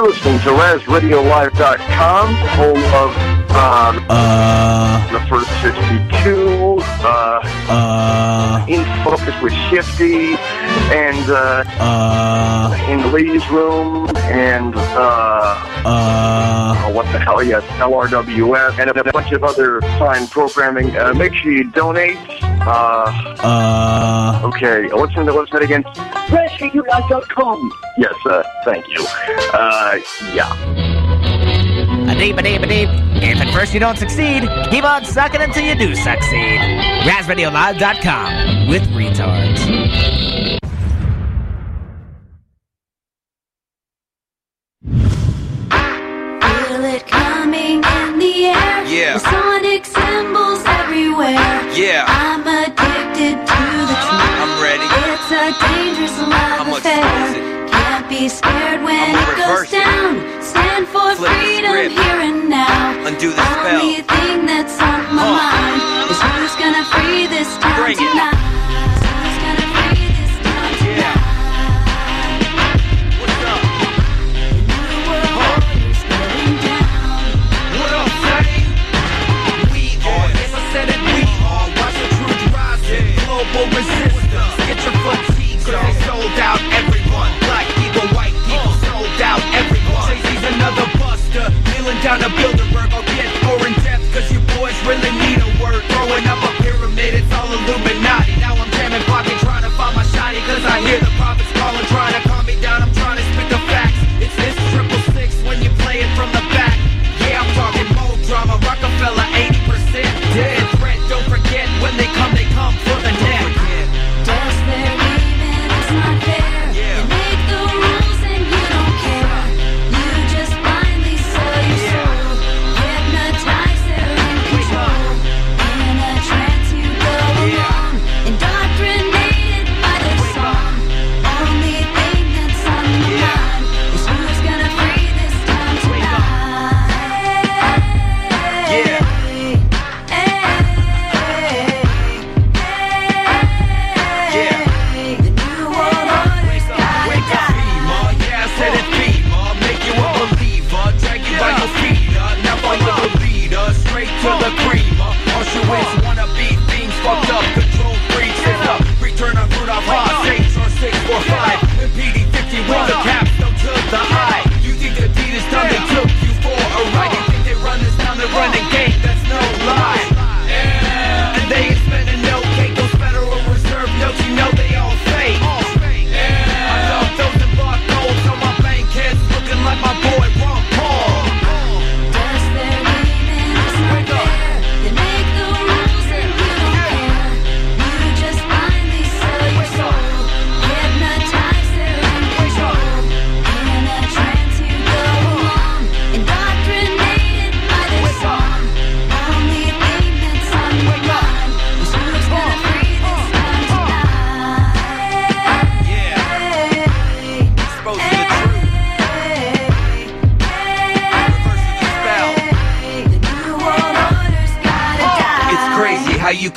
You're listening to RazRadioLive.com, home of um, Uh, the first 62, uh, uh, In Focus with Shifty, and uh, uh, in the ladies' room, and uh, uh, oh, what the hell? Yes, LRWS, and a bunch of other fine programming. Uh, make sure you donate. Uh, uh, okay, listen the listen again. RazRadioLive.com. Yes, uh, thank you. Uh, yeah. A deep, a deep, a deep. If at first you don't succeed, keep on sucking until you do succeed. RazRadioLive.com with retards. Yeah. The sonic symbols everywhere. Yeah. I'm addicted to the truth. I'm ready. It's a dangerous love much affair. Can't be scared when it goes down. Stand for Flip freedom here and now. Undo the spell.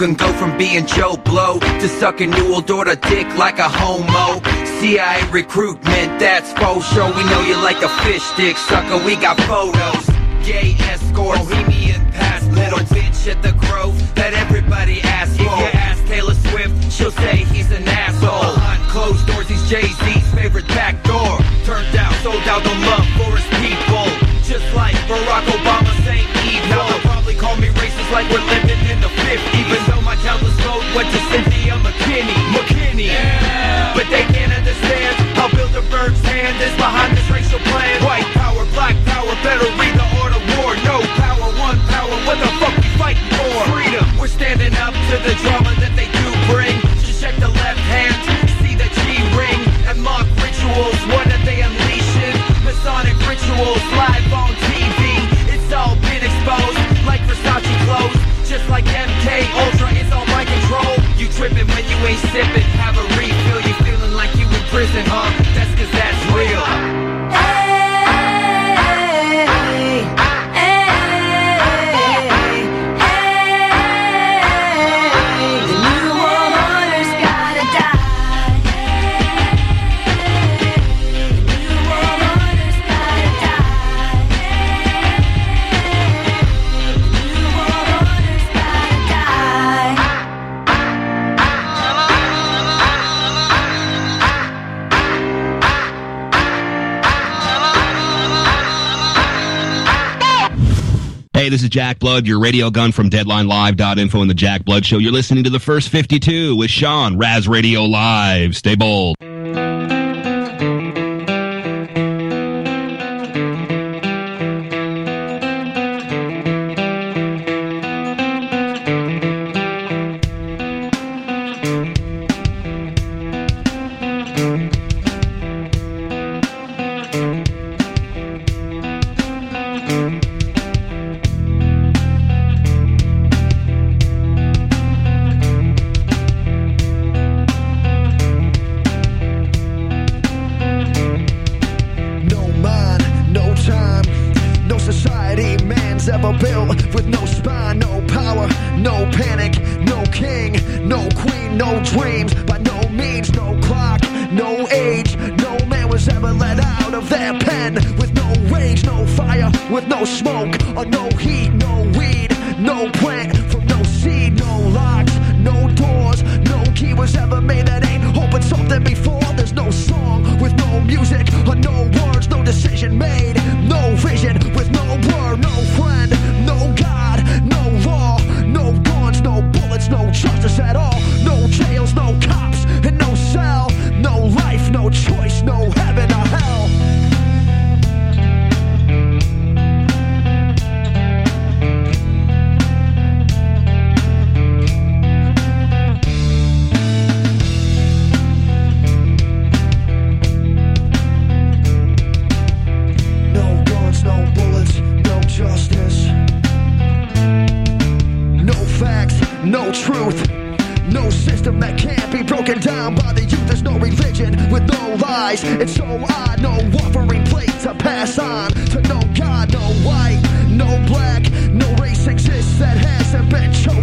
Can go from being Joe Blow to sucking New World Order dick like a homo. CIA recruitment, that's faux show. We know you like a fish stick sucker. We got photos. Gay escort, bohemian. Little bitch at the Grove that everybody asks for. If you ask Taylor Swift, she'll say he's an asshole. Behind closed doors, he's Jay Z's favorite back door. Turned out, sold out the love for his people. Just like Barack Obama racist like we're living in the 50s. Even though my vote went to Cynthia McKinney. McKinney. But they can't understand how Bilderberg's hand is behind this racial plan. White power, black power, better read the order war. No power, one power, what the fuck we fighting for? Freedom. We're standing up to the sipping. This is Jack Blood, your radio gun from DeadlineLive.info and the Jack Blood Show. You're listening to the first 52 with Sean, Raz Radio Live. Stay bold. Truth. No system that can't be broken down by the youth. There's no religion with no lies. It's so odd, no offering plate to pass on to no God, no white, no black. No race exists that hasn't been choked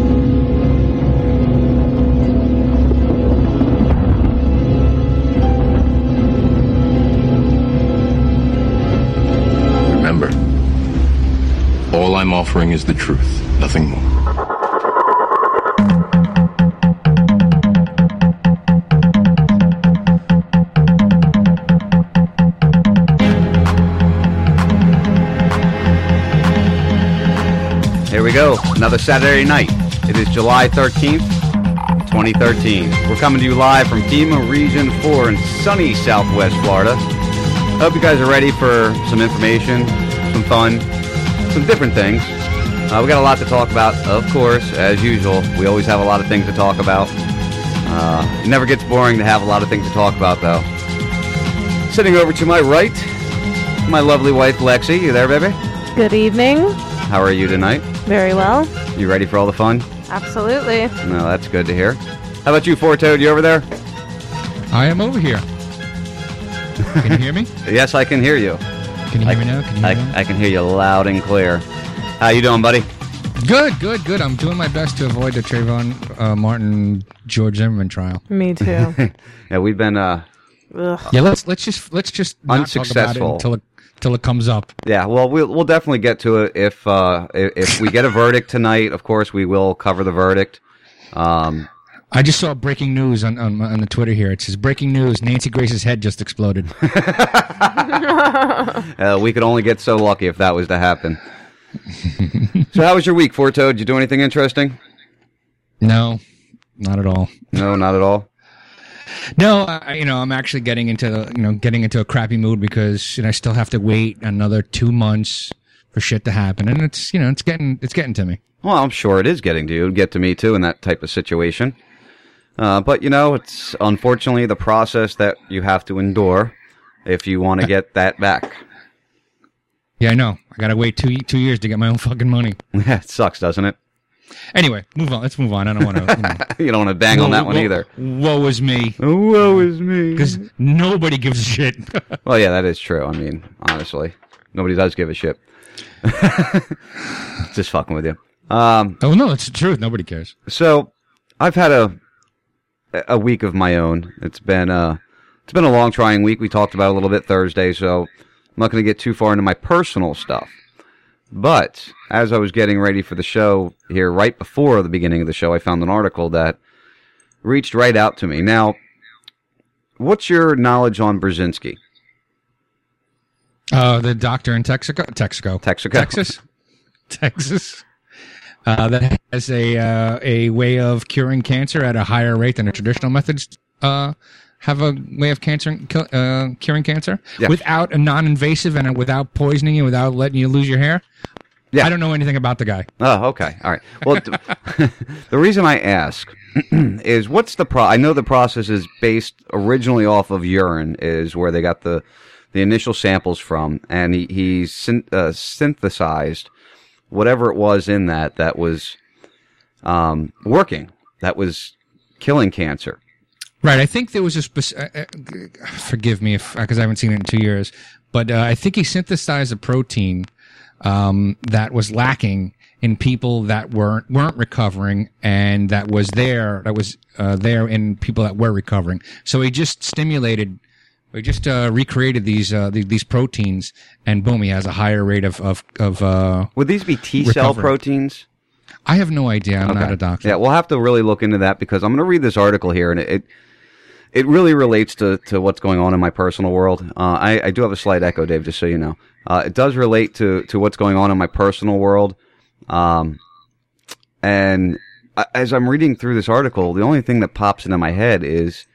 I'm offering is the truth, nothing more. Here we go. Another Saturday night. It is July 13th, 2013. We're coming to you live from FEMA Region 4 in sunny Southwest Florida. Hope you guys are ready for some information, some fun, some different things. Uh, we got a lot to talk about, of course, as usual. We always have a lot of things to talk about. Uh, it never gets boring to have a lot of things to talk about, though. Sitting over to my right, my lovely wife, Lexi. You there, baby? Good evening. How are you tonight? Very well. You ready for all the fun? Absolutely. No, that's good to hear. How about you, Four Toad? You over there? I am over here. Can you hear me? Yes, I can hear you. Can you hear me now? Can you hear me now? I, I can hear you loud and clear. How you doing, buddy? Good, good, good. I'm doing my best to avoid the Trayvon uh, Martin George Zimmerman trial. Me too. yeah, we've been uh, Ugh. Yeah, let's let's just let's just not talk about it Unsuccessful. until it until it comes up. Yeah, well, we'll we'll definitely get to it if uh, if, if we get a verdict tonight. Of course, we will cover the verdict. Um, I just saw breaking news on, on on the Twitter here. It says breaking news: Nancy Grace's head just exploded. uh, we could only get so lucky if that was to happen. so, how was your week, Four Toad? Did you do anything interesting? no, not at all. No, not at all. No, I, you know, I'm actually getting into you know getting into a crappy mood because you know, I still have to wait another two months for shit to happen, and it's you know it's getting it's getting to me. Well, I'm sure it is getting to you. It'd get to me too in that type of situation. Uh, but you know, it's unfortunately the process that you have to endure if you want to get that back. Yeah, I know. I gotta wait two two years to get my own fucking money. Yeah, it sucks, doesn't it? Anyway, move on. Let's move on. I don't want to. You, know. You don't want to bang on that one Woe- either. Woe is me. Woe is me. Because nobody gives a shit. Well, yeah, that is true. I mean, honestly, nobody does give a shit. Just fucking with you. Um, oh no, it's the truth. Nobody cares. so I've had a a week of my own. It's been uh it's been a long trying week. We talked about it a little bit Thursday, so I'm not going to get too far into my personal stuff. But as I was getting ready for the show here, right before the beginning of the show, I found an article that reached right out to me. Now, what's your knowledge on Burzynski? Uh, the doctor in Texaco, Texaco, Texaco. Texas, Texas. Uh, that has a uh, a way of curing cancer at a higher rate than the traditional methods uh, have a way of cancer uh, curing cancer Yeah. without a non-invasive and without poisoning you, without letting you lose your hair. Yeah. I don't know anything about the guy. Oh, okay. All right. Well, the reason I ask is what's the pro? I know the process is based originally off of urine, is where they got the the initial samples from, and he he syn- uh, synthesized whatever it was in that that was um, working, that was killing cancer. Right. I think there was a spec- uh, uh, forgive me if because I haven't seen it in two years, but uh, I think he synthesized a protein um, that was lacking in people that weren't weren't recovering, and that was there that was uh, there in people that were recovering. So he just stimulated. We just uh, recreated these uh, these, these proteins, and boom, he has a higher rate of of, of uh, Would these be T cell Recovery. proteins? I have no idea. I'm not a doctor. Yeah, we'll have to really look into that because I'm going to read this article here, and it it, it really relates to, to what's going on in my personal world. Uh, I, I do have a slight echo, Dave, just so you know. Uh, it does relate to, to what's going on in my personal world. Um, and as I'm reading through this article, the only thing that pops into my head is,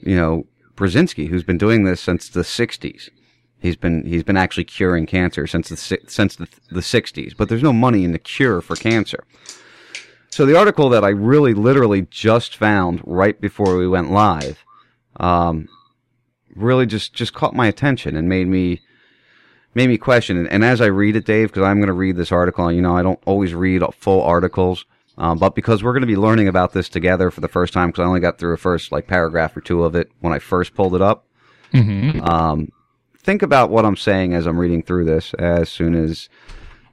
you know, Burzynski, who's been doing this since the 60s. He's been he's been actually curing cancer since the since the, the 60s, but there's no money in the cure for cancer. So the article that I really literally just found right before we went live, um, really just just caught my attention and made me made me question. And, and as I read it, Dave, because I'm going to read this article, you know, I don't always read full articles, um, but because we're going to be learning about this together for the first time, because I only got through a first like paragraph or two of it when I first pulled it up. Mm-hmm. Um, think about what I'm saying as I'm reading through this. As soon as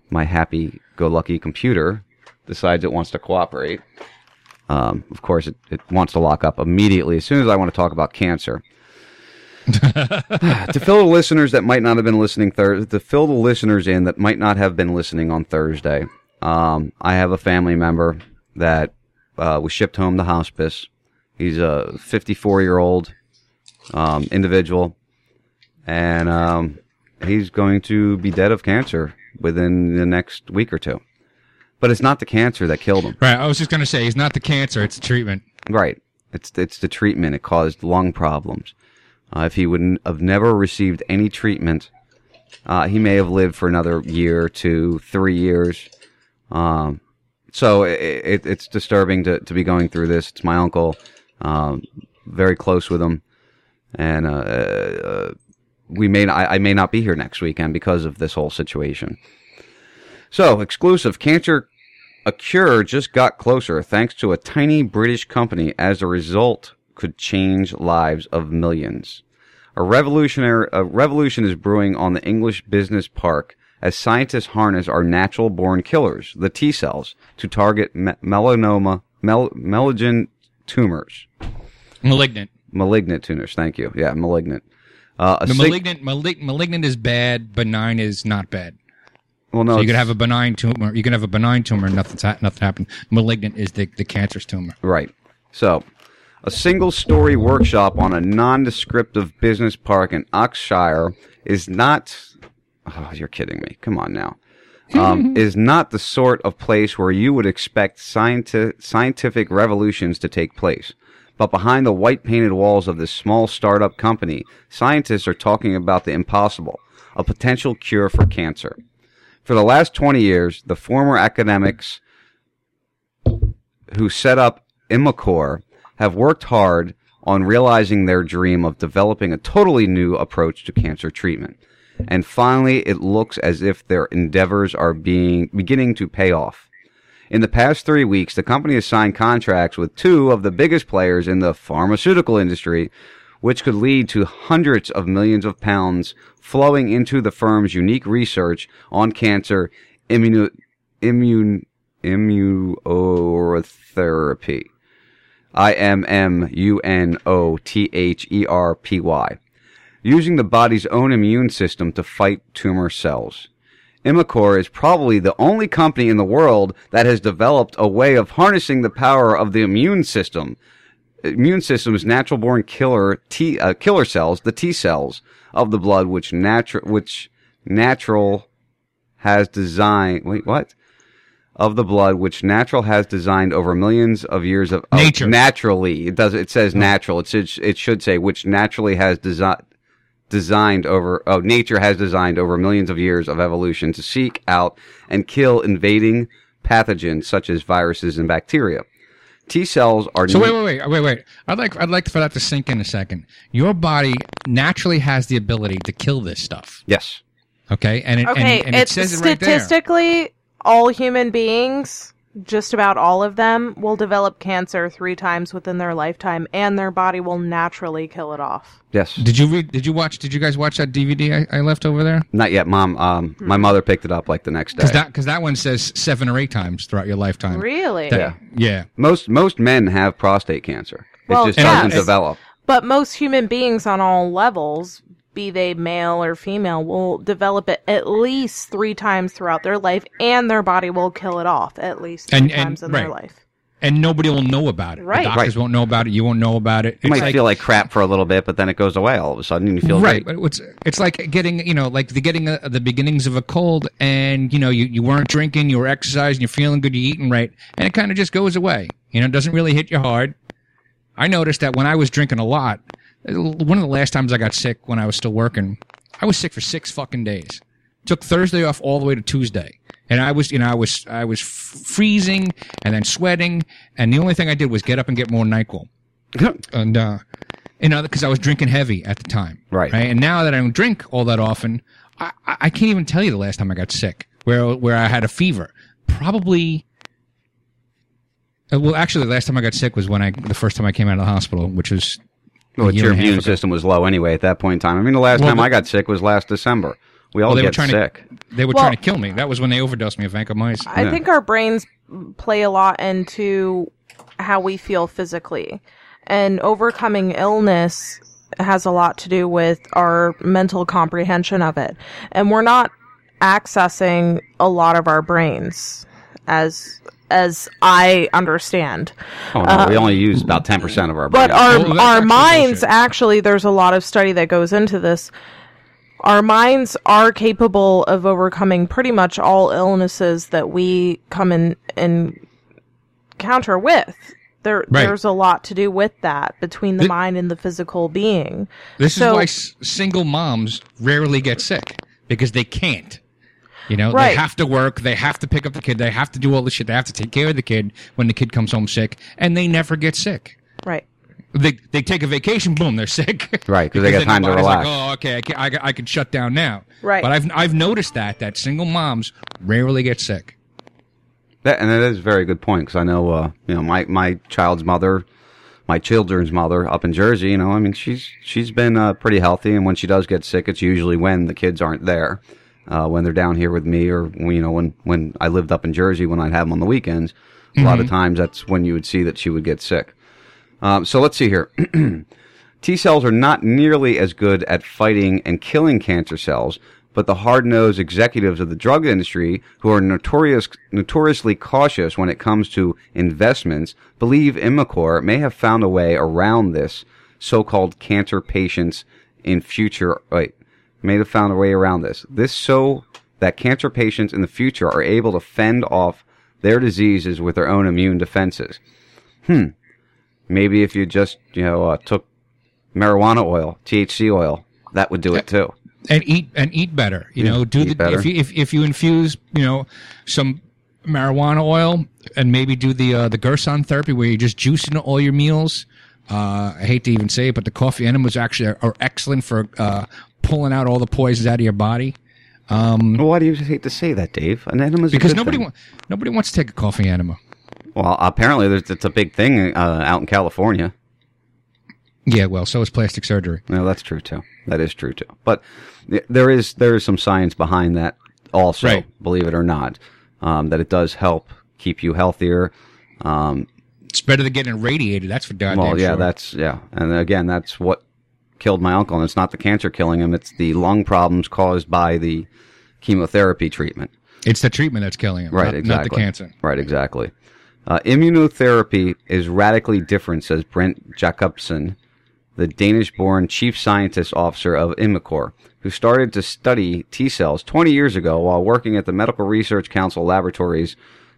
my happy-go-lucky computer decides it wants to cooperate, um, of course, it, it wants to lock up immediately as soon as I want to talk about cancer. to fill the listeners that might not have been listening Thur- to fill the listeners in that might not have been listening on Thursday, um, I have a family member that uh, was shipped home to hospice. He's a 54 year old um, individual, and um, he's going to be dead of cancer within the next week or two. But it's not the cancer that killed him. Right. I was just going to say, it's not the cancer; it's the treatment. Right. It's it's the treatment. It caused lung problems. Uh, if he would have never received any treatment, uh, he may have lived for another year, two, three years. Um, so it, it, it's disturbing to, to be going through this. It's my uncle, um, very close with him, and uh, uh, we may I, I may not be here next weekend because of this whole situation. So exclusive cancer A cure just got closer thanks to a tiny British company. As a result, could change lives of millions. A revolutionary a revolution is brewing on the English Business Park as scientists harness our natural born killers, the T cells, to target me- melanoma, mel- malignant tumors. Malignant. Malignant tumors. Thank you. Yeah, malignant. Uh, a The sig- malignant, malig- malignant is bad. Benign is not bad. well, no, so you can have a benign tumor. You can have a benign tumor. and Nothing's ha- nothing happened. Malignant is the the cancerous tumor. Right. So, a single story workshop on a non-descriptive business park in Oxshire is not. Oh, you're kidding me. Come on now. Um, is not the sort of place where you would expect scienti- scientific revolutions to take place. But behind the white painted walls of this small startup company, scientists are talking about the impossible a potential cure for cancer. For the last 20 years, the former academics who set up Imacor have worked hard on realizing their dream of developing a totally new approach to cancer treatment. And finally, it looks as if their endeavors are being beginning to pay off. In the past three weeks, the company has signed contracts with two of the biggest players in the pharmaceutical industry, which could lead to hundreds of millions of pounds flowing into the firm's unique research on cancer immuno, immune, immunotherapy. I M M U N O T H E R P Y. Using the body's own immune system to fight tumor cells. Imacor is probably the only company in the world that has developed a way of harnessing the power of the immune system. Immune system's natural born killer T uh, killer cells, the T cells of the blood, which natural which natural has designed. Wait, what? Of the blood, which natural has designed over millions of years of of- Nature. naturally. It does. It says natural. It should. It should say which naturally has designed designed over oh nature has designed over millions of years of evolution to seek out and kill invading pathogens such as viruses and bacteria. T cells are So ne- wait, wait, wait, wait, wait. I'd like I'd like for that to sink in a second. Your body naturally has the ability to kill this stuff. Yes. Okay, and it, Okay, and, and it it's says it right there. statistically all human beings, just about all of them, will develop cancer three times within their lifetime, and their body will naturally kill it off. Yes. Did you read? Did you watch? Did you guys watch that DVD I, I left over there? Not yet, mom. Um, my mother picked it up like the next day. Because that because that one says seven or eight times throughout your lifetime. Really? That- Yeah. Yeah. Most most men have prostate cancer. It Well, just yes. doesn't develop. But most human beings on all levels, be they male or female, will develop it at least three times throughout their life, and their body will kill it off at least three And- and- times in their life. And nobody will know about it. Right. The doctors Right. won't know about it. You won't know about it. You It's might like- feel like crap for a little bit, but then it goes away all of a sudden, and you feel right, great. but it's it's like getting you know like the getting uh the beginnings of a cold, and you know you, you weren't drinking, you were exercising, you're feeling good, you're eating right, and it kind of just goes away. You know, it doesn't really hit you hard. I noticed that when I was drinking a lot, one of the last times I got sick when I was still working, I was sick for six fucking days. Took Thursday off all the way to Tuesday, and I was you know I was I was freezing and then sweating, and the only thing I did was get up and get more Nyquil and uh, you know, because I was drinking heavy at the time, Right. Right, and now that I don't drink all that often, I, I can't even tell you the last time I got sick, where where I had a fever. Probably. uh, Well, actually, the last time I got sick was when I the first time I came out of the hospital, which was Well, a your and a half immune system was low anyway at that point in time. I mean, the last Well, time but- I got sick was last December. We all Well, they were get trying sick. to they were Well- trying to kill me. That was when they overdosed me with vancomycin. I think our brains play a lot into how we feel physically. And overcoming illness has a lot to do with our mental comprehension of it. And we're not accessing a lot of our brains as as I understand. Oh no, we only use about ten percent of our. Uh, But our Oh, our actually minds bullshit. actually there's a lot of study that goes into this. Our minds are capable of overcoming pretty much all illnesses that we come in and encounter with. There Right. there's a lot to do with that between the Thi- mind and the physical being. This So- is why s- single moms rarely get sick because they can't. You know, Right. they have to work, they have to pick up the kid, they have to do all this shit, they have to take care of the kid when the kid comes home sick, and they never get sick. Right. They they take a vacation, boom, they're sick. Right, because they got their time to body's like, relax. oh, okay, I can, I, can- I can shut down now. Right. But I've I've noticed that that single moms rarely get sick. That, and that is a very good point because I know, uh, you know, my, my child's mother, my children's mother up in Jersey, you know, I mean, she's, she's been, uh, pretty healthy. And when she does get sick, it's usually when the kids aren't there, uh, when they're down here with me or, you know, when, when I lived up in Jersey, when I'd have them on the weekends, a lot of Mhm. times that's when you would see that she would get sick. Um, so let's see here. T cells are not nearly as good at fighting and killing cancer cells, but the hard-nosed executives of the drug industry, who are notorious, notoriously cautious when it comes to investments, believe Imicor may have found a way around this so-called cancer patients in future. Wait, may have found a way around this. This so that cancer patients in the future are able to fend off their diseases with their own immune defenses. Hmm. Maybe if you just, you know, uh, took marijuana oil, THC oil, that would do it too. and eat and eat better. You know, do eat the better. if you if, if you infuse you know some marijuana oil and maybe do the uh, the Gerson therapy where you just juice into all your meals. Uh, I hate to even say it, but the coffee enemas actually are, are excellent for uh, pulling out all the poisons out of your body. Um, well, why do you hate to say that, Dave? An enema because nobody wa- nobody wants to take a coffee enema. Well, apparently there's, it's a big thing uh, out in California. Yeah, well, so is plastic surgery. No, that's true too. That is true too. But there is there is some science behind that also, Right. believe it or not, um, that it does help keep you healthier. Um, It's better than getting irradiated. That's for goddamn well, yeah, sure. that's yeah, and again, that's what killed my uncle. And it's not the cancer killing him; it's the lung problems caused by the chemotherapy treatment. it's the treatment that's killing him, Right, not, exactly. not the cancer. Right, exactly. Uh, immunotherapy is radically different, says Brent Jakobsen, the Danish-born chief scientist officer of Imicor, who started to study T cells 20 years ago while working at the Medical Research Council laboratories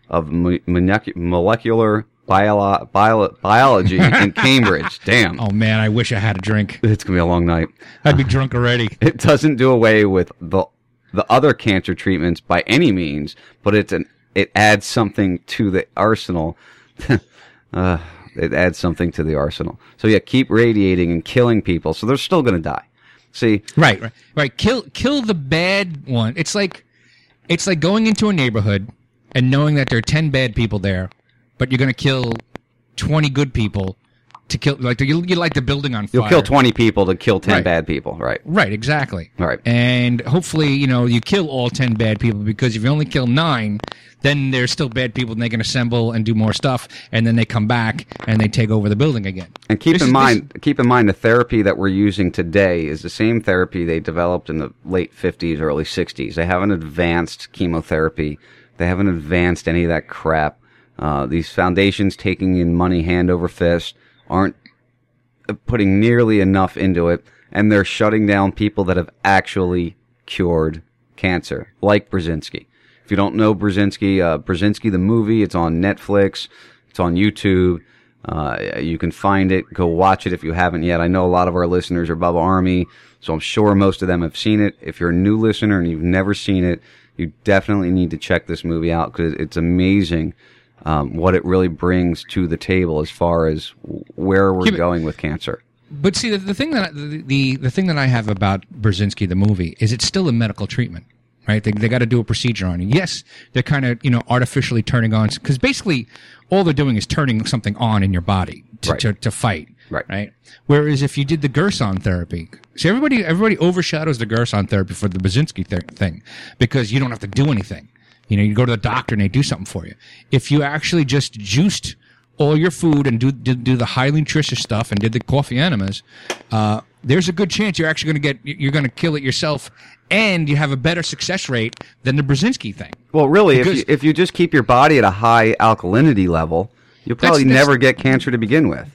of molecular bio- bio- biology in Cambridge. Damn. Oh man, I wish I had a drink. It's gonna be a long night. I'd be drunk already. It doesn't do away with the the other cancer treatments by any means, but it's an it adds something to the arsenal. uh, it adds something to the arsenal. So yeah, keep radiating and killing people, so they're still to die. See, Right, right, right. Kill, kill the bad one. It's like, it's like going into a neighborhood and knowing that there are ten bad people there, but you're going to kill twenty good people to kill. Like you, you light the building on fire. you'll kill twenty people to kill ten Right. bad people, right? Right, exactly. Right. And hopefully, you know, you kill all 10 bad people because if you only kill nine, then there's still bad people and they can assemble and do more stuff. And then they come back and they take over the building again. And keep This in is- mind, keep in mind, the therapy that we're using today is the same therapy they developed in the late fifties, early sixties. They haven't advanced chemotherapy. They haven't advanced any of that crap. Uh, these foundations taking in money hand over fist aren't putting nearly enough into it, and they're shutting down people that have actually cured cancer, like Burzynski. If you don't know Burzynski, uh, Burzynski the movie, it's on Netflix, it's on YouTube. Uh, you can find it. Go watch it if you haven't yet. I know a lot of our listeners are Bubba Army, so I'm sure most of them have seen it. If you're a new listener and you've never seen it, you definitely need to check this movie out because it's amazing um, what it really brings to the table as far as where we're going with cancer. But see, the, the thing that the, the the thing that I have about Burzynski the movie is it's still a medical treatment, right? They they got to do a procedure on you. Yes, they're kind of you know artificially turning on because basically all they're doing is turning something on in your body to Right. to, to fight, Right. Right. Whereas if you did the Gerson therapy, see everybody everybody overshadows the Gerson therapy for the Burzynski th- thing because you don't have to do anything. You know, you go to the doctor and they do something for you. If you actually just juiced all your food and do do, do the highly nutritious stuff and did the coffee enemas, uh, there's a good chance you're actually going to get you're going to kill it yourself, and you have a better success rate than the Burzynski thing. Well, really, if you, if you just keep your body at a high alkalinity level, you'll That's- probably that's- never get cancer to begin with.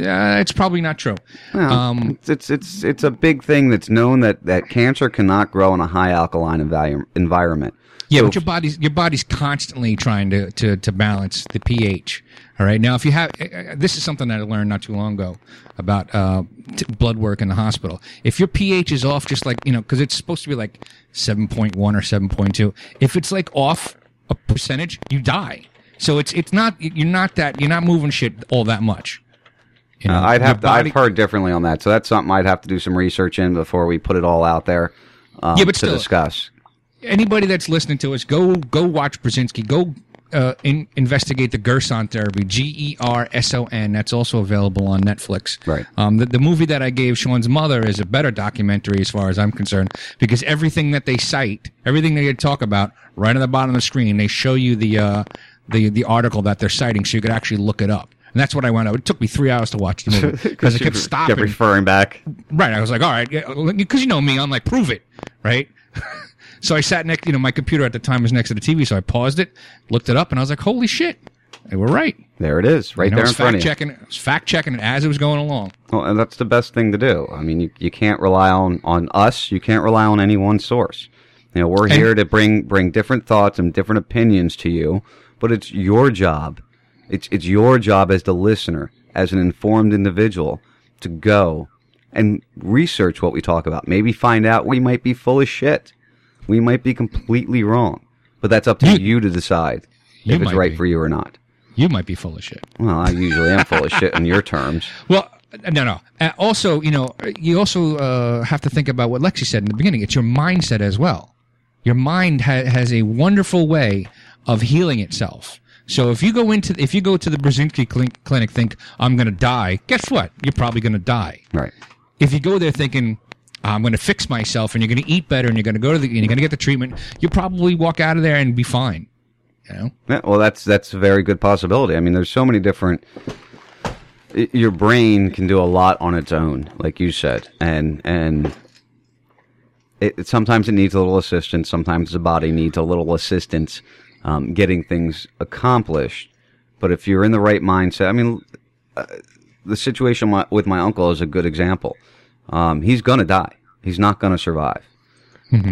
Uh, it's probably not true. Well, Um, it's, it's it's it's a big thing that's known that, that cancer cannot grow in a high alkaline envi- environment. Yeah, but your body's your body's constantly trying to, to, to balance the pH. All right. Now, if you have uh, uh, this is something that I learned not too long ago about uh, t- blood work in the hospital. If your pH is off, just like you know, because it's supposed to be like seven point one or seven point two. If it's like off a percentage, you die. So it's it's not you're not that you're not moving shit all that much. You Uh, I'd have to, body- I've heard differently on that, so that's something I'd have to do some research in before we put it all out there. Um, Yeah, but to still- discuss. Anybody that's listening to us, go go watch Burzynski. Go uh, in, investigate the Gerson therapy, G E R S O N. That's also available on Netflix. Right. Um, the, the movie that I gave Sean's mother is a better documentary as far as I'm concerned because everything that they cite, everything they talk about, right on the bottom of the screen, they show you the uh, the the article that they're citing, so you could actually look it up. And that's what I went out. It took me three hours to watch the movie because it kept Kept stopping. referring back. Right. I was like, all right, because you know me, I'm like, prove it, right? so I sat next, you know, my computer at the time was next to the TV, so I paused it, looked it up, and I was like, holy shit, they were right. There it is, right You know, there in front fact of you. checking, I was fact checking it as it was going along. Well, and that's the best thing to do. I mean, you, you can't rely on, on us. You can't rely on any one source. You know, we're And- here to bring bring different thoughts and different opinions to you, but it's your job. It's it's your job as the listener, as an informed individual, to go and research what we talk about. Maybe find out we might be full of shit. We might be completely wrong. But that's up to you, to decide you if it's right be. for you or not. You might be full of shit. Well, I usually am full of shit in your terms. Well, uh, no, no. Uh, also, you know, you also uh, have to think about what Lexi said in the beginning. It's your mindset as well. Your mind ha- has a wonderful way of healing itself. So if you go into if you go to the Burzynski cl- clinic, think I'm going to die. Guess what? You're probably going to die. Right. If you go there thinking I'm going to fix myself and you're going to eat better and you're going to go to the and you're going to get the treatment, You'll probably walk out of there and be fine. You know. Yeah, well, that's that's a very good possibility. I mean, there's so many different. Your brain can do a lot on its own, like you said, and and it, sometimes it needs a little assistance. Sometimes the body needs a little assistance um, getting things accomplished. But if you're in the right mindset, I mean, uh, the situation with my uncle is a good example. Um, he's gonna die. He's not gonna survive.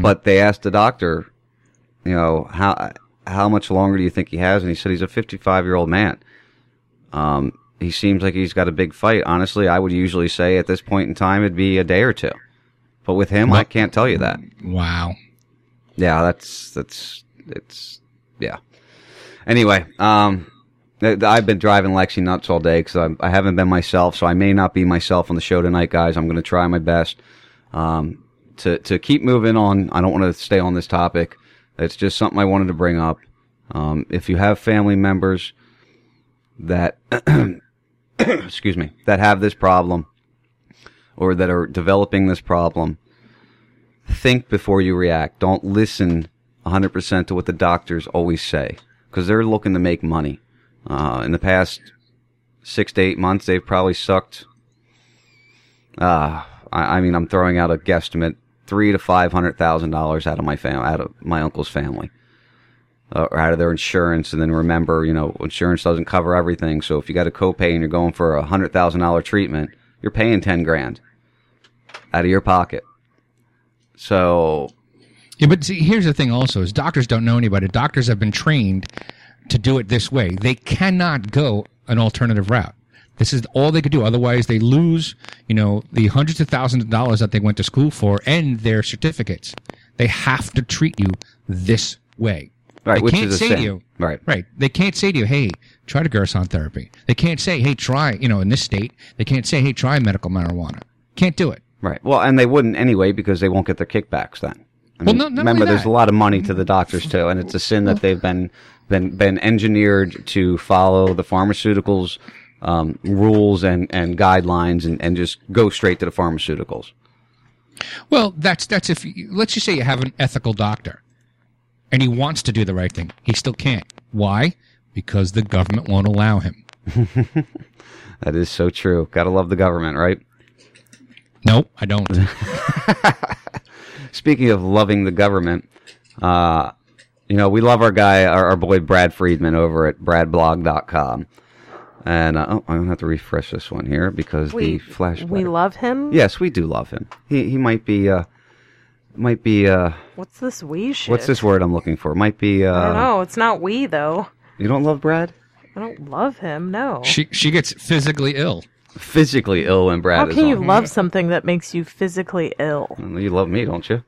But they asked the doctor, you know, how how much longer do you think he has? And he said he's a 55 year old man. Um, he seems like he's got a big fight. Honestly, I would usually say at this point in time it'd be a day or two. But with him, I can't tell you that. Wow. Yeah, that's that's it's yeah. Anyway, um, I've been driving Lexi nuts all day because I haven't been myself, so I may not be myself on the show tonight, guys. I'm going to try my best um, to to keep moving on. I don't want to stay on this topic. It's just something I wanted to bring up. Um, if you have family members that excuse me that have this problem or that are developing this problem, think before you react. Don't listen 100% to what the doctors always say because they're looking to make money. Uh, in the past six to eight months, they've probably sucked. Uh, I, I mean, I'm throwing out a guesstimate three to five hundred thousand dollars out of my fam, out of my uncle's family, uh, or out of their insurance. And then remember, you know, insurance doesn't cover everything. So if you got a copay and you're going for a hundred thousand dollar treatment, you're paying ten grand out of your pocket. So Yeah, but see, here's the thing. Also, is doctors don't know anybody. Doctors have been trained to do it this way. They cannot go an alternative route. This is all they could do. Otherwise, they lose, you know, the hundreds of thousands of dollars that they went to school for and their certificates. They have to treat you this way. Right, they which can't say to you, Right. right. They can't say to you, "Hey, try the Gerson therapy." They can't say, "Hey, try," you know, in this state, they can't say, "Hey, try medical marijuana." Can't do it. Right. Well, and they wouldn't anyway because they won't get their kickbacks then. I Well, mean, no- not remember, there's a lot of money to the doctors too, and it's a sin that they've been been been engineered to follow the pharmaceuticals um, rules and and guidelines and and just go straight to the pharmaceuticals. Well, that's that's if you, let's just say you have an ethical doctor, and he wants to do the right thing, he still can't. Why? Because the government won't allow him. That is so true. Gotta love the government, right? Nope, I don't. Speaking of loving the government, uh, you know, we love our guy, our, our boy Brad Friedman over at bradblog.com. And uh, oh, I'm gonna have to refresh this one here because We, the flash. we love him. Yes, we do love him. He he might be uh might be uh What's this we shit? what's this word I'm looking for? Might be uh I don't know. It's not we though. You don't love Brad? I don't love him. No. she she gets physically ill. Physically ill when Brad How is can you on. love something that makes you physically ill? You love me, don't you?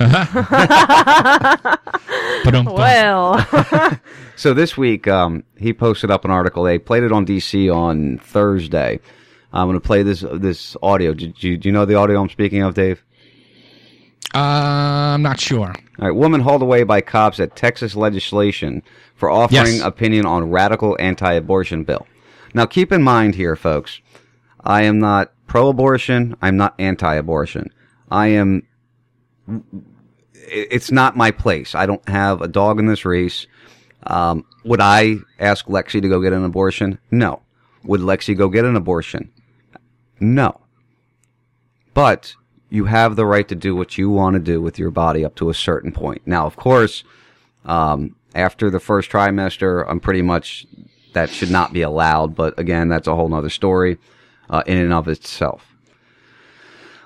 well, So this week, um, he posted up an article. They played it on DC on Thursday. I'm going to play this this audio. Did you do you know the audio I'm speaking of, Dave? Uh, I'm not sure. All right, woman hauled away by cops at Texas legislation for offering Yes. opinion on radical anti-abortion bill. Now, keep in mind here, folks, I am not pro-abortion. I'm not anti-abortion. I am. It- It's not my place. I don't have a dog in this race. Um, would I ask Lexi to go get an abortion? No. Would Lexi go get an abortion? No. But you have the right to do what you want to do with your body up to a certain point. Now, of course, um, after the first trimester, I'm pretty much that should not be allowed. But again, that's a whole nother story uh, in and of itself.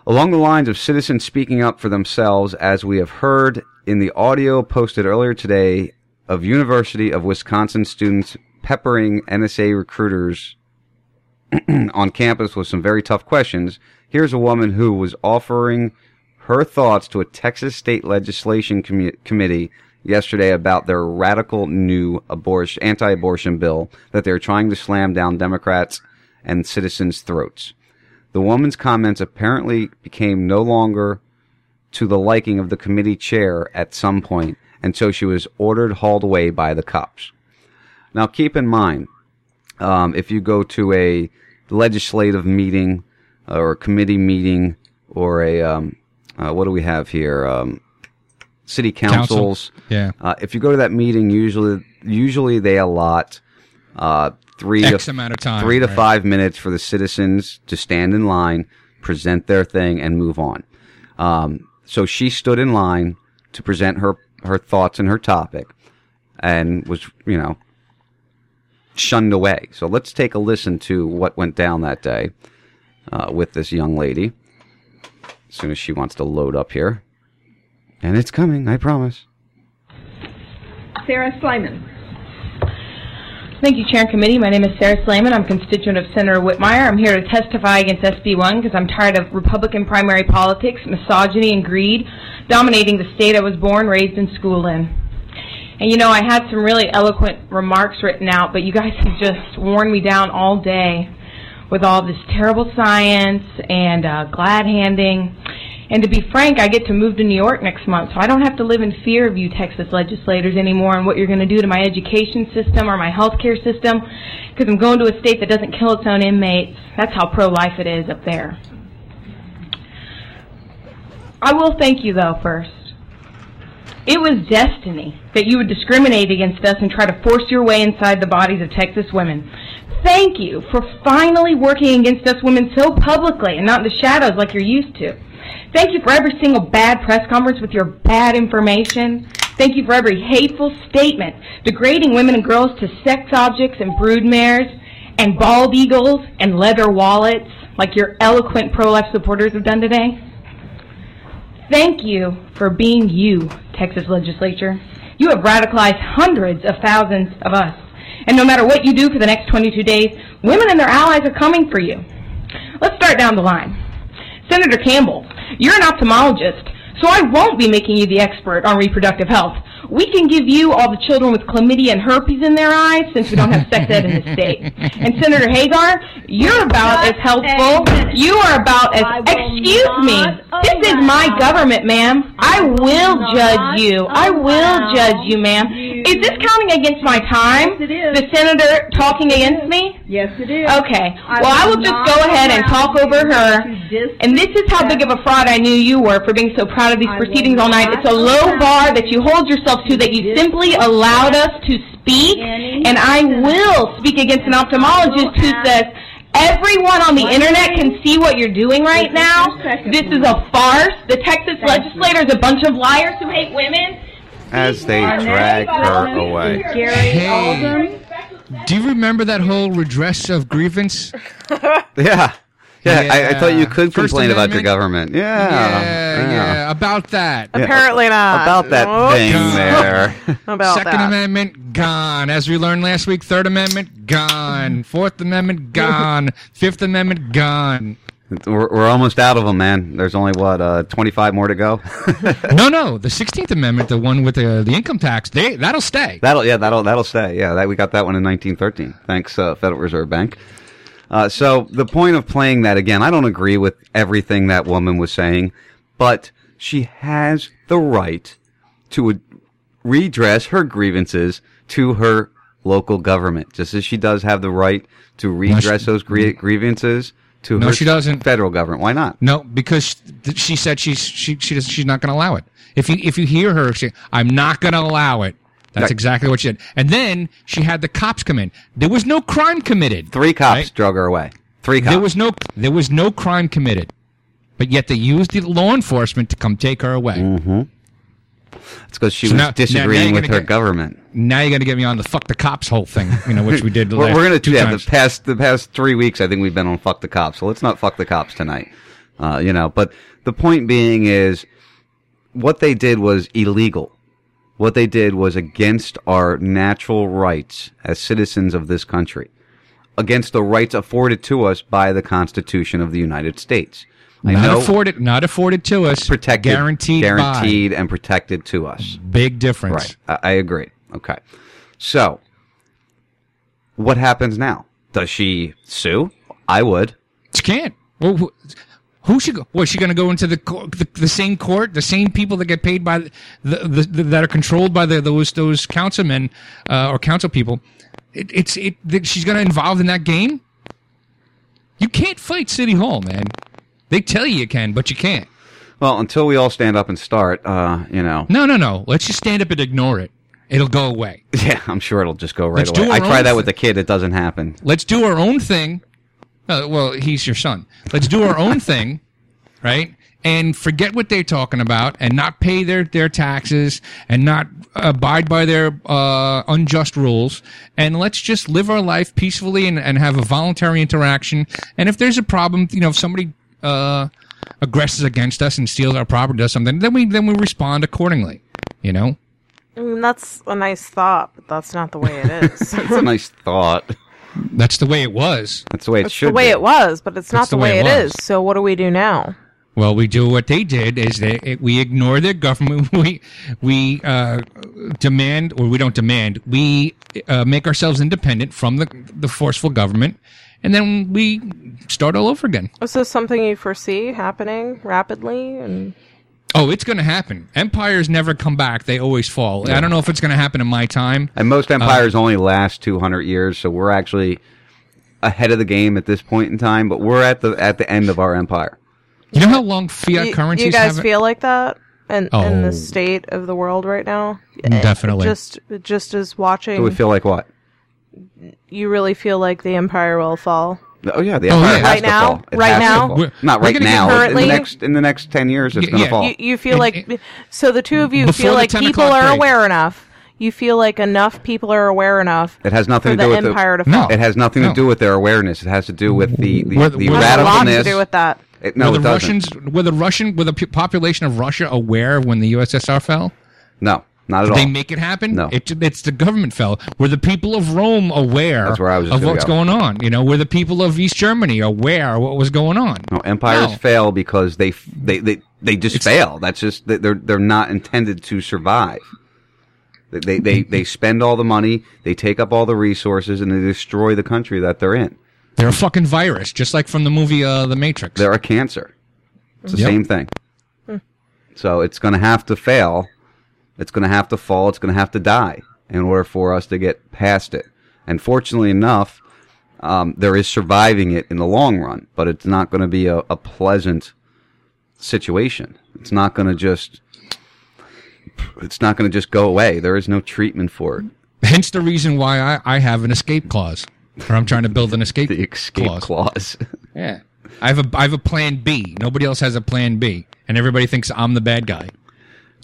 Along the lines of citizens speaking up for themselves, as we have heard in the audio posted earlier today of University of Wisconsin students peppering NSA recruiters on campus with some very tough questions. Here's a woman who was offering her thoughts to a Texas state legislation commu- committee yesterday about their radical new abortion, anti-abortion bill that they're trying to slam down Democrats and citizens' throats. The woman's comments apparently became no longer to the liking of the committee chair at some point, and so she was ordered hauled away by the cops. Now, keep in mind, um, if you go to a legislative meeting uh, or a committee meeting or a um, uh, what do we have here? Um, city Council. councils. Yeah. Uh, if you go to that meeting, usually usually they allot uh, three X to amount of time, three to right. five minutes for the citizens to stand in line, present their thing, and move on. Um, so she stood in line to present her her thoughts and her topic, and was you know shunned away. So let's take a listen to what went down that day uh, with this young lady. As soon as she wants to load up here, and it's coming, I promise. Sarah Slyman. Thank you, Chair and Committee. My name is Sarah Slamen. I'm constituent of Senator Whitmire. I'm here to testify against SB 1 because I'm tired of Republican primary politics, misogyny, and greed dominating the state I was born, raised, and schooled in. And you know, I had some really eloquent remarks written out, but you guys have just worn me down all day with all this terrible science and uh, glad handing. And to be frank, I get to move to New York next month, so I don't have to live in fear of you Texas legislators anymore and what you're going to do to my education system or my healthcare system, because I'm going to a state that doesn't kill its own inmates. That's how pro-life it is up there. I will thank you, though, first. It was destiny that you would discriminate against us and try to force your way inside the bodies of Texas women. Thank you for finally working against us women so publicly and not in the shadows like you're used to. Thank you for every single bad press conference with your bad information. Thank you for every hateful statement degrading women and girls to sex objects and broodmares and bald eagles and leather wallets like your eloquent pro-life supporters have done today. Thank you for being you, Texas legislature. You have radicalized hundreds of thousands of us. And no matter what you do for the next 22 days, women and their allies are coming for you. Let's start down the line. Senator Campbell, you're an ophthalmologist, so I won't be making you the expert on reproductive health. We can give you all the children with chlamydia and herpes in their eyes since we don't have sex ed in this state. And Senator Hegar, you're about as helpful. You are about as, excuse me, this is my government, ma'am. I will judge you. I will judge you, ma'am. Is this counting against my time? The senator talking against me? Yes, it is. Okay. Well, I will just go ahead and talk over her. And this is how big of a fraud I knew you were for being so proud of these proceedings all night. It's a low bar that you hold yourself to that you simply allowed us to speak. And I will speak against an ophthalmologist who says, Everyone on the internet can see what you're doing right now. This is a farce. The Texas legislators, a bunch of liars who hate women. As they drag her away. Hey. Do you remember that whole redress of grievance? Yeah. Yeah, I, I thought you could First complain about your government. Yeah. Yeah, yeah, about that. Yeah. Apparently not. About that Oops. thing there. About Second that. Amendment gone. As we learned last week, Third Amendment gone. Fourth Amendment gone. Fifth Amendment gone. We're, we're almost out of them, man. There's only, what, uh, 25 more to go? no, no, the Sixteenth Amendment, the one with the the income tax, they that'll stay. That'll yeah, that'll that'll stay. Yeah, that we got that one in 1913. Thanks, uh, Federal Reserve Bank. Uh, so the point of playing that again, I don't agree with everything that woman was saying, but she has the right to redress her grievances to her local government, just as she does have the right to redress those grie- grievances to No, her she doesn't. federal government. Why not? No, because she said she's she she does, she's not going to allow it. If you if you hear her say, "I'm not going to allow it," that's Right. exactly what she did. And then she had the cops come in. There was no crime committed. Three cops drug her away. Three cops. There was no there was no crime committed, but yet they used the law enforcement to come take her away. Mm-hmm. It's because she So was now- now- now disagreeing with her get- government. Now you're going to get me on the fuck the cops whole thing, you know, which we did. The we're, we're gonna two yeah, times. the past the past three weeks. I think we've been on fuck the cops. So let's not fuck the cops tonight. Uh, you know, but the point being is, what they did was illegal. What they did was against our natural rights as citizens of this country, against the rights afforded to us by the Constitution of the United States. I not afforded, not afforded to us. protected, guaranteed, by. guaranteed, and protected to us. Big difference. Right. I, I agree. Okay. So, what happens now? Does she sue? I would. She can't. Well, who should go? Was she going to go into the, the the same court, the same people that get paid by the, the, the that are controlled by the, those those councilmen uh, or council people? It, it's it. that She's going to involve in that game. You can't fight City Hall, man. They tell you you can, but you can't. Well, until we all stand up and start, uh, you know. No, no, no. Let's just stand up and ignore it. It'll go away. Yeah, I'm sure it'll just go right Let's away. I try that with the kid. It doesn't happen. Let's do our own thing. Uh, well, he's your son. Let's do our own thing, right? And forget what they're talking about, and not pay their their taxes, and not abide by their uh, unjust rules. And let's just live our life peacefully and, and have a voluntary interaction. And if there's a problem, you know, if somebody uh, aggresses against us and steals our property, or does something, then we then we respond accordingly. You know. I mean, that's a nice thought, but that's not the way it is. That's a nice thought. That's the way it was. That's the way it It's should the way be. it was, but it's not the, the way, way it it is. was. So what do we do now? Well, we do what they did is they we ignore their government. We we uh, demand, or we don't demand. We uh, make ourselves independent from the the forceful government, and then we start all over again. Is this something you foresee happening rapidly? And Oh, it's going to happen. Empires never come back; they always fall. I don't know if it's going to happen in my time. And most Uh, empires only last 200 years, so we're actually ahead of the game at this point in time. But we're at the at the end of our empire. You know how long fiat you, currencies you guys have? feel like that in, in Oh. the state of the world right now? Definitely. Just just as watching, So we feel like what? you really feel like the empire will fall. Oh yeah, the Oh, empire yeah. has Right to now? fall. Right has to now? fall. Not right gonna get now. In the next in the next 10 years, it's Yeah, going to yeah. fall. You, you feel And- like so the two of you feel like people are break. aware enough. You feel like enough people are aware enough It has nothing for to do the with empire the, to No. fall. It has nothing No. to do with their awareness. It has to do with the the, We're- the we're- a lot radicalness. to do with that. It, no, were it the doesn't. Russians, were the Russian, were the population of Russia aware when the USSR fell? No, not at Did all. they make it happen? No. It, it's the government fell. Were the people of Rome aware That's where I was of what's go. going on? You know, were the people of East Germany aware of what was going on? No, empires No. fail because they they they, they just fail. That's just they- they're they're not intended to survive. They, they they they spend all the money, they take up all the resources, and they destroy the country that they're in. They're a fucking virus, just like from the movie uh, The Matrix. They're a cancer. It's the Yep. same thing. So it's going to have to fail. It's going to have to fall. It's going to have to die in order for us to get past it. And fortunately enough, um, there is surviving it in the long run, but it's not going to be a, a pleasant situation. It's not going to just. It's not going to just go away. There is no treatment for it. Hence the reason why I, I have an escape clause, or I'm trying to build an escape, The escape clause. clause. Yeah, I have a I have a plan B. Nobody else has a plan B, and everybody thinks I'm the bad guy.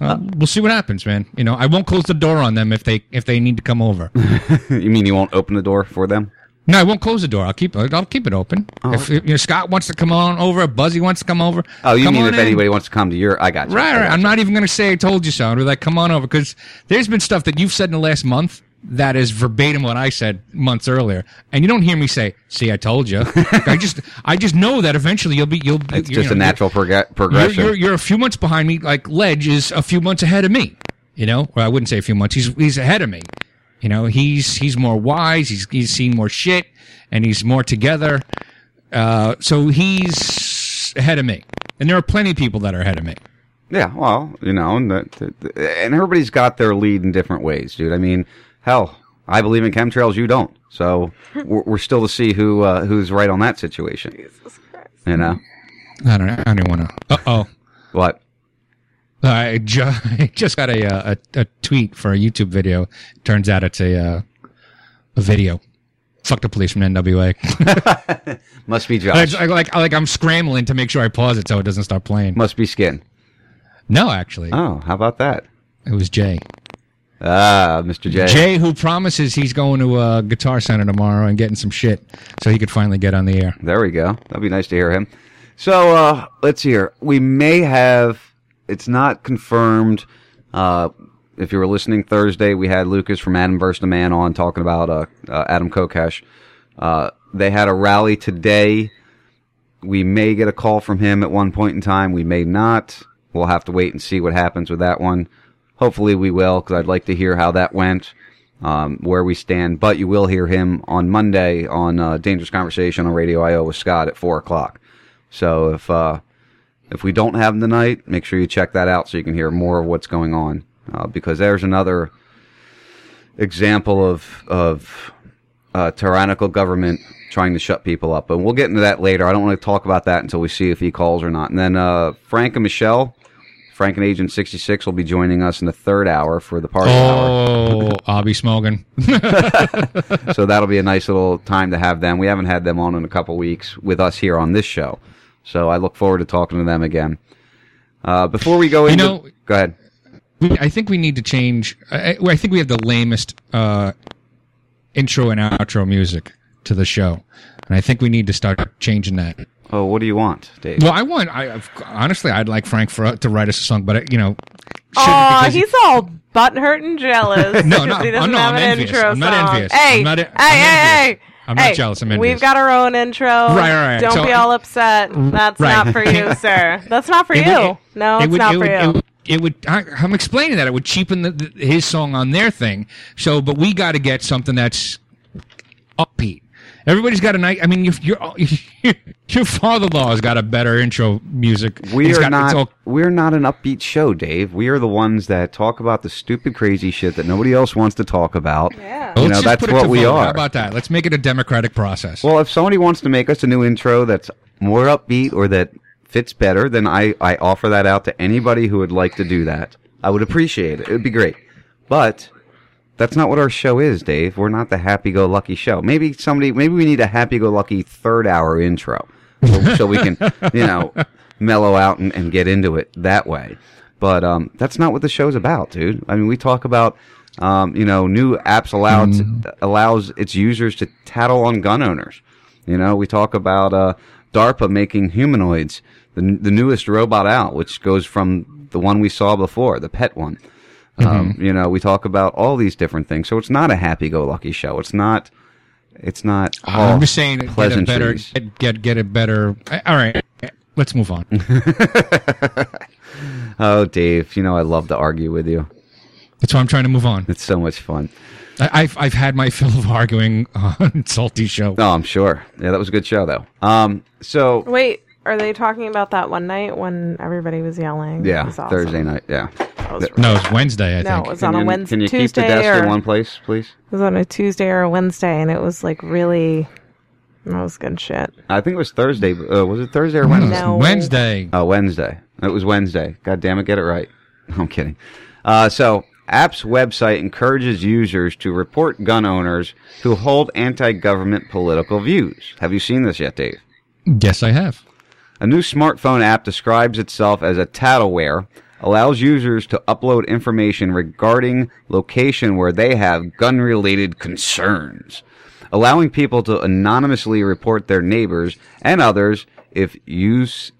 Well, we'll see what happens, man. You know, I won't close the door on them if they if they need to come over. you mean you won't open the door for them? No, I won't close the door. I'll keep I'll keep it open. Oh, if, if you know, Scott wants to come on over, Buzzy wants to come over. Oh, you come mean on if in. anybody wants to come to your? I got you. Right, right. I'm not even going to say I told you so. I'll be like, come on over because there's been stuff that you've said in the last month that is verbatim what I said months earlier, and you don't hear me say, "See, I told you." I just, I just know that eventually you'll be, you'll. It's you just know, a natural prog- You're, progression. you're, you're a few months behind me. Like Ledge is a few months ahead of me. You know, or I wouldn't say a few months. He's he's ahead of me. You know, he's he's more wise. He's he's seen more shit, and he's more together. Uh, so he's ahead of me, and there are plenty of people that are ahead of me. Yeah, well, you know, and, the, the, and everybody's got their lead in different ways, dude. I mean, hell, I believe in chemtrails, you don't. So we're, we're still to see who uh, who's right on that situation. You know I don't. Know. I don't want to. Uh oh. what? I, ju- I just got a, uh, a a tweet for a YouTube video. Turns out it's a uh, a video. Fuck the police from NWA. Must be I, Josh. I, like I, like I'm scrambling to make sure I pause it so it doesn't start playing. Must be Skin. No, actually, Oh, how about that? it was Jay. Ah, Mr. Jay. Jay, who promises he's going to a Guitar Center tomorrow and getting some shit so he could finally get on the air. There we go. That'd be nice to hear him. So uh, let's hear. We may have. It's not confirmed. Uh, if you were listening Thursday, we had Lucas from Adam vs. the Man on talking about uh, uh, Adam Kokesh. Uh, they had a rally today. We may get a call from him at one point in time. We may not. We'll have to wait and see what happens with that one. Hopefully, we will because I'd like to hear how that went, um, where we stand. But you will hear him on Monday on uh, Dangerous Conversation on Radio IO with Scott at four o'clock. So if uh, if we don't have him tonight, make sure you check that out so you can hear more of what's going on. Uh, because there's another example of of uh, tyrannical government trying to shut people up, and we'll get into that later. I don't want to talk about that until we see if he calls or not. And then uh, Frank and Michelle, Frank and Agent sixty six, will be joining us in the third hour for the party hour. Oh, I'll be smoking. so that'll be a nice little time to have them. We haven't had them on in a couple weeks with us here on this show, so I look forward to talking to them again. Uh, before we go You into, know- go ahead. I think we need to change. I, I think we have the lamest uh, intro and outro music to the show, and I think we need to start changing that. Oh, what do you want, Dave? Well, I want. I I've- honestly, I'd like Frank for, to write us a song, but uh, you know, Aw, because he- he's all butthurt and jealous. No, no, he doesn't oh, no, have I'm an envious. intro I'm not song. envious. Hey, I'm not- hey, I'm hey, envious. hey. I'm not jealous, I'm We've got our own intro. Right, right, right. Don't So- be all upset. That's Right. not for you, sir. That's not for It you. would- it- no, it it's would- not it for would- you. It would, it would I, I'm explaining that it would cheapen the, the, his song on their thing. So, but we got to get something that's upbeat. Everybody's got a night. I mean, your your, your father-in-law's got a better intro music. We are got- not. all- We're not an upbeat show, Dave. We are the ones that talk about the stupid, crazy shit that nobody else wants to talk about. Yeah, Well, you let's know just that's put it what to we vote. are. How about that? Let's make it a democratic process. Well, if somebody wants to make us a new intro that's more upbeat or that fits better, then I, I offer that out to anybody who would like to do that. I would appreciate it. It would be great. But that's not what our show is, Dave. We're not the happy-go-lucky show. Maybe somebody, maybe we need a happy-go-lucky third-hour intro so we can, you know, mellow out and, and get into it that way. But um, that's not what the show's about, dude. I mean, we talk about, um, you know, new apps allowed allows its users to tattle on gun owners. You know, we talk about uh, DARPA making humanoids, the the newest robot out, which goes from the one we saw before, the pet one. Um, you know, we talk about all these different things. So it's not a happy-go-lucky show. It's not. It's not. all I'm just saying, get a better, get, get get a better. All right, let's move on. Oh, Dave, you know I love to argue with you. That's why I'm trying to move on. It's so much fun. I, I've I've had my fill of arguing on Salty Show. Oh, I'm sure. Yeah, that was a good show, though. Um, so Wait, are they talking about that one night when everybody was yelling? Yeah, was awesome. Thursday night. Yeah. was Th- No, it's Wednesday. I No, think. it was Can on a Wednesday, Can you keep Tuesday the desk or in one place, please? it was on a Tuesday or a Wednesday, and it was like really, that was good shit. I think it was Thursday. Uh, was it Thursday or Wednesday? No. Wednesday. Oh, Wednesday. It was Wednesday. God damn it, get it right. I'm kidding. Uh, so, App's website encourages users to report gun owners who hold anti-government political views. Have you seen this yet, Dave? Yes, I have. A new smartphone app describes itself as a tattleware, allows users to upload information regarding location where they have gun-related concerns, allowing people to anonymously report their neighbors and others if use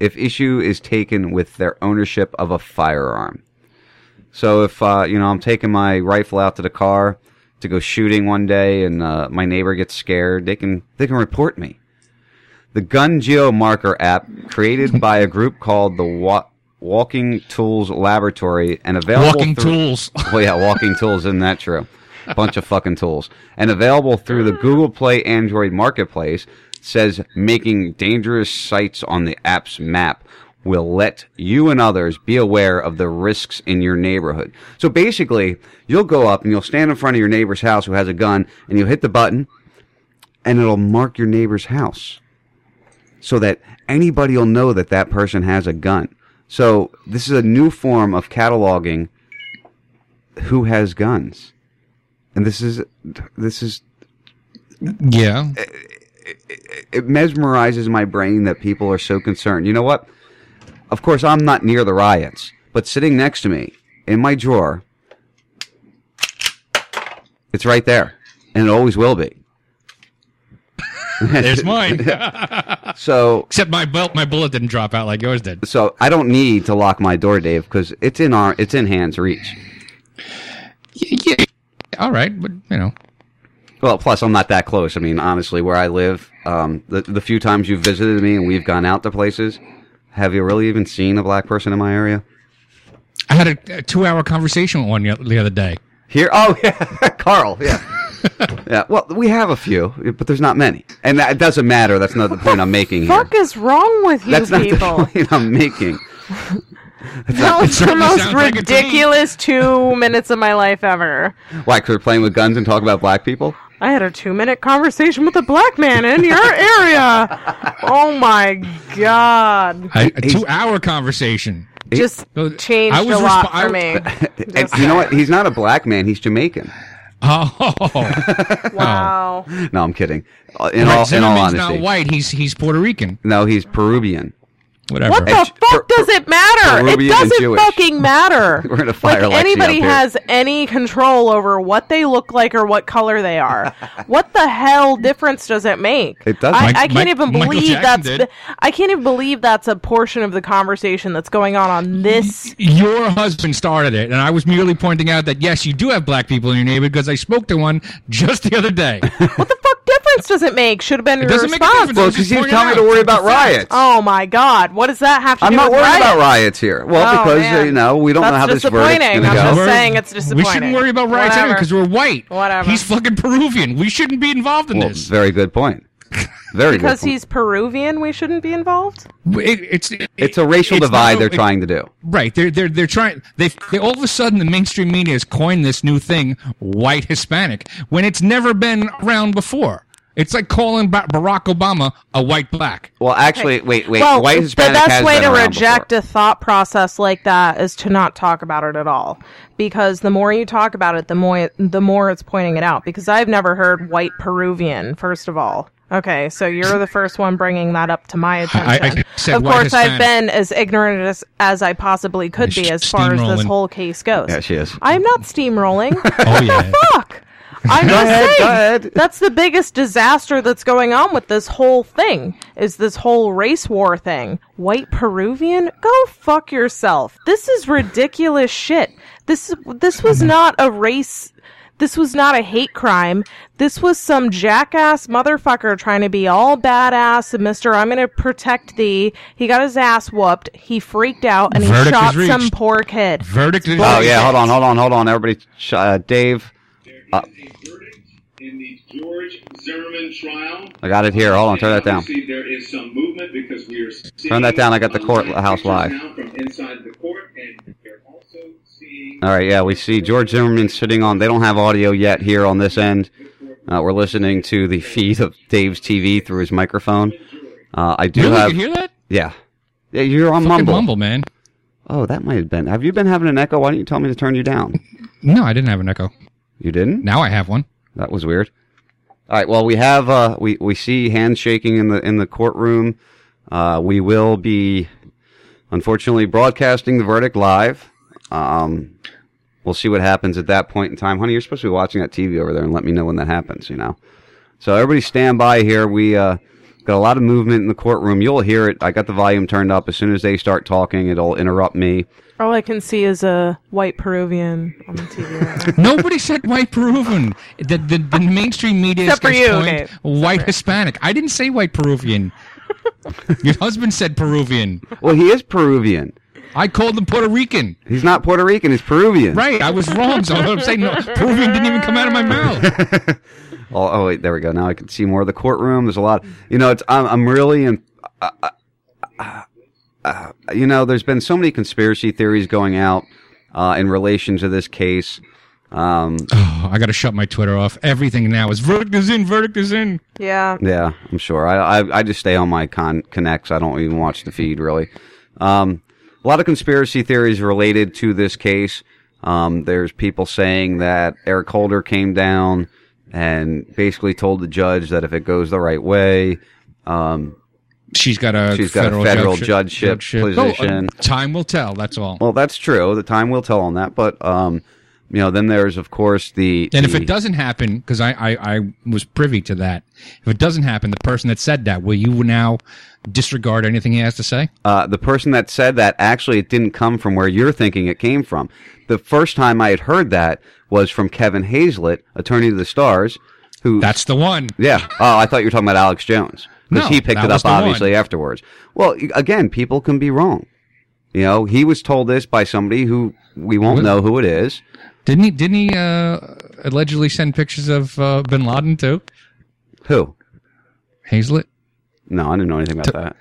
if issue is taken with their ownership of a firearm. So if uh, you know I'm taking my rifle out to the car to go shooting one day, and uh, my neighbor gets scared, they can they can report me. The Gun Geo Marker app, created by a group called the Wa- Walking Tools Laboratory, and available Walking through- Tools. well, yeah, Walking Tools, isn't that true? Bunch of fucking tools, and available through the Google Play Android Marketplace, says making dangerous sites on the app's map will let you and others be aware of the risks in your neighborhood. So basically, you'll go up and you'll stand in front of your neighbor's house who has a gun and you'll hit the button and it'll mark your neighbor's house so that anybody will know that that person has a gun. So this is a new form of cataloging who has guns. And this is this is Yeah. it mesmerizes my brain that people are so concerned. You know what? Of course, I'm not near the riots, but sitting next to me in my drawer, it's right there, and it always will be. There's mine. so, Except my belt, my bullet didn't drop out like yours did. so I don't need to lock my door, Dave, because it's in our it's in hands reach. Yeah. All right, but you know, Well, plus I'm not that close. I mean, honestly, where I live, um, the the few times you've visited me and we've gone out to places, have you really even seen a black person in my area? I had a, a two-hour conversation with one the the other day. Here, oh yeah, Carl, yeah, yeah. Well, we have a few, but there's not many, and that doesn't matter. That's not the point I'm making here. Fuck is wrong with you That's not people? the point I'm making. That was the most sounds like it to me. ridiculous two minutes of my life ever. Why? Because we're playing with guns and talk about black people. I had a two minute conversation with a black man in your area. Oh my god. A, a two-hour conversation. Just So, changed I was a lot resp- for me. And you know what? He's not a black man. He's Jamaican. Oh, Wow. No, I'm kidding. Uh, In Right, all, in all Zimmerman's honesty, not white. He's he's Puerto Rican. no, he's Peruvian. Whatever. What the fuck Per- does it matter? It doesn't fucking matter. We're gonna fire like Lexi anybody up here. has any control over what they look like or what color they are. what the hell difference does it make? It doesn't. I, Mike- I can't Mike- even believe that's. did. I can't even believe that's a portion of the conversation that's going on on this. Your husband started it, and I was merely pointing out that yes, you do have black people in your neighborhood because I spoke to one just the other day. what the fuck difference does it make? Should have been your doesn't make a difference. Well, I was because just he's pointing telling me out. to worry It's a about fact. riots. Oh my god! What does that have to do? I'm do not with worried riots? about riots here. Well, Oh, because uh, man. you know we don't know That's how this verdict's disappointing. going to I'm go. just saying it's We disappointing. shouldn't worry about riots Whatever. because we're white. Whatever. He's fucking Peruvian. We shouldn't be involved in Well, this. very good point. Very because good. Point. he's Peruvian, we shouldn't be involved. It, it's it- It's a racial it's divide not- they're it- trying to do. Right. They're they're they're trying. They they all of a sudden the mainstream media has coined this new thing, white Hispanic, when it's never been around before. It's like calling Ba- Barack Obama a white black. Well, actually, wait, wait. well, white Hispanic the best has way to reject before. a thought process like that is to not talk about it at all. Because the more you talk about it, the more the more it's pointing it out. Because I've never heard white Peruvian. First of all, okay, so you're the first one bringing that up to my attention. I said of white course, I've been as ignorant as, as I possibly could be as far as this whole case goes. Yeah, she is. I'm not steamrolling. Oh yeah. fuck? I'm just ahead, saying. go ahead. That's the biggest disaster that's going on with this whole thing. Is this whole race war thing? White Peruvian? Go fuck yourself. This is ridiculous shit. This this was not a race. This was not a hate crime. This was some jackass motherfucker trying to be all badass and Mister, I'm gonna protect thee. He got his ass whooped. He freaked out and he Verdict shot is some poor kid. Verdict is. Oh yeah, hold on, hold on, hold on. Everybody, sh- uh, Dave, uh, in the George Zimmerman trial. I got it here. Hold on, turn that down. There is some movement because we are Turn that down. I got the court house live. from inside the court, and we're also seeing All right, yeah, we see George Zimmerman sitting on. They don't have audio yet here on this end. Uh, we're listening to the feed of Dave's TV through his microphone. Uh, I do Really? have. You hear that? Yeah, yeah, you're on Fucking Mumble. mumble, man. Oh, that might have been. Have you been having an echo? Why didn't you tell me to turn you down? No, I didn't have an echo. You didn't? Now I have one. That was weird. All right. Well, we have uh, we we see handshaking in the in the courtroom. Uh, we will be, unfortunately, broadcasting the verdict live. Um, we'll see what happens at that point in time. Honey, you're supposed to be watching that TV over there and let me know when that happens. You know. So everybody stand by here. We uh, got a lot of movement in the courtroom. You'll hear it. I got the volume turned up. As soon as they start talking, it'll interrupt me. All I can see is a white Peruvian on the TV. right. Nobody said white Peruvian. The, the, the mainstream media Except for you, coined Dave. white Hispanic. I didn't say white Peruvian. Your husband said Peruvian. Well, he is Peruvian. I called him Puerto Rican. He's not Puerto Rican. He's Peruvian. Right, I was wrong. So I'm saying no, Peruvian didn't even come out of my mouth. Oh, oh wait, there we go. Now I can see more of the courtroom. There's a lot. You know, it's I'm, I'm really in. I, I, uh, you know, there's been so many conspiracy theories going out uh, in relation to this case. Um, Oh, I got to shut my Twitter off. Everything now is verdict is in, verdict is in. Yeah. Yeah, I'm sure. I, I I just stay on my con connects. I don't even watch the feed really. Um, a lot of conspiracy theories related to this case. Um, there's people saying that Eric Holder came down and basically told the judge that if it goes the right way, um, She's got a she's got federal a federal judge- judgeship, judgeship. position. Oh, uh, time will tell. That's all. Well, that's true. The time will tell on that. But um, you know, then there's of course the And if it doesn't happen, because I, I, I was privy to that, if it doesn't happen, the person that said that, will you now disregard anything he has to say? uh, the person that said that actually it didn't come from where you're thinking it came from. The first time I had heard that was from Kevin Hazlett, attorney to the stars, who That's the one. yeah. Oh, I thought you were talking about Alex Jones because No, he picked it up the one. obviously afterwards. Well, again, people can be wrong. You know, he was told this by somebody who we won't know who it is. Didn't he? Didn't he uh, allegedly send pictures of uh, Bin Laden too? Who? Hazlett. No, I didn't know anything about that.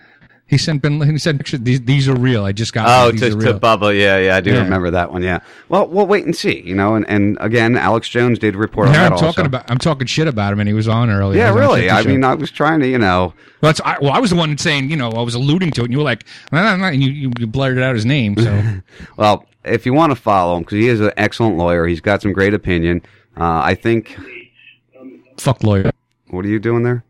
He sent Bin. He sent pictures. These, these are real. I just got. Oh, these to, to. Bubba, yeah, yeah, I do Yeah. remember that one. Yeah. Well, we'll wait and see. You know, and, and again, Alex Jones did report that I'm also. talking about. I'm talking shit about him, and he was on earlier. yeah, He was on really. I Show. mean, I was trying to, you know, Well, that's, I, well, I was the one saying, you know, I was alluding to it, and you were like, nah, nah, and you, you, blurted out his name. So well, if you want to follow him, because he is an excellent lawyer, he's got some great opinion. Uh, I think. fuck lawyer, What are you doing there?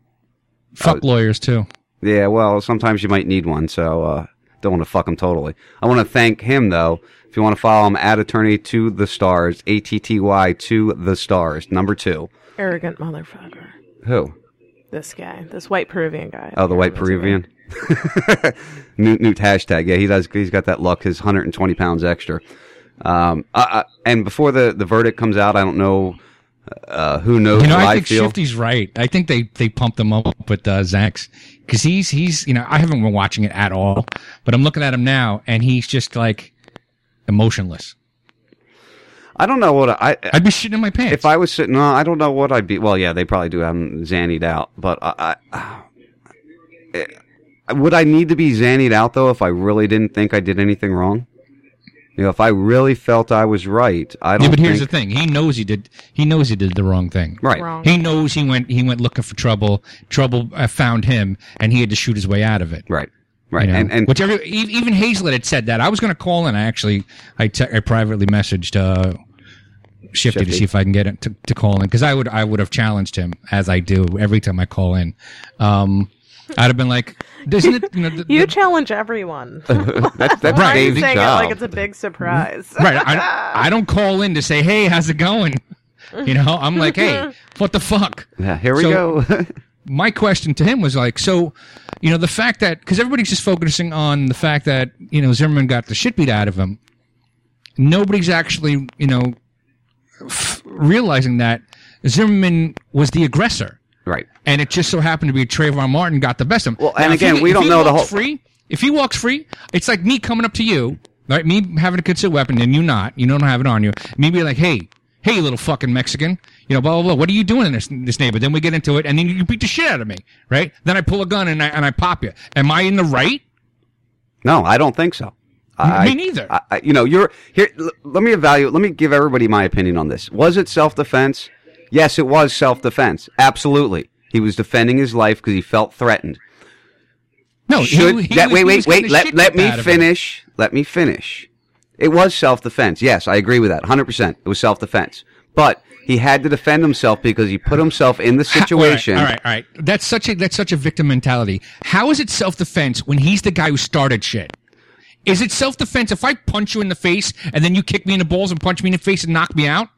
fuck lawyers too. Yeah, well, sometimes you might need one, so uh, don't want to fuck him totally. I want to thank him though. If you want to follow him, at attorney to the stars, A T T Y to the stars, number two. Arrogant motherfucker. Who? This guy. This white Peruvian guy. Oh, the white Peruvian. Newt, Newt hashtag. Yeah, he does. He's got that luck. His 120 pounds extra. Um, uh, uh, and before the, the verdict comes out, I don't know uh, who knows You know, how I I, think feel. Shifty's right. I think they they pumped him up with uh, Zax because he's he's you know I haven't been watching it at all, but I'm looking at him now, and he's just like emotionless. I don't know what I. I'd be shitting in my pants. If I was sitting, no, I don't know what I'd be. Well, yeah, they probably do have him zannied out, but I, I, eh, would I need to be zannied out though if I really didn't think I did anything wrong? You know, if I really felt I was right, I don't. Yeah, but here's think, the thing: he knows he did. He knows he did the wrong thing. Right. Wrong. He knows he went. He went looking for trouble. Trouble uh, found him, and he had to shoot his way out of it. Right. Right. You know? And and which every, even Hazlett had said that. I was going to call in. I actually, I, te- I privately messaged uh, Shifty, to see if I can get it to, to call in because I would, I would have challenged him as I do every time I call in. Um, I'd have been like, "Isn't it?" You know, the, You the- challenge everyone. that's that's Why are you Dave's saying job. it like it's a big surprise? right. I, I don't call in to say, "Hey, how's it going?" You know, I'm like, "Hey, what the fuck?" yeah. Here we So- go. my question to him was like, so, you know, the fact that because everybody's just focusing on the fact that you know Zimmerman got the shit beat out of him, nobody's actually you know f- realizing that Zimmerman was the aggressor, right. and it just so happened to be Trayvon Martin got the best of him. Well, and if he- again, we don't know the whole- Free, if he walks free, it's like me coming up to you, right? Me having a concealed weapon and you not, you don't have it on you. Me be like, hey. Hey, you little fucking Mexican! You know, blah blah blah. What are you doing in this this neighborhood? Then we get into it, and then you beat the shit out of me, right? Then I pull a gun and I and I pop you. Am I in the right? No, I don't think so. Me I, neither. I, I- you know, you're here. L- let me evaluate. Let me give everybody my opinion on this. Was it self defense? Yes, it was self defense. Absolutely. He was defending his life because he felt threatened. No, Should, he, he that- was- wait, wait, wait. Let, let me finish. Let me finish. It was self defense. Yes, I agree with that. 100%. It was self defense. But he had to defend himself because he put himself in the situation. All right, all right, all right. That's such a that's such a victim mentality. How is it self defense when he's the guy who started shit? Is it self defense if I punch you in the face and then you kick me in the balls and punch me in the face and knock me out?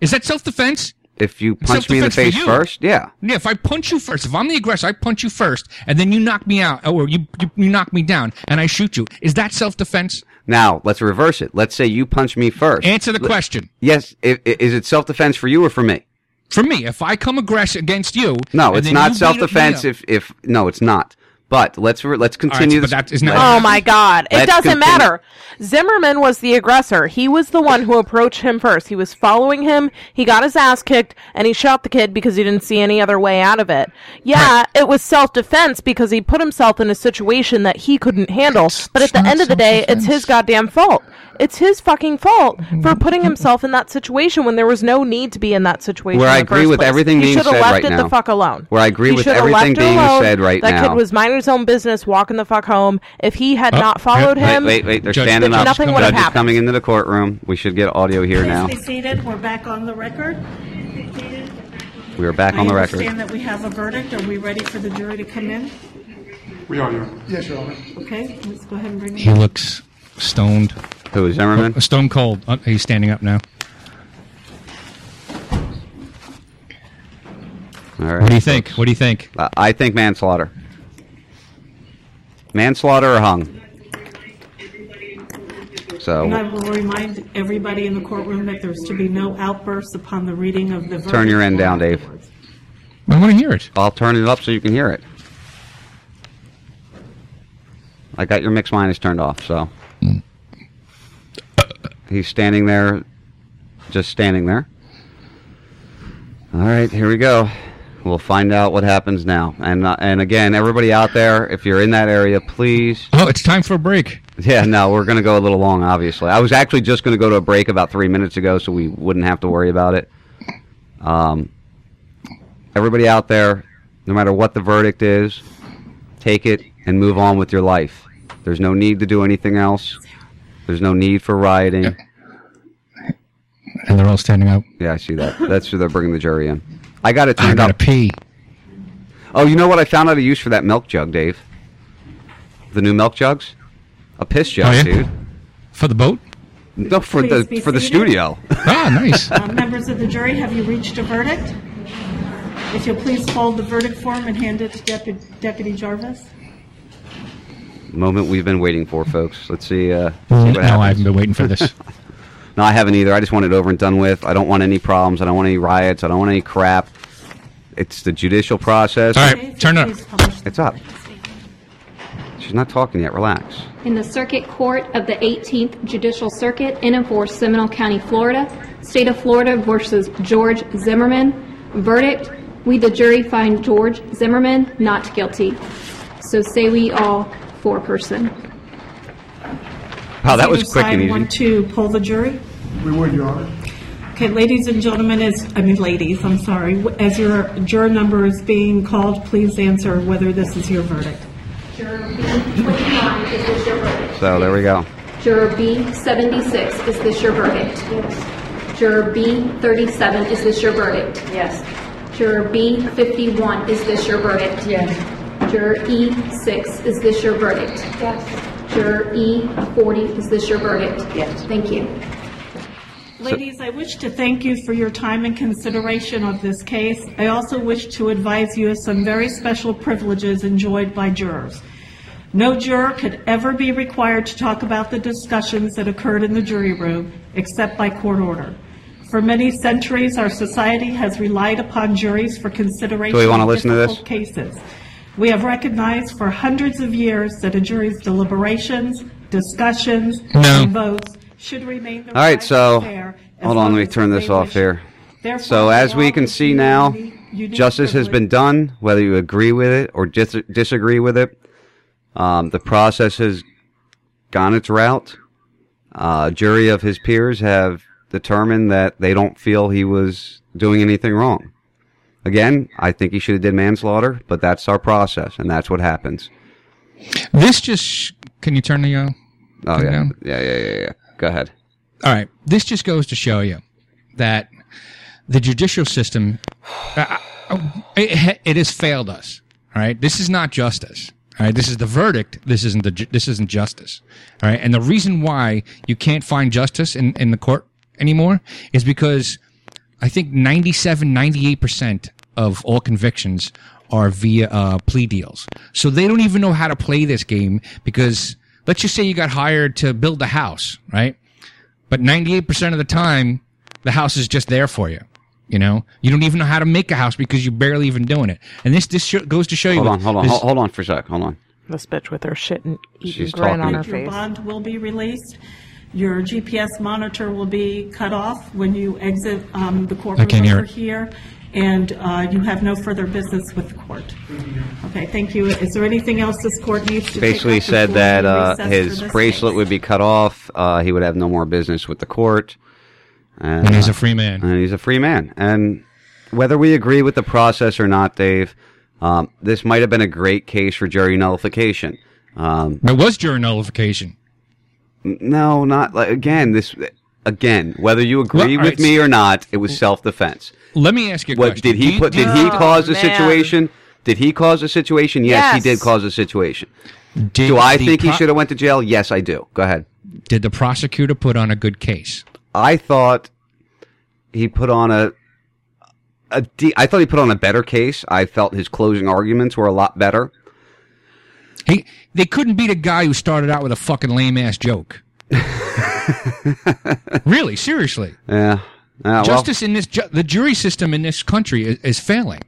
Is that self defense? If you punch me in the face first, yeah. Yeah, if I punch you first, if I'm the aggressor, I punch you first, and then you knock me out, or you you, you knock me down, and I shoot you. Is that self defense? Now, let's reverse it. Let's say you punch me first. Answer the L- question. Yes. i- i- Is it self defense for you or for me? For me, if I come aggressive against you, No, it's not you beat up me self defense if, if no, it's not. But let's re- let's continue. but this- that is not- let's- Oh my God! It doesn't continue- matter. Zimmerman was the aggressor. He was the one who approached him first. He was following him. He got his ass kicked, and he shot the kid because he didn't see any other way out of it. Yeah, it was self-defense because he put himself in a situation that he couldn't handle. But at the end of the day, it's his goddamn fault. It's his fucking fault mhm. for putting himself in that situation when there was no need to be in that situation. Where in I the agree first with place. everything he being should have said left right it now. the fuck alone. Where I agree He with should have everything left her being alone. said right that now. kid was minding his own business, walking the fuck home. If he had Oh, not followed wait, him, Wait, wait, they're Judge- standing up. nothing would have Judge is happened. coming into the courtroom. We should get audio here now. Be seated. We're back on the record. We are back I on the record. understand that we have a verdict. Are we ready for the jury to come in? We are, Your Honor. Yes, Your Honor. Okay, let's go ahead and bring He looks stoned. Who is Zimmerman? Stone cold. Oh, he's standing up now. All right. What do you think? What do you think? Uh, I think manslaughter. Manslaughter or hung. So And I will remind everybody in the courtroom that there's to be no outbursts upon the reading of the turn your end down, Dave. I want to hear it. I'll turn it up so you can hear it. I got your mix minus turned off, so he's standing there, just standing there. All right, here we go. We'll find out what happens now. And uh, and again, everybody out there, if you're in that area, please. Oh, it's time for a break. Yeah, no, we're going to go a little long, obviously. I was actually just going to go to a break about three minutes ago, so we wouldn't have to worry about it. Um, everybody out there, no matter what the verdict is, take it and move on with your life. There's no need to do anything else. There's no need for rioting. And they're all standing up. Yeah, I see that. That's who they're bringing the jury in. I got it I gotta up. pee. Oh, you know what? I found out a use for that milk jug, Dave. The new milk jugs, a piss jug, Oh, yeah? dude. For the boat? No, for Please the be for the studio. Ah, nice. Uh, members of the jury, have you reached a verdict? If you'll please fold the verdict form and hand it to Deputy, Deputy Jarvis. Moment we've been waiting for, folks. Let's see. Uh, see no, what I haven't been waiting for this. No, I haven't either. I just want it over and done with. I don't want any problems. I don't want any riots. I don't want any crap. It's the judicial process. All right, turn it up. It's up. She's not talking yet. Relax. In the Circuit Court of the 18th Judicial Circuit in and for Seminole County, Florida, State of Florida versus George Zimmerman. Verdict, we the jury find George Zimmerman not guilty. So say we all four-person. Wow, that Does was quick either and side easy. want to pull the jury? We would, Your Honor. Okay, ladies and gentlemen, as, I mean, ladies, I'm sorry. As your juror number is being called, please answer whether this is your verdict. Juror B 29, is this your verdict? So there we go. Juror B 76, is this your verdict? Yes. Juror B 37, is this your verdict? Yes. Juror B 51, is this your verdict? Yes. Juror E 6, is this your verdict? Yes. Juror E 40, is this your verdict? Yes. Thank you. Ladies, I wish to thank you for your time and consideration of this case. I also wish to advise you of some very special privileges enjoyed by jurors. No juror could ever be required to talk about the discussions that occurred in the jury room except by court order. For many centuries, our society has relied upon juries for consideration Do we wanna of listen to this? cases. We have recognized for hundreds of years that a jury's deliberations, discussions, No. and votes should remain the All right, so hold on. Let me turn this off here. Therefore, So as we can see now, justice has been done. Whether you agree with it or dis- disagree with it, um, the process has gone its route. Uh, a jury of his peers have determined that they don't feel he was doing anything wrong. Again, I think he should have did manslaughter, but that's our process, and that's what happens. This just can you turn the uh, Oh yeah, down? yeah, yeah, yeah, yeah. Go ahead. All right. This just goes to show you that the judicial system uh, uh, it, it has failed us. All right. This is not justice. All right. This is the verdict. This isn't the this isn't justice. All right. And the reason why you can't find justice in in the court anymore is because I think 97 98% of all convictions are via uh, plea deals. So they don't even know how to play this game because let's just say you got hired to build a house, right? But 98% of the time, the house is just there for you. You know, you don't even know how to make a house because you're barely even doing it. And this this sh- goes to show you. Hold on, hold on, this- hold, hold on for a sec. Hold on. This bitch with her shit and eating She's grin on talking. her Your face. bond will be released. Your GPS monitor will be cut off when you exit um, the I courtroom can't hear over it. Here, and uh, you have no further business with the court. Okay, thank you. Is there anything else this court needs to take Basically up said that uh, his bracelet case? would be cut off. Uh, he would have no more business with the court. And, And he's a free man. And he's a free man. And whether we agree with the process or not, Dave, um, this might have been a great case for jury nullification. Um, There was jury nullification. no, not like again. This again, whether you agree Well, with right, me so- or not, it was self defense. Let me ask you a What question. did he put? Did he Oh, cause the situation? Did he cause the situation? Yes, he did cause the situation. Did do I the think he should have went to jail? Yes, I do. Go ahead. Did the prosecutor put on a good case? I thought he put on a, a de- I thought he put on a better case. I felt his closing arguments were a lot better. He they couldn't beat a guy who started out with a fucking lame ass joke. really, seriously. Yeah. Uh, well, Justice in this ju- the jury system in this country is, is failing.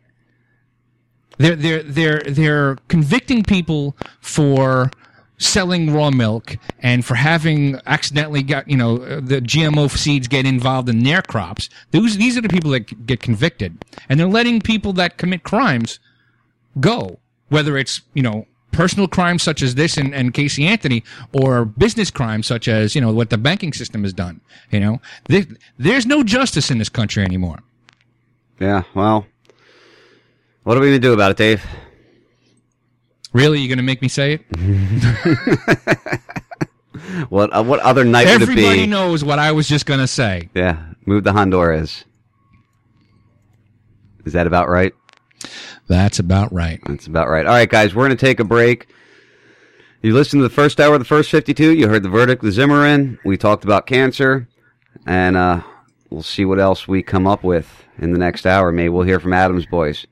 They're they're they're they're convicting people for selling raw milk and for having accidentally got you know the GMO seeds get involved in their crops. Those these are the people that get convicted, and they're letting people that commit crimes go, whether it's you know personal crimes such as this and, and Casey Anthony, or business crimes such as you know what the banking system has done. You know, there, there's no justice in this country anymore. yeah. Well, what are we gonna do about it, Dave? Really, you going to make me say it? What uh, what other night would it Everybody be? knows what I was just going to say. Yeah, move the Honduras. Is that about right? That's about right. That's about right. All right, guys, we're going to take a break. You listened to the first hour of the first 52. You heard the verdict with Zimmerman. We talked about cancer. And uh, we'll see what else we come up with in the next hour. Maybe we'll hear from Adams Boys.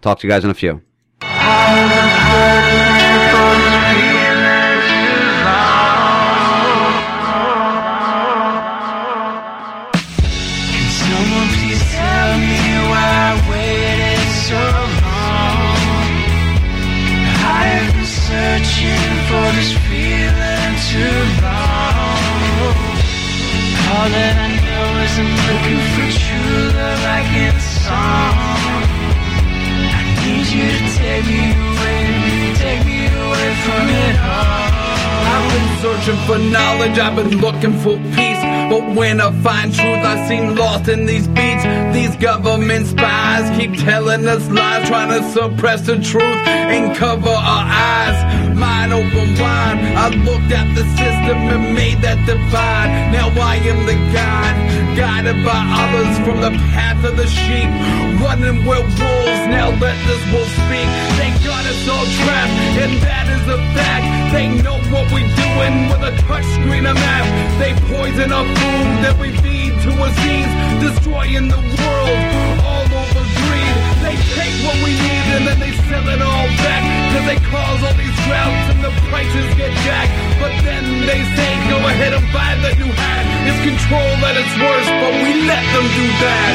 Talk to you guys in a few. All that I know is I'm looking for true love like in a song. I need you to take me away, take me away from it all. I've been searching for knowledge, I've been looking for peace. But when I find truth, I seem lost in these beats. These government spies keep telling us lies, trying to suppress the truth and cover our eyes. Mind open wide, I looked at the system and made that divide. Now I am the guide, guided by others from the path of the sheep. Running with wolves, now let this wolf speak. They got us all trapped, and that is a fact. They know what we're doing with a touchscreen and map. They poison our food that we feed to seeds, destroying the world all over greed. They take what we need and then they sell it all back. Cause they cause all these droughts and the prices get jacked. But then they say, go ahead and buy the new hat. It's control at its worst, but we let them do that.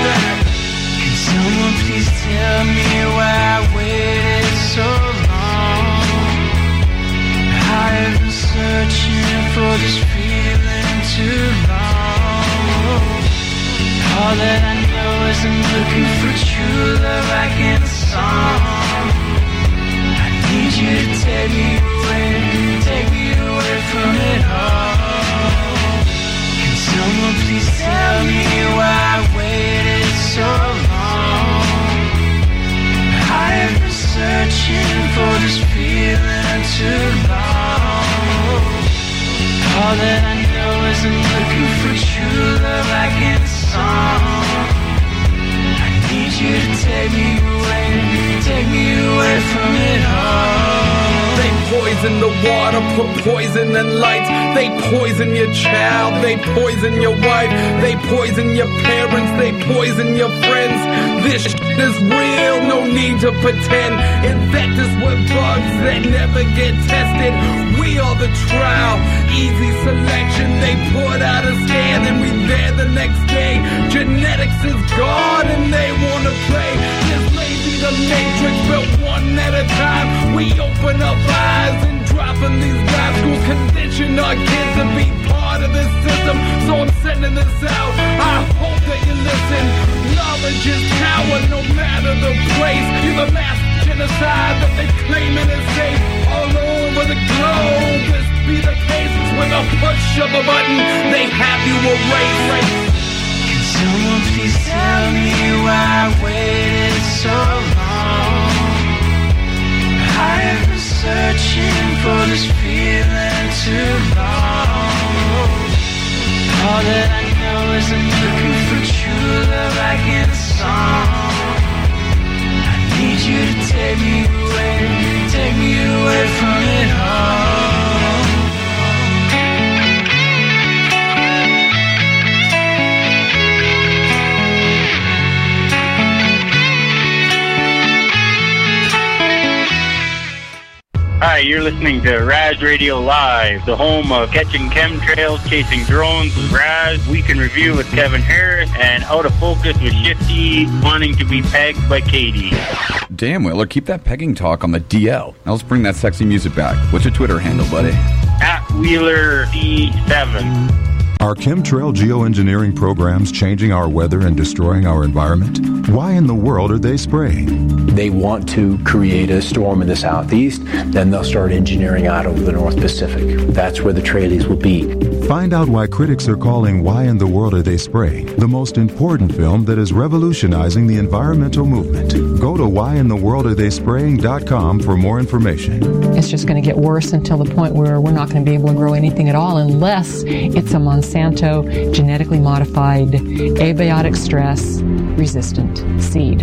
Can someone please tell me why I waited so long? I've been searching for this feeling too long. All that I know is I'm looking for true love. I need you to take me away, take me away from it all. Someone please tell me why I waited so long? Searching for this feeling too long. All that I know is I'm looking for true love like in a song. You to take me away, take me away from it all. They poison the water, put poison in lights. They poison your child, they poison your wife, they poison your parents, they poison your friends. This shit is real, no need to pretend. Us with bugs that never get tested. We are the trial, easy selection. They put out a scan and we there the next day. Genetics is God and they wanna play. This may be the matrix, but one at a time. We open up eyes and dropping these rascals. Condition our kids to be part of this system. So I'm sending this out. I hope that you listen. Knowledge is power, no matter the place. You're the last genocide that they claiming is safe over the globe. This be the case with a push of a button. They have you erased. Can someone please tell me why I waited so long? I have been searching for this feeling too long. All that I know is I'm looking for true love like in song. You to take me away, take me away from it all. Hi, you're listening to Raz Radio Live, the home of catching chemtrails, chasing drones with Raz, Week in Review with Kevin Harris, and Out of Focus with Shifty, wanting to be pegged by Katie. Damn, Willer, keep that pegging talk on the DL. Now let's bring that sexy music back. What's your Twitter handle, buddy? At Wheeler D7. Are chemtrail geoengineering programs changing our weather and destroying our environment? Why in the world are they spraying? They want to create a storm in the southeast, then they'll start engineering out over the North Pacific. That's where the trailees will be. Find out why critics are calling Why in the World Are They Spraying the most important film that is revolutionizing the environmental movement. Go to whyintheworldaretheyspraying.com for more information. It's just going to get worse until the point where we're not going to be able to grow anything at all unless it's a Monsanto genetically modified abiotic stress resistant seed.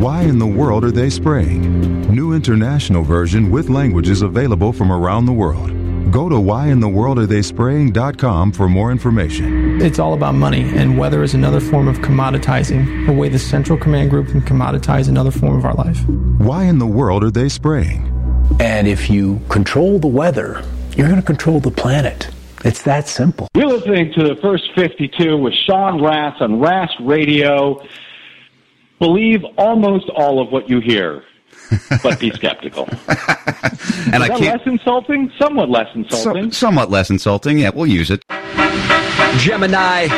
Why in the world are they spraying? New international version with languages available from around the world. Go to whyintheworldaretheyspraying.com for more information. It's all about money, and weather is another form of commoditizing, a way the Central Command Group can commoditize another form of our life. Why in the world are they spraying? And if you control the weather, you're going to control the planet. It's that simple. You're listening to the first 52 with Sean Rass on Rass Radio. Believe almost all of what you hear, but be skeptical. And Is I that can't. less insulting? Somewhat less So, insulting. somewhat less insulting. Yeah, we'll use it. Gemini,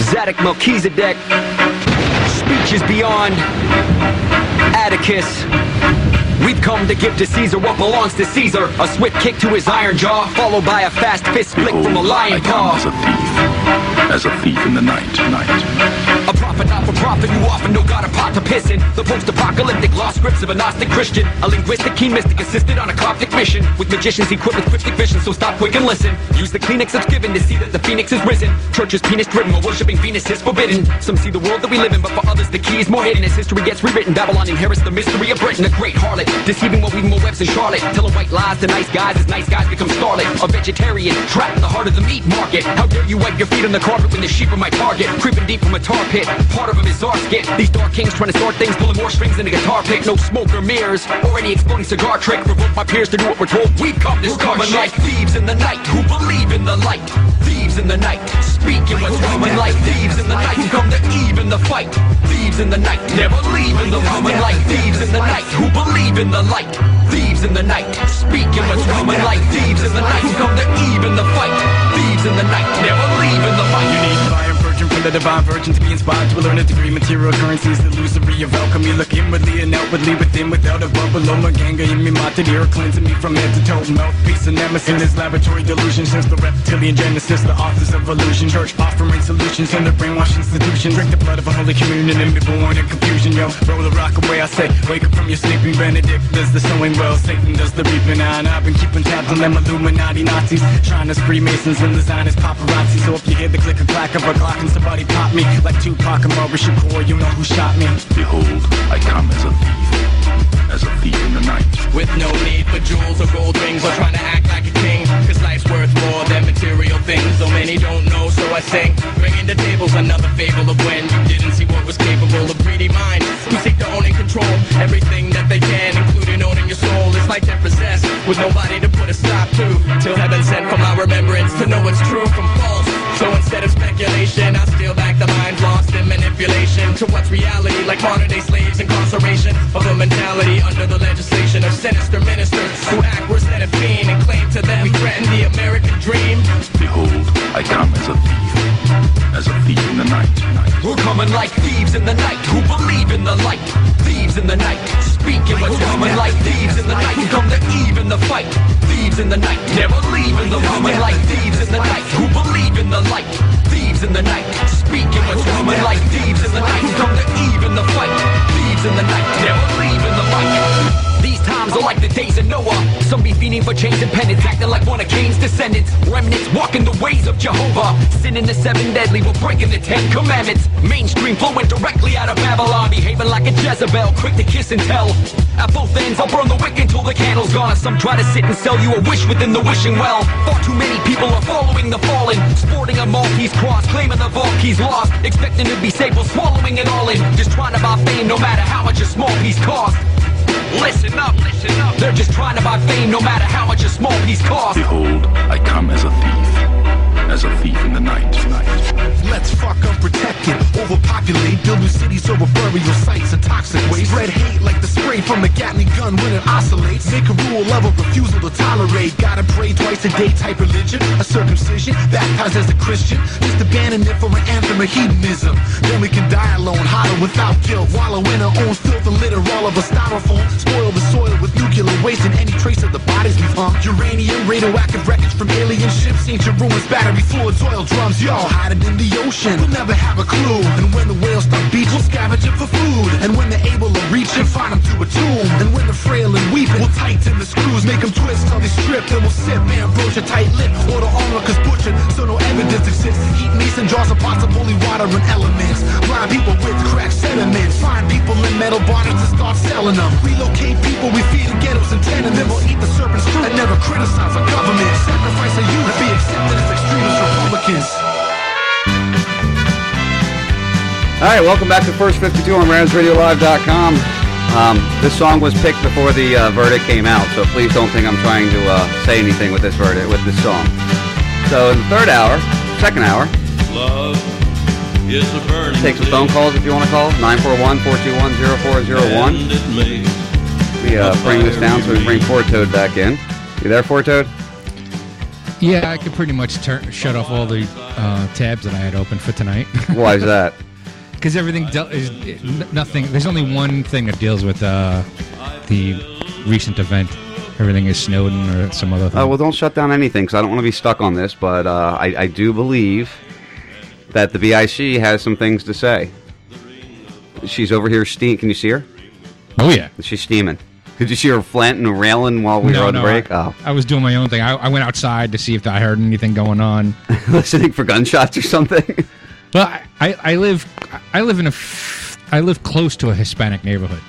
Zadok Melchizedek, speeches beyond Atticus. We've come to give to Caesar what belongs to Caesar. A swift kick to his iron jaw, followed by a fast fist flick from a oh, lion paw. As a thief in the night, night. A prophet, for profit, who often know got a pot to piss in. The post-apocalyptic lost scripts of a Gnostic Christian. A linguistic keen mystic assisted on a Coptic mission. With magicians equipped with cryptic vision, so stop quick and listen. Use the Kleenex that's given to see that the phoenix is risen. Church is penis driven, while worshipping Venus is forbidden. Some see the world that we live in, but for others the key is more hidden. As history gets rewritten, Babylon inherits the mystery of Britain. A great harlot, deceiving what we more webs in Charlotte. Telling white lies to nice guys as nice guys become starlit. A vegetarian, trapped in the heart of the meat market. How dare you wipe your feet on the carpet when the sheep are my target? Creeping deep from a tar pit, part of a bizarre skit. These dark kings trying to start things, pulling more strings than a guitar pick. No smoke or mirrors, or any exploding cigar trick. Provoke my peers to do what we're told. We come to start shit. like thieves in the night who believe in the light. Thieves in the night, speaking what's coming like thieves in the night who come to even the fight. Thieves in the night, never leave in the coming like thieves in the night who believe in the light. Thieves in the night, speaking what's coming like thieves in the night who come to even the fight. Thieves in the night, never leave in the fight. Virgin from the divine virgin to be inspired to learn a degree. Material currencies, illusory of alchemy. Look inwardly and outwardly, within, without a bubble. Oh, my ganga, in me, mata, dear, cleansing me from head to toe. Mouthpiece and nemesis in this laboratory delusion. Since the reptilian genesis, the authors of illusion. Church offering solutions in the brainwash institution. Drink the blood of a holy communion and be born in confusion, yo. Roll the rock away, I say. Wake up from your sleeping. Benedict does the sowing well. Satan does the reaping. And I've been keeping tabs on them Illuminati Nazis. Shriners, Freemasons, and designers, paparazzi. So if you hear the click and clack of a Glock and somebody pop me, like Tupac and Maurice Shakur, you know who shot me. Behold, I come as a thief. As a thief in the night. With No need for jewels or gold rings or trying to act like a king. Cause life's worth more than material things. So many don't know, so I sing. Bringing the tables another fable of when you didn't see what was capable of greedy minds who seek to own and control everything that they can, including owning your soul. It's like they're possessed with nobody to put a stop to. Till heaven sent for my remembrance to know what's true from false. So instead of speculation, I steal back the mind lost in manipulation to what's reality, like modern day slaves, incarceration of a mentality under the legislation of sinister ministers who act worse than a fiend and claim to them we threaten the American dream. Behold, I come as a thief, as a thief in the night. We're coming like thieves in the night who believe in the light. Thieves in the night, speaking what's coming like thieves in the night who come to Eve in the fight. Thieves in the night, never leaving the coming like thieves in the night who believe in the light. Thieves in the night, speaking what's coming like thieves in the night who come to Eve in the fight. Thieves in the night, never leaving fight. These times are like the days of Noah. Some be fiending for change and penance, acting like one of Cain's descendants. Remnants walking the ways of Jehovah. Sinning the seven deadly, we're breaking the Ten Commandments. Mainstream flowing directly out of Babylon, behaving like a Jezebel, quick to kiss and tell. At both ends, I'll burn the wick until the candle's gone. Some try to sit and sell you a wish within the wishing well. Far too many people are following the fallen, sporting a Maltese cross, claiming the vault keys lost, expecting to be safe while swallowing it all in. Just trying to buy fame, no matter how much a small piece costs. Listen up, listen up. They're just trying to buy fame no matter how much a small piece costs. Behold, I come as a thief, as a thief in the night. Let's fuck unprotected, overpopulate, build new cities over burial sites and toxic waste. Spread hate like the spray from a Gatling gun when it oscillates. Make a rule of a refusal to tolerate. Gotta pray twice a day type religion. A circumcision, baptized as a Christian. Just abandon it for an anthem of hedonism. Then we can die alone, holler without guilt. Wallow in our own filth and litter all of a styrofoam. Spoil the soil with nuclear waste and any trace of the bodies we've hung. Uranium, radioactive wreckage from alien ships, ancient ruins, fluids, oil drums. Y'all hide it in the ocean. We'll never have a clue. And when the whales start beach, we'll scavenge it for food. And when they're able to reach it, find them to a tomb. And when they're frail and weeping, we'll tighten the screws, make them twist till they strip. Then we'll sip ambrosia tight lip. Order armor cause butchered, so no evidence exists. Heat mason jars of pots of holy water and elements. Blind people with cracked sentiments. Find people in metal bodies to start selling them. Relocate people we feed in ghettos and tenements. We'll eat the serpent's fruit and never criticize our government. Sacrifice a youth and be accepted as extremist Republicans. All right, welcome back to First 52 on RamsRadioLive.com. Um, this song was picked before the uh, verdict came out, so please don't think I'm trying to uh, say anything with this verdict, with this song. So in the third hour, second hour, Love is a burning take some phone calls if you want to call, 941-421-0401. We uh, bring this down so we bring Four Toad back in. You there, Four Toad? Yeah, I could pretty much turn, shut off all the uh, tabs that I had open for tonight. Why is that? Because everything del- is nothing. There's only one thing that deals with uh, the recent event. Everything is Snowden or some other thing. Uh, well, don't shut down anything because I don't want to be stuck on this, but uh, I, I do believe that the BIC has some things to say. She's over here steam. Can you see her? Oh yeah, she's steaming. Did you see her flanting and railing while we no, were on no, break? I, oh, I was doing my own thing. I, I went outside to see if I heard anything going on. listening for gunshots or something. Well, I, I, I live I live in a I live close to a Hispanic neighborhood,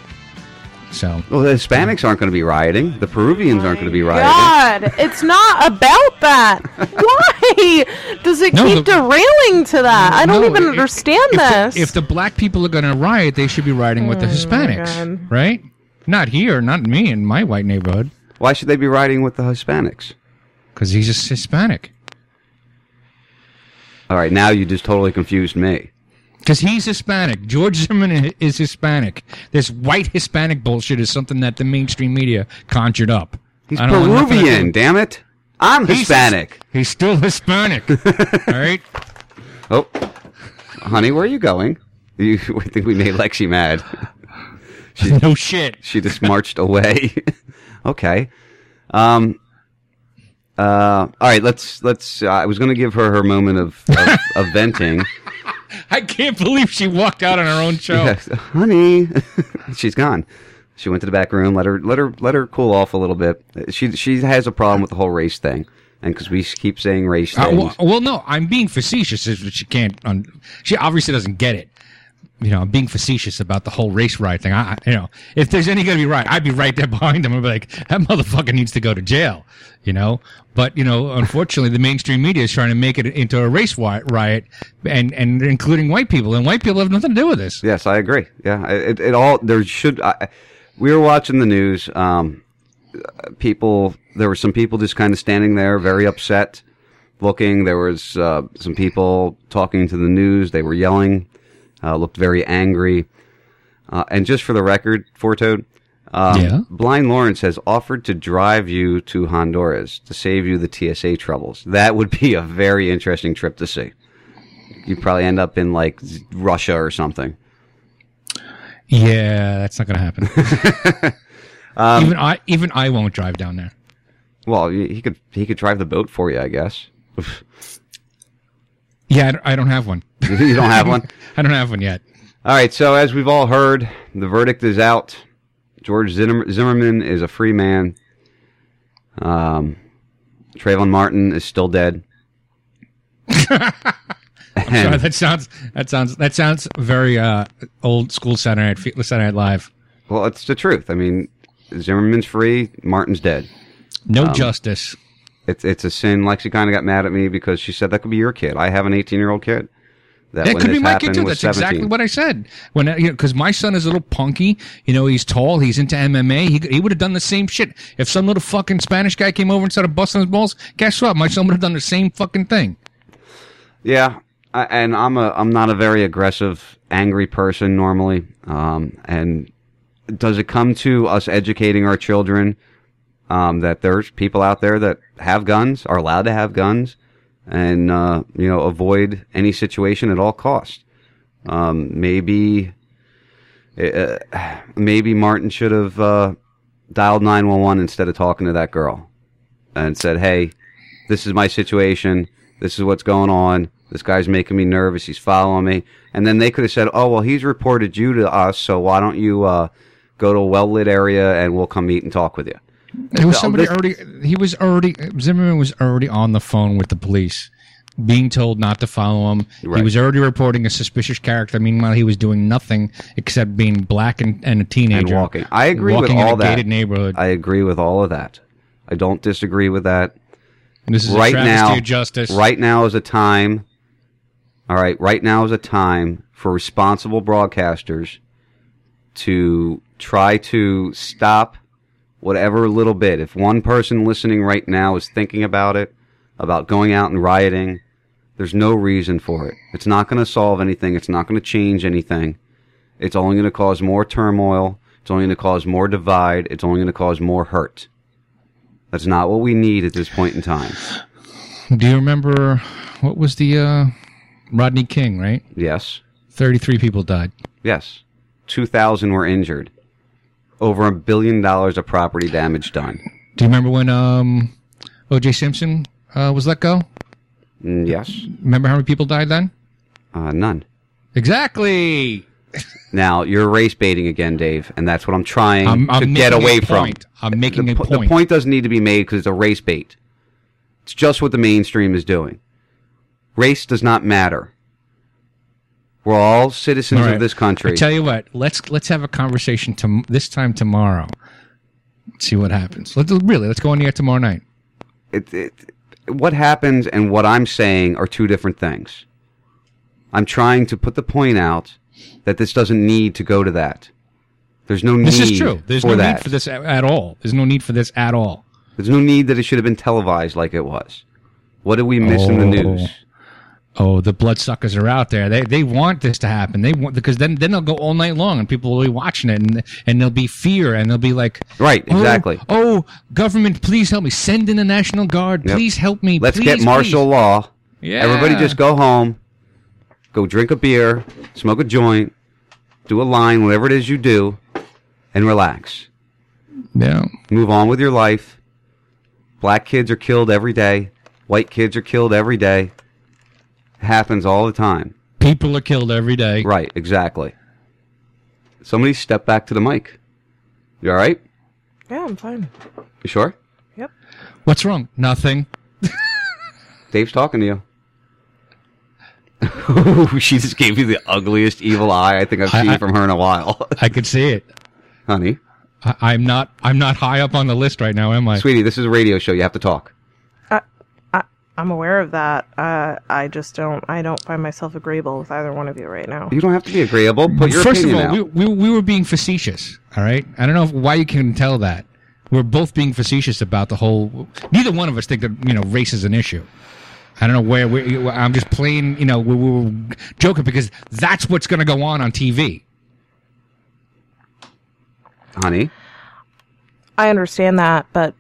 so well, the Hispanics aren't going to be rioting. The Peruvians aren't going to be rioting. God, it's not about that. Why does it No, keep the- derailing to that? I don't No, even if- understand if this. The, if the black people are going to riot, they should be rioting with the oh Hispanics, right? Not here, not me in my white neighborhood. Why should they be riding with the Hispanics? Because he's just Hispanic. All right, now you just totally confused me. Because he's Hispanic. George Zimmerman is Hispanic. This white Hispanic bullshit is something that the mainstream media conjured up. He's I don't want nothing to Peruvian. Damn it! I'm He's- Hispanic. He's still Hispanic. All right. Oh, honey, where are you going? You I think we made Lexi mad. She, no shit. She just marched away. okay. Um. Uh. All right. Let's let's. Uh, I was going to give her her moment of of, of venting. I can't believe she walked out on her own show. Yes, honey, she's gone. She went to the back room. Let her let her let her cool off a little bit. She she has a problem with the whole race thing, and because we keep saying race Uh, things. well, well, no, I'm being facetious. Is she can't. Un- she obviously doesn't get it. You know, I'm being facetious about the whole race riot thing. I, you know, if there's any going to be right, I'd be right there behind them I'd be like, that motherfucker needs to go to jail, you know. But you know, unfortunately, the mainstream media is trying to make it into a race riot, and and including white people, and white people have nothing to do with this. Yes, I agree. Yeah, it, it all there should. I, we were watching the news. Um, people, there were some people just kind of standing there, very upset, looking. There was uh, some people talking to the news. They were yelling, uh, looked very angry. Uh, and just for the record, Fortoad, um, Yeah? Blind Lawrence has offered to drive you to Honduras to save you the TSA troubles. That would be a very interesting trip to see. You'd probably end up in like Russia or something. Yeah, that's not going to happen. Um, even I, even I won't drive down there. Well, he he could he could drive the boat for you, I guess. Yeah, I don't have one. you don't have one. I don't have one yet. All right. So as we've all heard, the verdict is out. George Zimmer- Zimmerman is a free man. Um, Trayvon Martin is still dead. I'm sorry, that sounds that sounds that sounds very uh, old school Saturday Night Fe- Saturday Night Live. Well, it's the truth. I mean, Zimmerman's free. Martin's dead. No Um, justice. It's it's a sin. Lexi kind of got mad at me because she said that could be your kid. I have an 18 year old kid. That It could be my kid too. That's 17. exactly what I said. When uh, you know, because my son is a little punky. You know, he's tall. He's into MMA. He he would have done the same shit if some little fucking Spanish guy came over and started busting his balls. Guess what? My son would have done the same fucking thing. Yeah, I, and I'm a I'm not a very aggressive, angry person normally. Um, and does it come to us educating our children um, that there's people out there that have guns, are allowed to have guns, and uh, you know avoid any situation at all costs? Um, maybe uh, maybe Martin should have uh, dialed nine one one instead of talking to that girl and said, "Hey, this is my situation. This is what's going on. This guy's making me nervous. He's following me." And then they could have said, "Oh, well, he's reported you to us, so why don't you uh, go to a well lit area and we'll come meet and talk with you." There was somebody already. He was already. Zimmerman was already on the phone with the police, being told not to follow him. He was already reporting a suspicious character. Meanwhile, he was doing nothing except being black and, and a teenager. and walking. I agree walking with all in a that. gated neighborhood. I agree with all of that. I don't disagree with that. And This is right now. justice. Right now is a time. All right, right now is a time for responsible broadcasters to try to stop whatever little bit. If one person listening right now is thinking about it, about going out and rioting, there's no reason for it. It's not going to solve anything. It's not going to change anything. It's only going to cause more turmoil. It's only going to cause more divide. It's only going to cause more hurt. That's not what we need at this point in time. Do you remember what was the uh, Rodney King? Right. Yes. Thirty-three people died. Yes. 2,000 were injured. Over a billion dollars of property damage done. Do you remember when um, O.J. Simpson uh, was let go? Mm, yes. Remember how many people died then? Uh, none. Exactly. Now, you're race baiting again, Dave, and that's what I'm trying I'm- I'm to get away from. I'm making the, a point. The point doesn't need to be made because it's a race bait. It's just what the mainstream is doing. Race does not matter. We're all citizens All right. of this country. I tell you what, let's let's have a conversation to, this time tomorrow. See what happens. Let's really let's go on the air tomorrow night. it, it, what happens and what I'm saying are two different things. I'm trying to put the point out that this doesn't need to go to that. There's no need This is true. There's for no that. need for this at all. There's no need for this at all. There's no need that it should have been televised like it was. What did we miss in the Oh. news? Oh, the bloodsuckers are out there. They they want this to happen. They want because then then they'll go all night long and people will be watching it and and there'll be fear and they'll be like Right, "Oh, exactly. Oh, government, please help me. Send in the National Guard. Yep. Please help me. Let's Please, get martial please." law. Yeah. Everybody just go home, go drink a beer, smoke a joint, do a line, whatever it is you do, and relax. Yeah. Move on with your life. Black kids are killed every day. White kids are killed every day. It happens all the time. People are killed every day. Right, exactly. Somebody step back to the mic. You all right? Yeah, I'm fine. You sure? Yep. What's wrong? Nothing. Dave's talking to you. she just gave you the ugliest evil eye I think I've I- seen I- from her in a while. I could see it. Honey. I, I'm not. I'm not high up on the list right now, am I? Sweetie, this is a radio show. You have to talk. I'm aware of that. Uh, I just don't. I don't find myself agreeable with either one of you right now. You don't have to be agreeable. Put your First of all, we, we we were being facetious. All right. I don't know if, why you can tell that. We're both being facetious about the whole. Neither one of us think that you know race is an issue. I don't know where we. I'm just playing. You know, we, we were joking because that's what's going to go on on TV. Honey. I understand that, but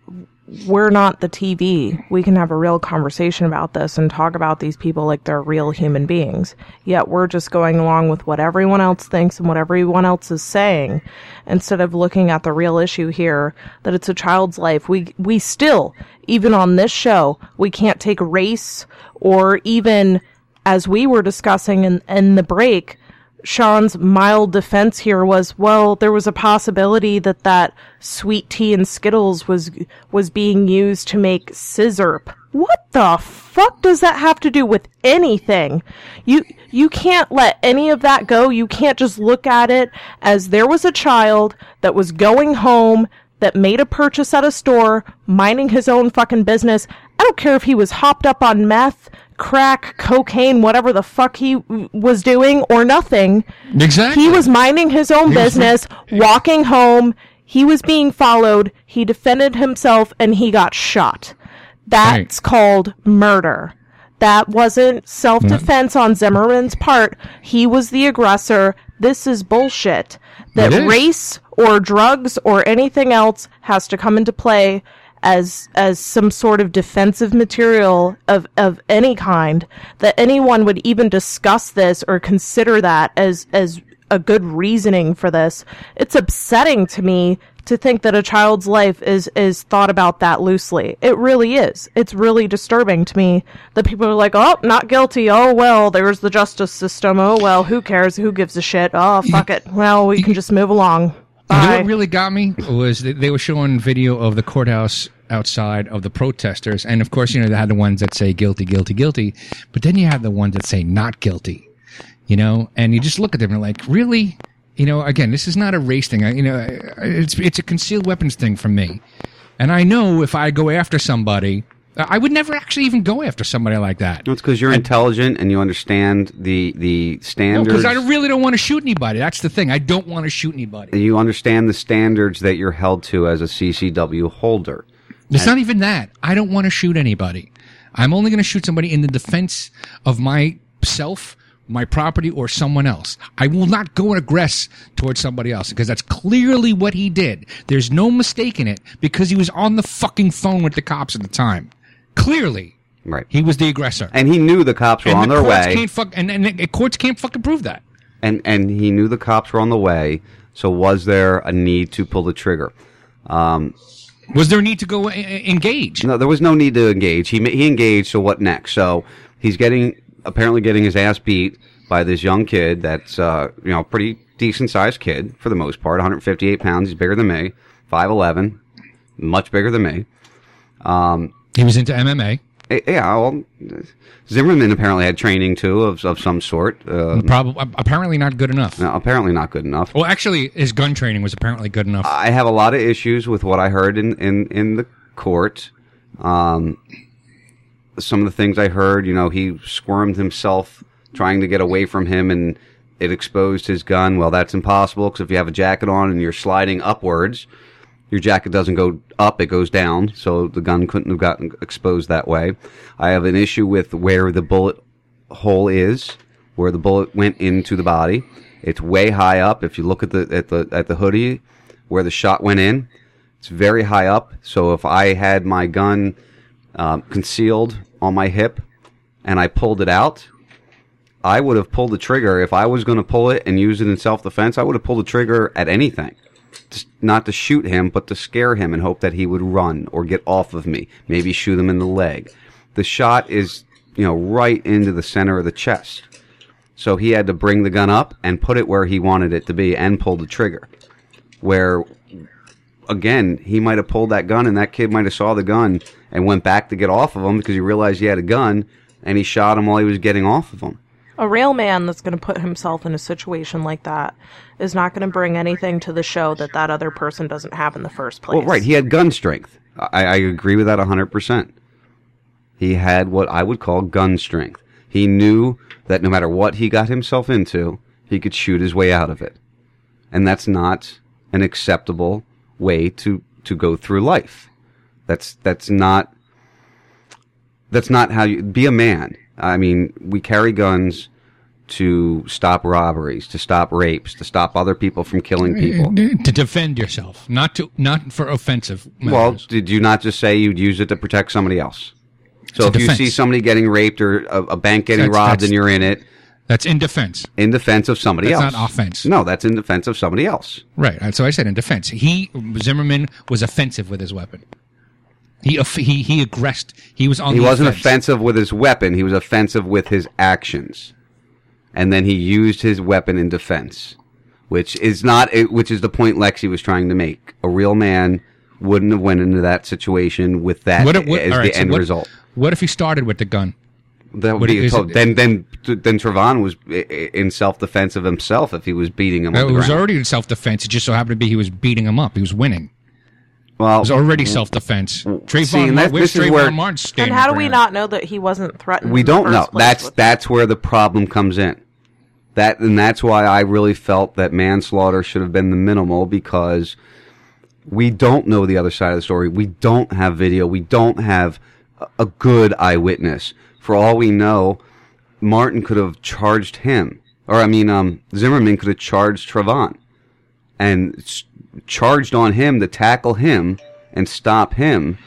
we're not the TV. We can have a real conversation about this and talk about these people like they're real human beings. Yet we're just going along with what everyone else thinks and what everyone else is saying instead of looking at the real issue here that it's a child's life. We we still even on this show, we can't take race or even as we were discussing in, in the break, Sean's mild defense here was, well, there was a possibility that that sweet tea and Skittles was was being used to make sizzurp. What the fuck does that have to do with anything? You you can't let any of that go. You can't just look at it as there was a child that was going home that made a purchase at a store, minding his own fucking business. I don't care if he was hopped up on meth, crack, cocaine, whatever the fuck he w- was doing, or nothing. Exactly. He was minding his own He was- business, walking home. He was being followed. He defended himself and he got shot. That's called murder. That wasn't self defense on Zimmerman's part. He was the aggressor. This is bullshit. That race or drugs or anything else has to come into play as as some sort of defensive material of of any kind that anyone would even discuss this or consider that as as a good reasoning for this. It's upsetting to me to think that a child's life is is thought about that loosely. It really is. It's really disturbing to me that people are like oh not guilty. Oh well there's the justice system. Oh well who cares? Who gives a shit? Oh fuck it. Well we can just move along. You know what really got me was they were showing video of the courthouse outside of the protesters, and of course, you know they had the ones that say guilty, guilty, guilty, but then you have the ones that say not guilty. You know, and you just look at them and like, really? You know, again, this is not a race thing. I, you know, it's it's a concealed weapons thing for me, and I know if I go after somebody, I would never actually even go after somebody like that. No, it's because you're intelligent and you understand the the No, standards. because I really don't want to shoot anybody. That's the thing. I don't want to shoot anybody. you understand the standards that you're held to as a CCW holder. It's not even that. I don't want to shoot anybody. I'm only going to shoot somebody in the defense of myself, my property, or someone else. I will not go and aggress towards somebody else because that's clearly what he did. There's no mistake in it because he was on the fucking phone with the cops at the time. Clearly. Right. He was the aggressor. And he knew the cops were And on the their courts way. Can't fuck, and, and the courts can't fucking prove that. and and he knew the cops were on the way. So was there a need to pull the trigger? Um, was there a need to go e- e- engage? No, there was no need to engage. He he engaged. So what next? So he's getting apparently getting his ass beat by this young kid. That's uh, you know pretty decent sized kid for the most part. 158 pounds. He's bigger than me. 5'11", much bigger than me. Um, he was into MMA. Yeah, well, Zimmerman apparently had training too of of some sort. Uh, Probably, apparently not good enough. no, apparently not good enough. Well, actually, his gun training was apparently good enough. I have a lot of issues with what I heard in, in, in the court. Um, some of the things I heard, you know, he squirmed himself trying to get away from him and it exposed his gun. Well, that's impossible because if you have a jacket on and you're sliding upwards, your jacket doesn't go up, it goes down. So the gun couldn't have gotten exposed that way. I have an issue with where the bullet hole is, where the bullet went into the body. It's way high up. If you look at the at the at the hoodie where the shot went in, it's very high up. So if I had my gun um, concealed on my hip and I pulled it out, I would have pulled the trigger. If I was going to pull it and use it in self defense, I would have pulled the trigger at anything. Not to shoot him, but to scare him and hope that he would run or get off of me. Maybe shoot him in the leg. The shot is, you know, right into the center of the chest. So he had to bring the gun up and put it where he wanted it to be and pull the trigger. Where, again, he might have pulled that gun and that kid might have saw the gun and went back to get off of him because he realized he had a gun and he shot him while he was getting off of him. A real man that's going to put himself in a situation like that is not going to bring anything to the show that that other person doesn't have in the first place. Well, right. He had gun strength. I, I agree with that 100%. He had what I would call gun strength. He knew that no matter what he got himself into, he could shoot his way out of it. And that's not an acceptable way to, to go through life. That's, that's not, that's not how you, be a man. I mean, we carry guns to stop robberies, to stop rapes, to stop other people from killing people. Mm, mm, to defend yourself, not to not for offensive. Well, did you not just say you'd use it to protect somebody else? So It's if you see somebody getting raped or a, a bank getting That's- robbed that's- and you're in it, that's in defense. in defense of somebody That's else. not offense. No, that's in defense of somebody else. Right. So I said in defense. He Zimmerman was offensive with his weapon. He he he aggressed. He was on. he wasn't offense. offensive with his weapon. He was offensive with his actions, and then he used his weapon in defense, which is not. Which is the point Lexi was trying to make. A real man wouldn't have went into that situation with that What if- what- as all the so end what- result. What if he started with the gun? That would What be is to- it- then then then Trevon was in self defense of himself if he was beating him. It was ground. already in self defense. It just so happened to be he was beating him up. He was winning. Well, it was already self defense. Trayvon, see, and Mar- that- where's this is Trayvon where- Martin And how do we not know that he wasn't threatened? we in the don't first know. place That's with- that's where the problem comes in. That and that's why I really felt that manslaughter should have been the minimal because we don't know the other side of the story. We don't have video. We don't have a- a good eyewitness. For all we know, Martin could have charged him, or I mean, um, Zimmerman could have charged Trevon and s- charged on him to tackle him and stop him,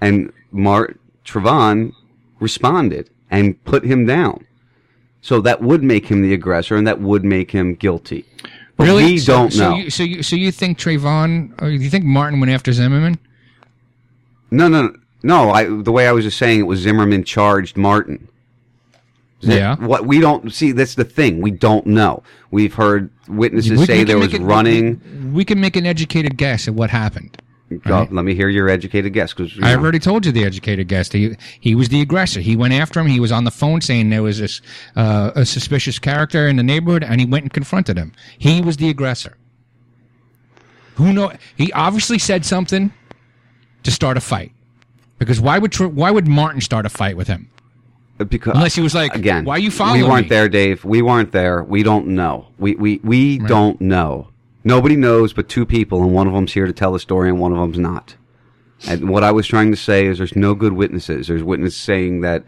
and Mart Trevon responded and put him down. So that would make him the aggressor, and that would make him guilty. But Really? we so, don't so know. You, so you so you think Trayvon? Or oh, you think Martin went after Zimmerman? No, no, no. I the way I was just saying it was Zimmerman charged Martin. Yeah. What we don't see. That's the thing. We don't know. We've heard witnesses We- say we there was it- running. We can make an educated guess at what happened. Go- let me hear your educated guess, because I have already told you the educated guess. He, he was the aggressor. He went after him. He was on the phone saying there was this uh, a suspicious character in the neighborhood, and he went and confronted him. He was the aggressor. Who know? He obviously said something to start a fight. Because why would why would Martin start a fight with him? Because Unless he was like, again, why are you following me? We weren't me? there, Dave. We weren't there. We don't know. We we we don't know. Nobody knows but two people, and one of them's here to tell the story, and one of them's not. And what I was trying to say is, there's no good witnesses. There's witnesses saying that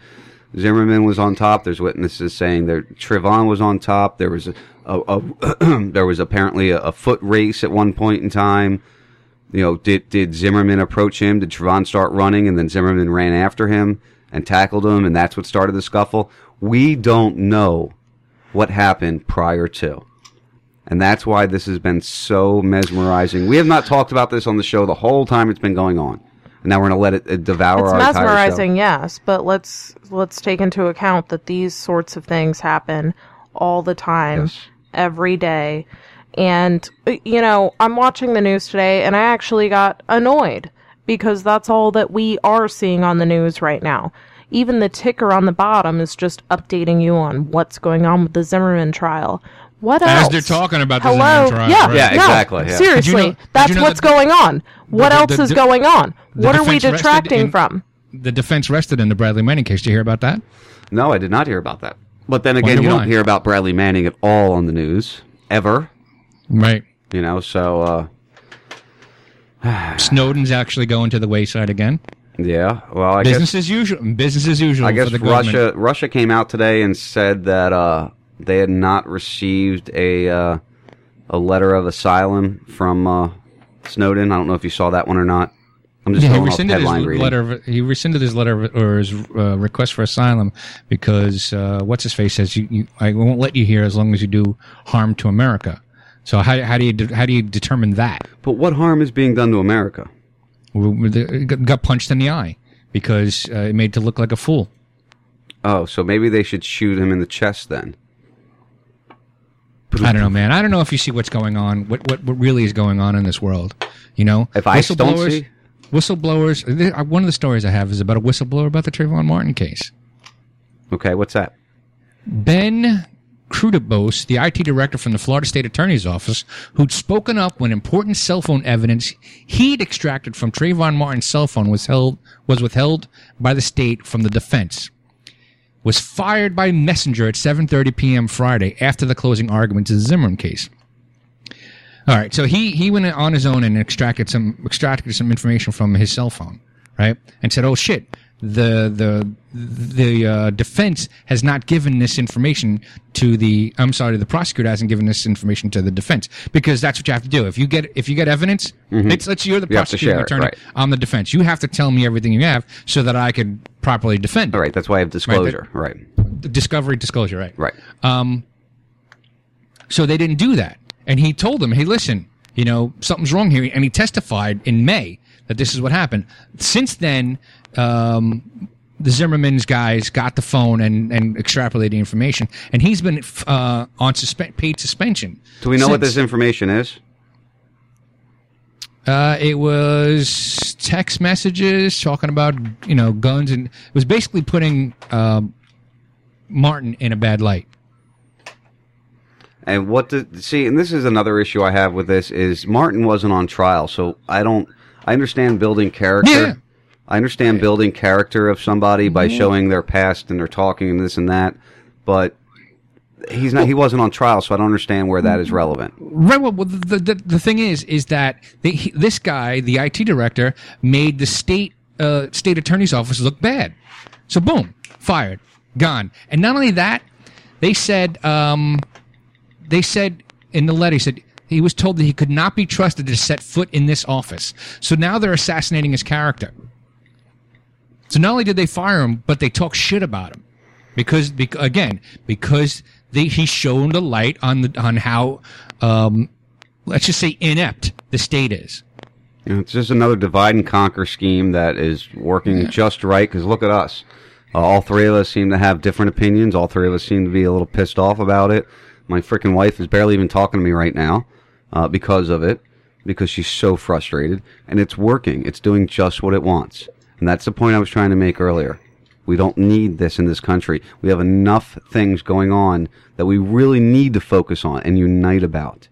Zimmerman was on top. There's witnesses saying that Trevon was on top. There was a, a, a there was apparently a, a foot race at one point in time. You know, did did Zimmerman approach him? Did Trevon start running, and then Zimmerman ran after him and tackled him, and that's what started the scuffle? We don't know what happened prior to. And that's why this has been so mesmerizing. We have not talked about this on the show the whole time it's been going on. And now we're going to let it uh, devour It's our mesmerizing, yes, but let's let's take into account that these sorts of things happen all the time, every day. And uh, you know, I'm watching the news today and I actually got annoyed because that's all that we are seeing on the news right now. Even the ticker on the bottom is just updating you on what's going on with the Zimmerman trial. What else? As else? they're talking about the Zimmerman trial, Yeah, right. Yeah, no, exactly, yeah. Seriously, you know- that's you know what's that- going on. What the- else the- is the- going on? What are we detracting in- from? The defense rested in the Bradley Manning case. Did you hear about that? No, I did not hear about that. But then again, Wonder you why. don't hear about Bradley Manning at all on the news ever. Right. You know, so uh, Snowden's actually going to the wayside again. yeah. Well, I business guess as usual. Business as usual. I guess the government. Russia Russia came out today and said that uh, they had not received a uh, a letter of asylum from uh, Snowden. I don't know if you saw that one or not. I'm just Yeah, he rescinded his headline reading. letter. Of, he rescinded his letter of, or his uh, request for asylum because uh, what's his face says you, you, I won't let you here as long as you do harm to America. So how, how do you de- how do you determine that? But what harm is being done to America? Got punched in the eye because uh, it made to look like a fool. Oh, so maybe they should shoot him in the chest then. I don't know, man. I don't know if you see what's going on. What what, what really is going on in this world? You know, If I don't Whistleblowers- see- whistleblowers. One of the stories I have is about a whistleblower about the Trayvon Martin case. Okay, what's that? Ben Kruidbos, the IT director from the Florida State Attorney's Office, who'd spoken up when important cell phone evidence he'd extracted from Trayvon Martin's cell phone was held was withheld by the state from the defense, was fired by messenger at 7:30 p.m. Friday after the closing arguments in the Zimmerman case. All right, so he he went on his own and extracted some extracted some information from his cell phone, right? And said, "Oh shit, the the the uh, defense has not given this information to the I'm sorry, the prosecutor hasn't given this information to the defense because that's what you have to do. If you get if you get evidence, Mhm. it's let's you're the You prosecuting it, attorney, right. I'm the defense. You have to tell me everything you have so that I could properly defend. All right, that's why I have disclosure, right? The discovery disclosure, right? Right. Um, so they didn't do that. And he told them, hey, listen, you know, something's wrong here. And he testified in May that this is what happened. Since then, um, the Zimmerman's guys got the phone and, and extrapolated information. And he's been uh, on suspe- paid suspension. Do we know what this information is? Uh, it was text messages talking about, you know, guns. And it was basically putting um, Martin in a bad light. And what the see, and this is another issue I have with this is Martin wasn't on trial, so I don't. I understand building character. Yeah. I understand building character of somebody by Mhm. showing their past and their talking and this and that, but he's not. he wasn't on trial, so I don't understand where that is relevant. Right. Well, well, the, the the thing is, is that they, he, this guy, the IT director, made the state uh, state attorney's office look bad. So boom, fired, gone. And not only that, they said um, they said in the letter, he said he was told that he could not be trusted to set foot in this office. So now they're assassinating his character. So not only did they fire him, but they talk shit about him because, bec- again, because they, he shone the light on the on how, um, let's just say, inept the state is. Know, it's just another divide and conquer scheme that is working just right. Because look at us. Uh, all three of us seem to have different opinions. All three of us seem to be a little pissed off about it. My freaking wife is barely even talking to me right now uh, because of it, because she's so frustrated. And it's working. It's doing just what it wants. And that's the point I was trying to make earlier. We don't need this in this country. We have enough things going on that we really need to focus on and unite about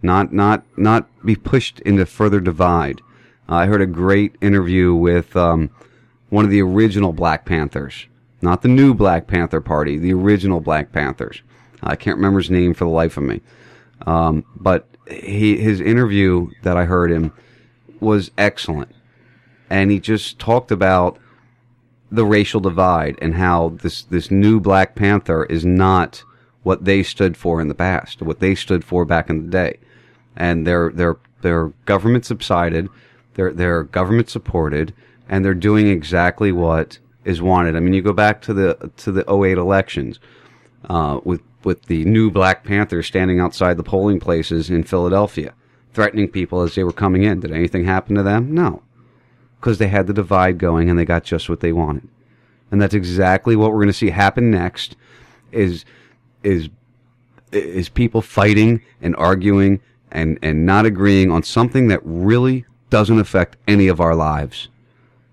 not not not be pushed into further divide. Uh, I heard a great interview with um, one of the original Black Panthers, not the new Black Panther Party, the original Black Panthers. I can't remember his name for the life of me, um, but he his interview that I heard him was excellent, and he just talked about the racial divide and how this this new Black Panther is not what they stood for in the past, what they stood for back in the day, and their their their government subsided, their their government supported, and they're doing exactly what is wanted. I mean, you go back to the to the 08 elections uh, with with the new Black Panthers standing outside the polling places in Philadelphia, threatening people as they were coming in. Did anything happen to them? No because they had the divide going and they got just what they wanted. And that's exactly what we're going to see happen next is is is people fighting and arguing and and not agreeing on something that really doesn't affect any of our lives.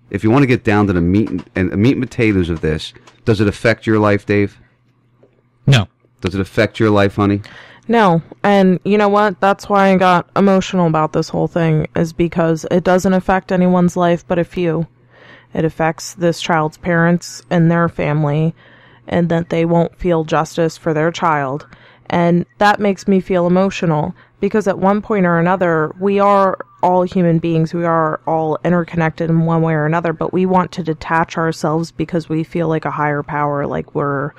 If you want to get down to the meat and, and the meat and potatoes of this, does it affect your life, Dave? No. Does it affect your life, honey? No, and you know what? That's why I got emotional about this whole thing, is because it doesn't affect anyone's life but a few. It affects this child's parents and their family, and that they won't feel justice for their child. And that makes me feel emotional because at one point or another, we are all human beings. We are all interconnected in one way or another, but we want to detach ourselves because we feel like a higher power, like we're,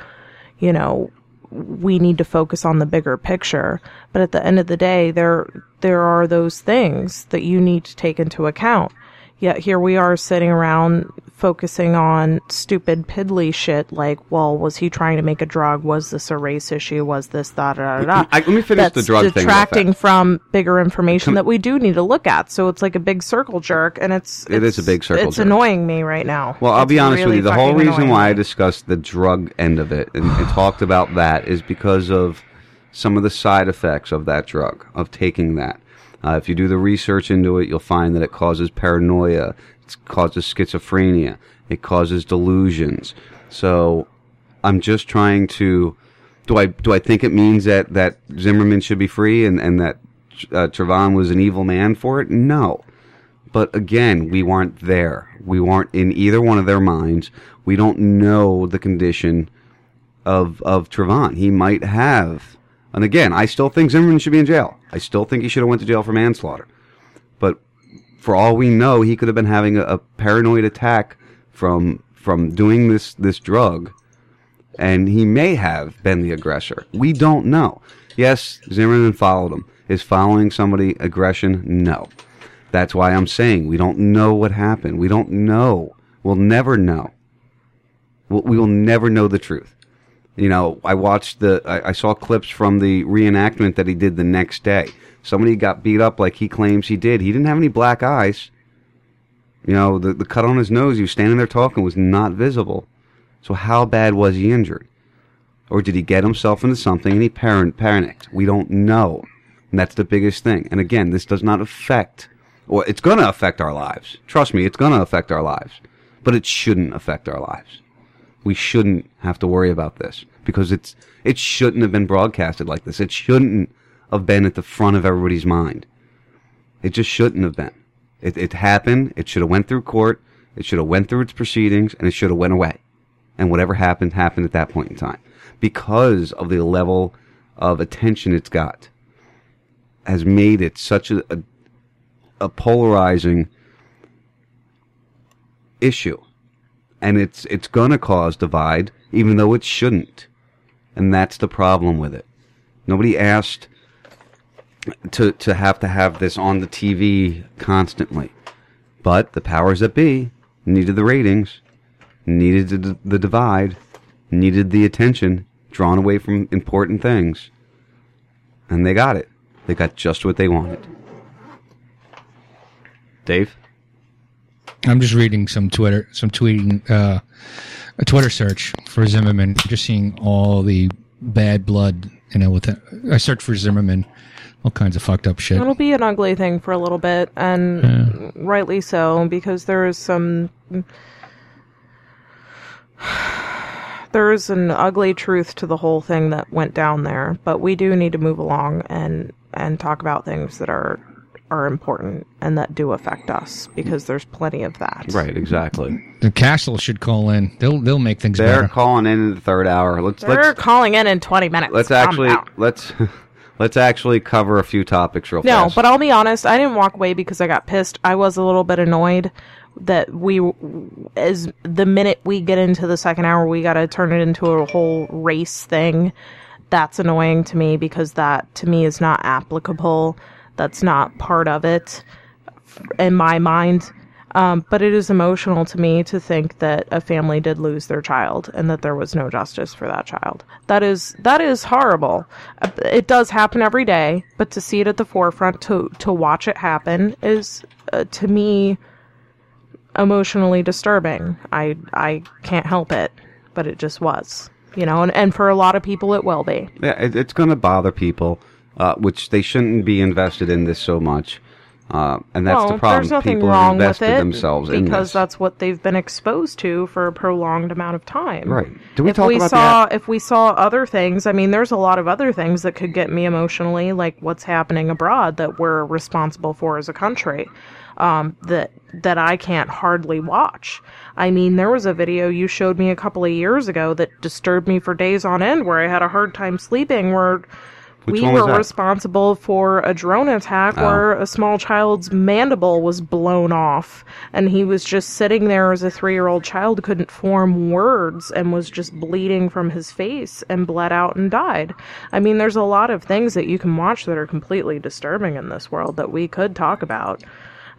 you know, we need to focus on the bigger picture. But at the end of the day, there there are those things that you need to take into account. Yet here we are sitting around focusing on stupid piddly shit like, well, was he trying to make a drug? Was this a race issue? Was this da da da da? I- let me finish the That's drug thing real detracting from bigger information Come- that we do need to look at. So it's like a big circle jerk, and it's It is a big circle It's jerk. annoying me right now. Well, I'll It's be honest with you. The whole reason why me. I discussed the drug end of it and, and talked about that is because of some of the side effects of that drug, of taking that. Uh, if you do the research into it, you'll find that it causes paranoia, it causes schizophrenia, it causes delusions. So, I'm just trying to. Do I do I think it means that that Zimmerman should be free and and that uh, Trayvon was an evil man for it? No. But again, we weren't there. We weren't in either one of their minds. We don't know the condition of of Trayvon. He might have. And again, I still think Zimmerman should be in jail. I still think he should have went to jail for manslaughter. But for all we know, he could have been having a, a paranoid attack from from doing this this drug, and he may have been the aggressor. We don't know. Yes, Zimmerman followed him. Is following somebody aggression? No. That's why I'm saying we don't know what happened. We don't know. We'll never know. We'll, we will never know the truth. You know, I watched the, I, I saw clips from the reenactment that he did the next day. Somebody got beat up like he claims he did. He didn't have any black eyes. You know, the, the cut on his nose, he was standing there talking, was not visible. So how bad was he injured? Or did he get himself into something and he parent, panicked? We don't know. And that's the biggest thing. And again, this does not affect, or it's going to affect our lives. Trust me, it's going to affect our lives. But it shouldn't affect our lives. We shouldn't have to worry about this because it's, it shouldn't have been broadcasted like this. It shouldn't have been at the front of everybody's mind. It just shouldn't have been. It, it happened. It should have went through court. It should have went through its proceedings and it should have went away. And whatever happened, happened at that point in time. Because of the level of attention it's got has made it such a, a, a polarizing issue. And it's, it's gonna cause divide, even though it shouldn't. And that's the problem with it. Nobody asked to to have to have this on the TV constantly. But the powers that be needed the ratings, needed the, the divide, needed the attention drawn away from important things. And they got it. They got just what they wanted. Dave? I'm just reading some Twitter, some tweeting, uh, a Twitter search for Zimmerman, just seeing all the bad blood, you know, with it. I searched for Zimmerman, all kinds of fucked up shit. It'll be an ugly thing for a little bit, and rightly so, because there is some. There is an ugly truth to the whole thing that went down there, but we do need to move along and and talk about things that are are important and that do affect us because there's plenty of that. Right, exactly. The castle should call in. They'll they'll make things They're better. calling in in the third hour. Let's They're let's calling in in 20 minutes. let's Calm actually down. let's let's actually cover a few topics real quick. No, fast. but I'll be honest. I didn't walk away because I got pissed. I was a little bit annoyed that we, as the minute we get into the second hour, we got to turn it into a whole race thing. That's annoying to me because that to me is not applicable. That's not part of it in my mind. Um, but it is emotional to me to think that a family did lose their child and that there was no justice for that child. That is that is horrible. Uh, It does happen every day, but to see it at the forefront, to to watch it happen, is uh, to me emotionally disturbing. I I can't help it, but it just was, you know. And and for a lot of people, it will be. Yeah, it, it's going to bother people, uh, which they shouldn't be invested in this so much. Uh, and that's well, the problem. There's nothing people wrong have with invested it themselves in because that's what they've been exposed to for a prolonged amount of time. Right. Do we if talk we about saw if we saw other things, I mean, there's a lot of other things that could get me emotionally, like what's happening abroad that we're responsible for as a country. Um, that that I can't hardly watch. I mean, there was a video you showed me a couple of years ago that disturbed me for days on end, where I had a hard time sleeping. Where Which we were responsible for a drone attack Oh. where a small child's mandible was blown off and he was just sitting there as a three-year-old child couldn't form words and was just bleeding from his face and bled out and died. I mean there's a lot of things that you can watch that are completely disturbing in this world that we could talk about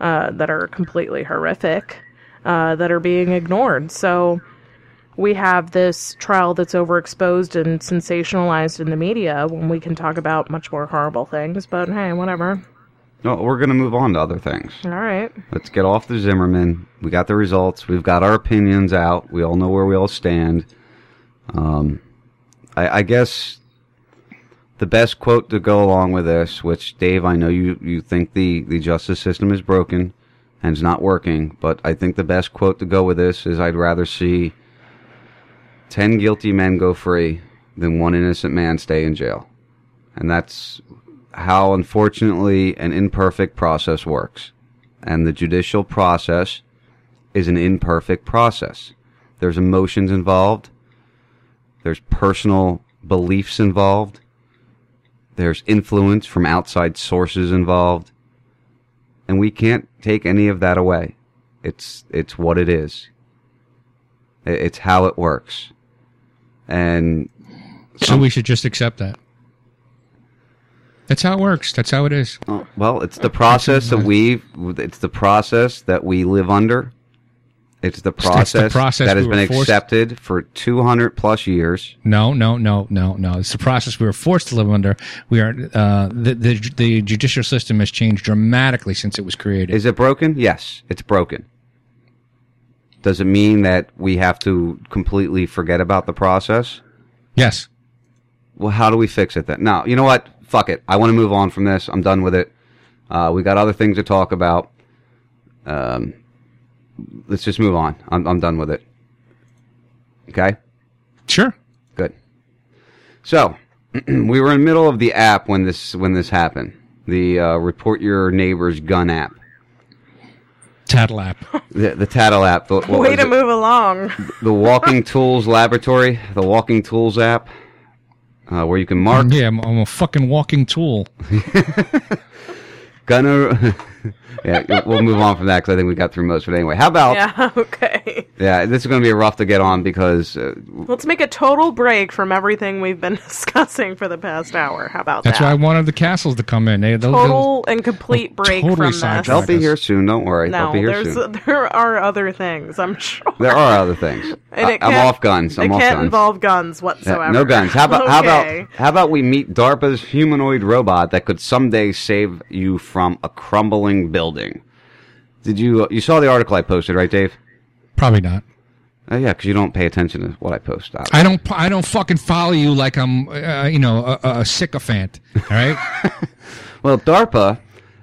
uh, that are completely horrific uh, that are being ignored. So we have this trial that's overexposed and sensationalized in the media when we can talk about much more horrible things. But hey, whatever. No, we're going to move on to other things. All right. Let's get off the Zimmerman. We got the results. We've got our opinions out. We all know where we all stand. Um, I, I guess the best quote to go along with this, which Dave, I know you, you think the, the justice system is broken and is not working, but I think the best quote to go with this is I'd rather see ten guilty men go free than one innocent man stay in jail. And that's how, unfortunately, an imperfect process works. And the judicial process is an imperfect process. There's emotions involved, there's personal beliefs involved, there's influence from outside sources involved, and we can't take any of that away. It's it's what it is. It's how it works. And So we should just accept that. That's how it works. That's how it is. Oh, well, it's the process that we it's the process that we live under. It's the That's the process, process that has we been accepted for 200 plus years. No, no, no, no, no. It's the process we were forced to live under. We are uh, the, the the judicial system has changed dramatically since it was created. Is it broken? Yes, it's broken. Does it mean that we have to completely forget about the process? Yes. Well, how do we fix it then? Now, you know what? Fuck it. I want to move on from this. I'm done with it. Uh, we got other things to talk about. Um, let's just move on. I'm, I'm done with it. Okay? Sure. Good. So, we were in the middle of the app when this when this happened. The uh, report your neighbor's gun app. Tattle app. The, the Tattle app. The, what Way to it? move along. the Walking Tools Laboratory, the Walking Tools app, uh, where you can mark. Yeah, I'm, I'm a fucking walking tool. Gonna. yeah, we'll move on from that because I think we got through most of it anyway. How about? Yeah, okay. Yeah, this is going to be rough to get on because uh, Let's make a total break from everything we've been discussing for the past hour. How about That's that? why I wanted the castles to come in. They, they'll, they'll- Total and complete break totally from sidetracked this. they'll be here soon. Don't worry, No, they'll be here there's soon. there are other things. I'm sure. There are other things. And I, it I'm can't- off guns. I'm it off can't guns. involve guns Yeah, whatsoever. no guns. How about how about how about we meet DARPA's humanoid robot that could someday save you from a crumbling building? Did you you saw the article I posted, right, Dave? Probably not. Uh, yeah, because you don't pay attention to what I post. I don't. I don't fucking follow you like I'm, uh, you know, a, a sycophant. All right. Well, DARPA,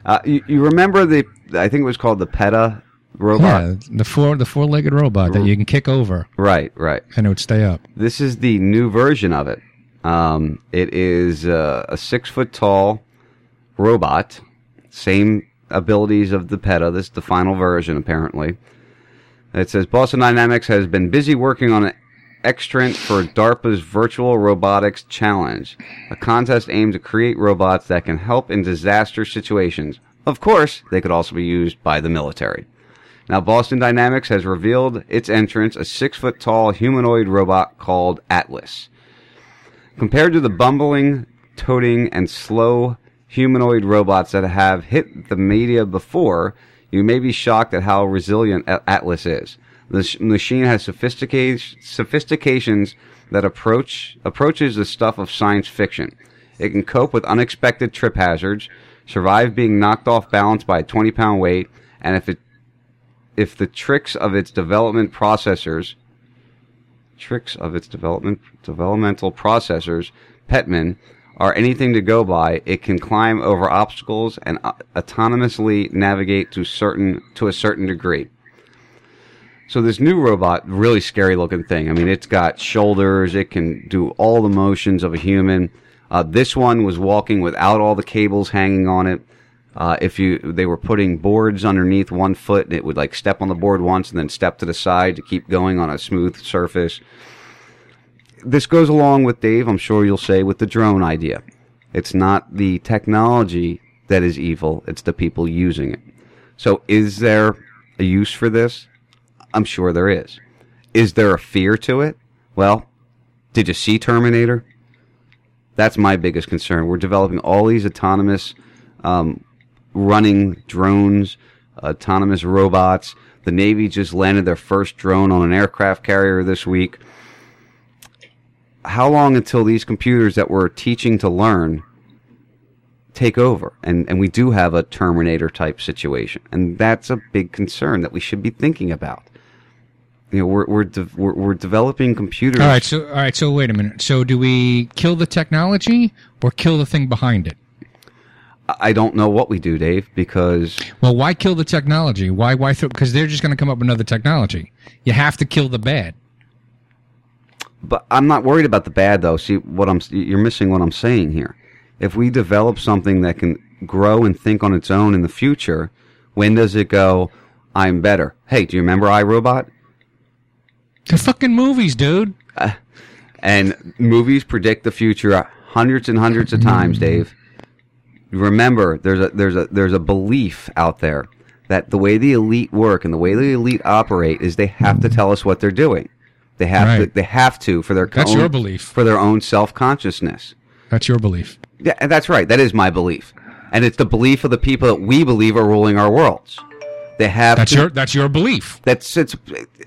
uh, you, you remember the? I think it was called the PETA robot. Yeah, the four the four legged robot that you can kick over. Right, right. And it would stay up. This is the new version of it. Um, it is uh, a six foot tall robot, same abilities of the PETA. This is the final version, apparently. It says Boston Dynamics has been busy working on an extrant for DARPA's Virtual Robotics Challenge, a contest aimed to create robots that can help in disaster situations. Of course, they could also be used by the military. Now, Boston Dynamics has revealed its entrance, a six foot tall humanoid robot called Atlas. Compared to the bumbling, toting, and slow humanoid robots that have hit the media before, you may be shocked at how resilient Atlas is. The machine has sophistication, sophistications that approach approaches the stuff of science fiction. It can cope with unexpected trip hazards, survive being knocked off balance by a 20 pound weight, and if it if the tricks of its development processors tricks of its development developmental processors, Petman, are anything to go by, it can climb over obstacles and uh, autonomously navigate to certain to a certain degree. So this new robot, really scary looking thing. I mean, it's got shoulders. It can do all the motions of a human. Uh, this one was walking without all the cables hanging on it. Uh, if you they were putting boards underneath one foot, and it would like step on the board once and then step to the side to keep going on a smooth surface. This goes along with Dave. I'm sure you'll say with the drone idea. It's not the technology that is evil; it's the people using it. So, is there a use for this? I'm sure there is. Is there a fear to it? Well, did you see Terminator? That's my biggest concern. We're developing all these autonomous um, running drones, autonomous robots. The Navy just landed their first drone on an aircraft carrier this week. How long until these computers that we're teaching to learn take over? And, and we do have a Terminator type situation. And that's a big concern that we should be thinking about. You know, we're, we're, de- we're, we're developing computers. All right. So all right. So wait a minute. So do we kill the technology or kill the thing behind it? I don't know what we do, Dave, because Well, why kill the technology? Why why throw? Because they're just going to come up with another technology. You have to kill the bad. But I'm not worried about the bad though. See what I'm you're missing what I'm saying here. If we develop something that can grow and think on its own in the future, when does it go? I'm better. Hey, do you remember iRobot? The fucking movies, dude. Uh, and movies predict the future hundreds and hundreds of times, Dave. Remember, there's a there's a there's a belief out there that the way the elite work and the way the elite operate is they have to tell us what they're doing. They have to they have to for their That's own, your belief. for their own self consciousness. That's your belief. Yeah, that's right. That is my belief, and it's the belief of the people that we believe are ruling our worlds. They have That's to- your that's your belief. That's it's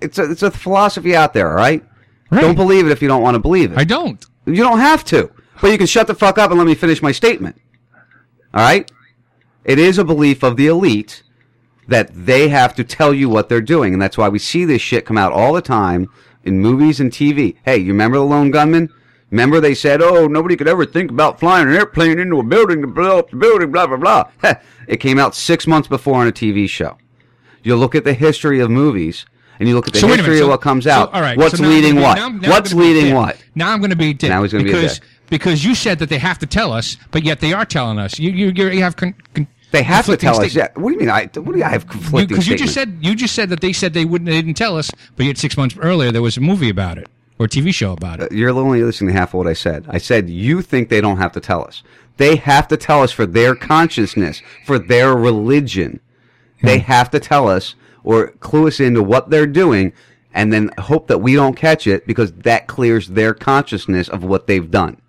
it's a, it's a philosophy out there, all right? Don't believe it if you don't want to believe it. I don't. You don't have to, but you can shut the fuck up and let me finish my statement. All right? It is a belief of the elite that they have to tell you what they're doing, and that's why we see this shit come out all the time in movies and TV. Hey, you remember the lone gunman? Remember they said, "Oh, nobody could ever think about flying an airplane into a building to blow up the building." Blah blah blah. It came out six months before on a TV show. You look at the history of movies, and you look at the So history minute, of so- what comes so, out. all right, What's so leading be- what? now now What's be leading what? Now I'm going to be dick. Now he's gonna be a because. Because you said that they have to tell us, but yet they are telling us. You you, you have con, con, They have to tell us. Yeah. What do you mean? I what do you I have conflicting Because you, just said you just said that they said they wouldn't they didn't tell us, but yet six months earlier there was a movie about it or a TV show about it. Uh, you're only listening to half of what I said. I said you think they don't have to tell us. They have to tell us for their consciousness, for their religion. They hmm. have to tell us or clue us into what they're doing and then hope that we don't catch it because that clears their consciousness of what they've done.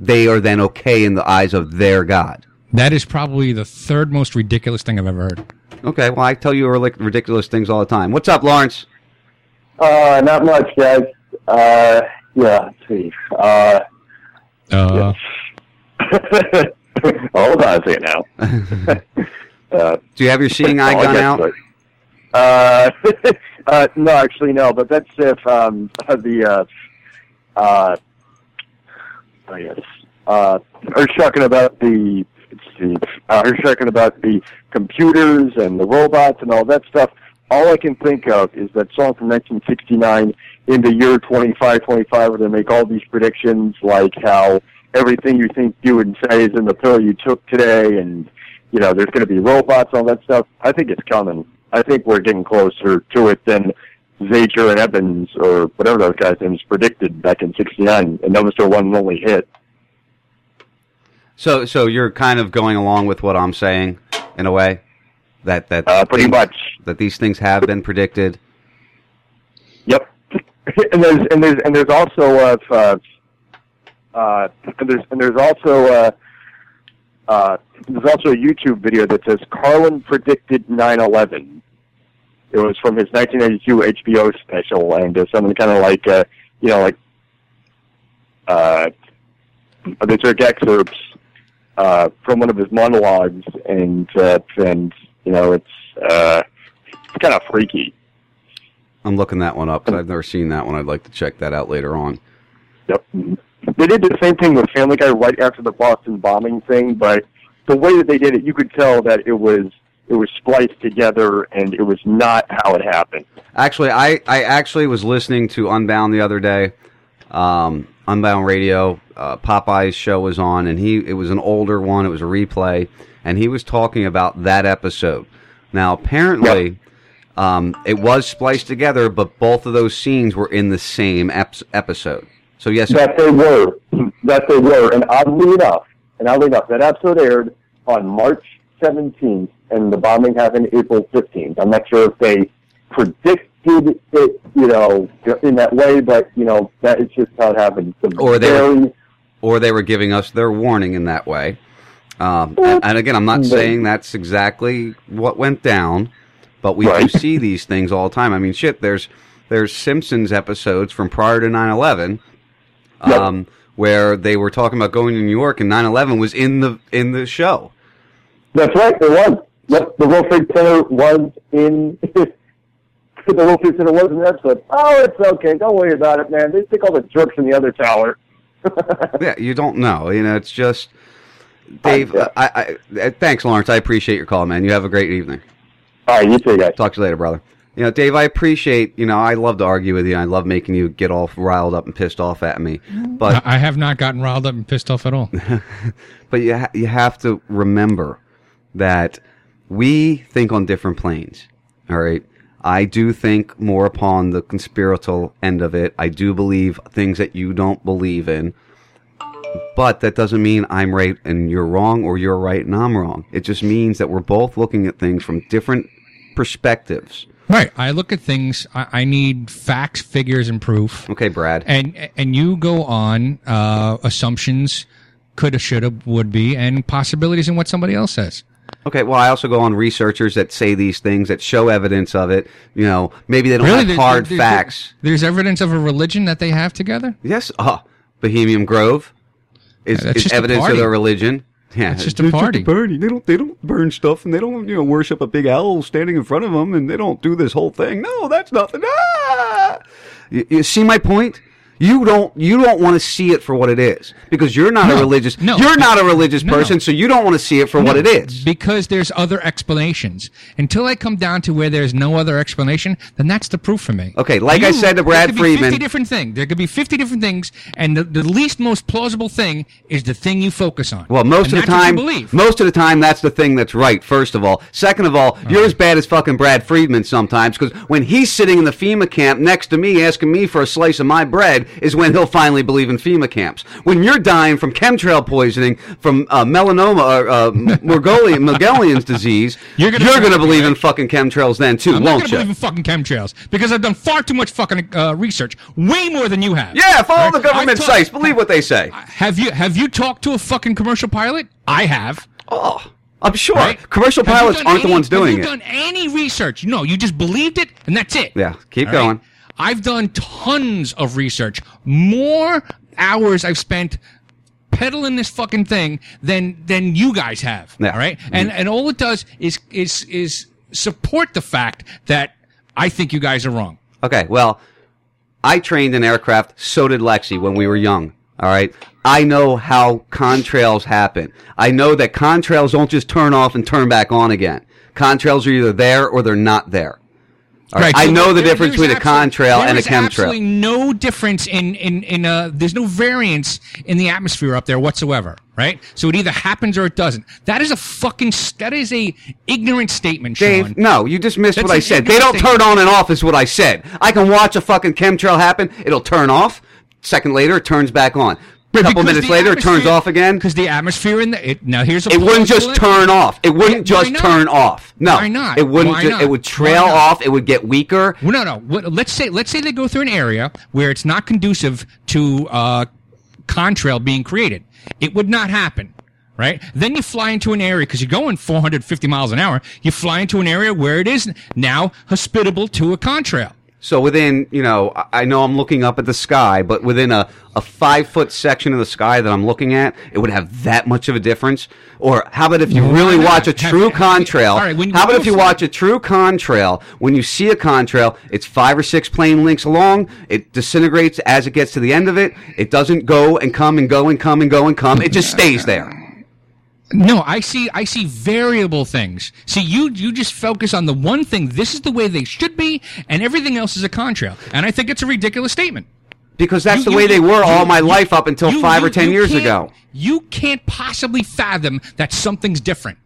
They are then okay in the eyes of their God. That is probably the third most ridiculous thing I've ever heard. Okay, well, I tell you ridiculous things all the time. What's up, Lawrence? Uh, not much, guys. Uh, yeah, let's see. Uh, Uh, hold on a second now. uh, Do you have your seeing eye gun guess out? so. Uh, uh, no, actually, no. But that's if um, the uh, uh, oh yes, uh, are talking about the see, uh, talking about the computers and the robots and all that stuff. All I can think of is that song from 1969 in the year 2525 where they make all these predictions like how everything you think, you would say is in the pill you took today and, you know, there's going to be robots, and all that stuff. I think it's coming. I think we're getting closer to it than Zager and Evans or whatever those guys' names predicted back in 69. And that was their one and only hit. So, so you're kind of going along with what I'm saying, in a way, that that Uh, pretty things- much. that these things have been predicted. Yep. and there's and there's and there's also uh, uh, uh and there's and there's also uh, uh there's also a YouTube video that says Carlin predicted 9/11. It was from his 1992 HBO special, and uh, something kind of like uh, you know like uh they took excerpts uh from one of his monologues, and uh, and you know it's uh it's kind of freaky. I'm looking that one up 'cause I've never seen that one. I'd like to check that out later on. Yep. They did the same thing with Family Guy right after the Boston bombing thing, but the way that they did it, you could tell that it was it was spliced together and it was not how it happened. Actually, I, I actually was listening to Unbound the other day. Um, Unbound Radio, uh, Popeye's show was on, and he it was an older one. It was a replay, and he was talking about that episode. Now, apparently, um, it was spliced together, but both of those scenes were in the same ep- episode. So yes, That they were, that they were, and oddly enough, and oddly enough, that episode aired on March 17th, and the bombing happened April 15th. I'm not sure if they predicted it, you know, in that way, but you know, that is just how it happened. A or they very were, or they were giving us their warning in that way. Um, and, and again, I'm not saying that's exactly what went down, but we do see these things all the time. I mean, shit, there's there's Simpsons episodes from prior to 9/11, um, where they were talking about going to New York, and 9/11 was in the in the show. That's right, it was. Yep, the World Trade Center was in. the World Trade Center was in the episode. Oh, it's okay. Don't worry about it, man. They take all the jerks in the other tower. Yeah, you don't know. You know, it's just Dave. I, I, I thanks, Lawrence. I appreciate your call, man. You have a great evening. All right, you too, guys. Talk to you later, brother. You know, Dave, I appreciate. You know, I love to argue with you. I love making you get all riled up and pissed off at me. Mm-hmm. But I I have not gotten riled up and pissed off at all. but you ha- you have to remember that we think on different planes. All right. I do think more upon the conspiratorial end of it. I do believe things that you don't believe in. But that doesn't mean I'm right and you're wrong or you're right and I'm wrong. It just means that we're both looking at things from different perspectives. Right. I look at things. I, I need facts, figures, and proof. Okay, Brad. And and you go on uh, assumptions, coulda, shoulda, would be, and possibilities in what somebody else says. Okay, well, I also go on researchers that say these things that show evidence of it. You know, maybe they don't have There- hard there- facts. There's evidence of a religion that they have together. Yes. Oh, Bohemian Grove is, That's is evidence of party. their religion. Yeah, It's just a party. party. They don't. They don't burn stuff, and they don't. You know, worship a big owl standing in front of them, and they don't do this whole thing. No, that's nothing. Ah! You, you see my point? You don't. You don't want to see it for what it is because you're not a religious. no. you're not a religious No. person, so you don't want to see it for what it is. Because there's other explanations. Until I come down to where there's no other explanation, then that's the proof for me. Okay, like I said to Brad there could Friedman- be 50 different things. There could be 50 different things, and the, the least most plausible thing is the thing you focus on. Well, most And of the you time, most of the time, that's the thing that's right. First of all, second of all, you're as bad as fucking Brad Friedman sometimes because when he's sitting in the FEMA camp next to me asking me for a slice of my bread is when he'll finally believe in FEMA camps. When you're dying from chemtrail poisoning, from uh, melanoma or uh, Morgoli- Morgellons disease, You're you're gonna to believe in fucking chemtrails then too, I'm won't going you? believe in fucking chemtrails because I've done far too much fucking uh, research, way more than you have. Yeah, follow Right? the government talk- sites. Believe what they say. Have you have you talked to a fucking commercial pilot? I have. Oh, I'm sure. Right? Commercial pilots aren't the ones doing have it. you done any research? No, you just believed it, and that's it. Yeah, keep All right? I've done tons of research, more hours I've spent peddling this fucking thing than than you guys have. Yeah. All right, mm-hmm. and and all it does is is is support the fact that I think you guys are wrong. Okay, well, I trained in aircraft. So did Lexi when we were young. All right. I know how contrails happen. I know that contrails don't just turn off and turn back on again. Contrails are either there or they're not there. Right. I so know the there- difference between a contrail and a chemtrail. absolutely no difference in in in uh there's no variance in the atmosphere up there whatsoever, right? So it either happens or it doesn't. That is a fucking that is a ignorant statement, Sean. Dave, no, you just missed That's what I said. They don't turn on and off, is what I said. I can watch a fucking chemtrail happen. It'll turn off. Second later, it turns back on. A couple minutes later, it turns off again. Because the atmosphere in the it, now here's a It wouldn't just plausible- turn off. It wouldn't Yeah, just turn off. No, Why not? It wouldn't. Why not? It would trail off. It would get weaker. Well, no, no. What, let's say let's say they go through an area where it's not conducive to uh, contrail being created. It would not happen, right? Then you fly into an area because you're going 450 miles an hour. You fly into an area where it is now hospitable to a contrail. So within, you know, I- know I'm looking up at the sky, but within a, a five foot section of the sky that I'm looking at, it would have that much of a difference. Or how about if you really watch a true contrail? right, when- how about if you you watch a true contrail? When you see a contrail, it's five or six plane links long. It disintegrates as it gets to the end of it. It doesn't go and come and go and come and go and come. It just stays there. No, I see. I see variable things. See, you you just focus on the one thing. This is the way they should be, and everything else is a contrail. And I think it's a ridiculous statement. Because that's You- the you- way they were you- all my life up until five or ten years ago. You can't possibly fathom that something's different,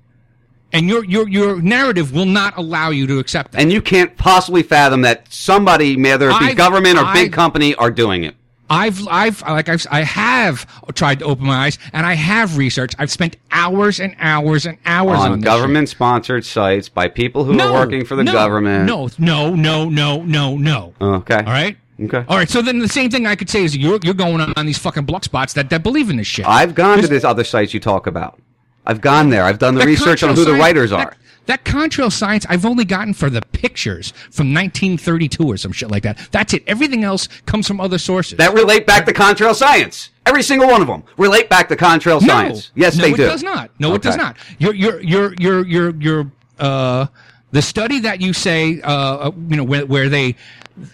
and your your your narrative will not allow you to accept that. And you can't possibly fathom that somebody, whether it be I've- government or big I've- company, are doing it. I've I've like I've I have tried to open my eyes, and I have researched. I've spent hours and hours and hours on, on government sponsored sites by people who No, are working for the no, government. No, no, no, no, no, no. Okay. All right. Okay. All right. So then the same thing I could say is you're you're going on, on these fucking block spots that, that believe in this shit. I've gone to these other sites you talk about. I've gone there. I've done the That research on who the writers are. That contrail science I've only gotten for the pictures from 1932 or some shit like that. That's it. Everything else comes from other sources. That relate back to contrail science. Every single one of them relate back to contrail science. Yes, they do. no, they it do. does not. No, it does not. Your your your your your your uh the study that you say uh uh, you know where, where they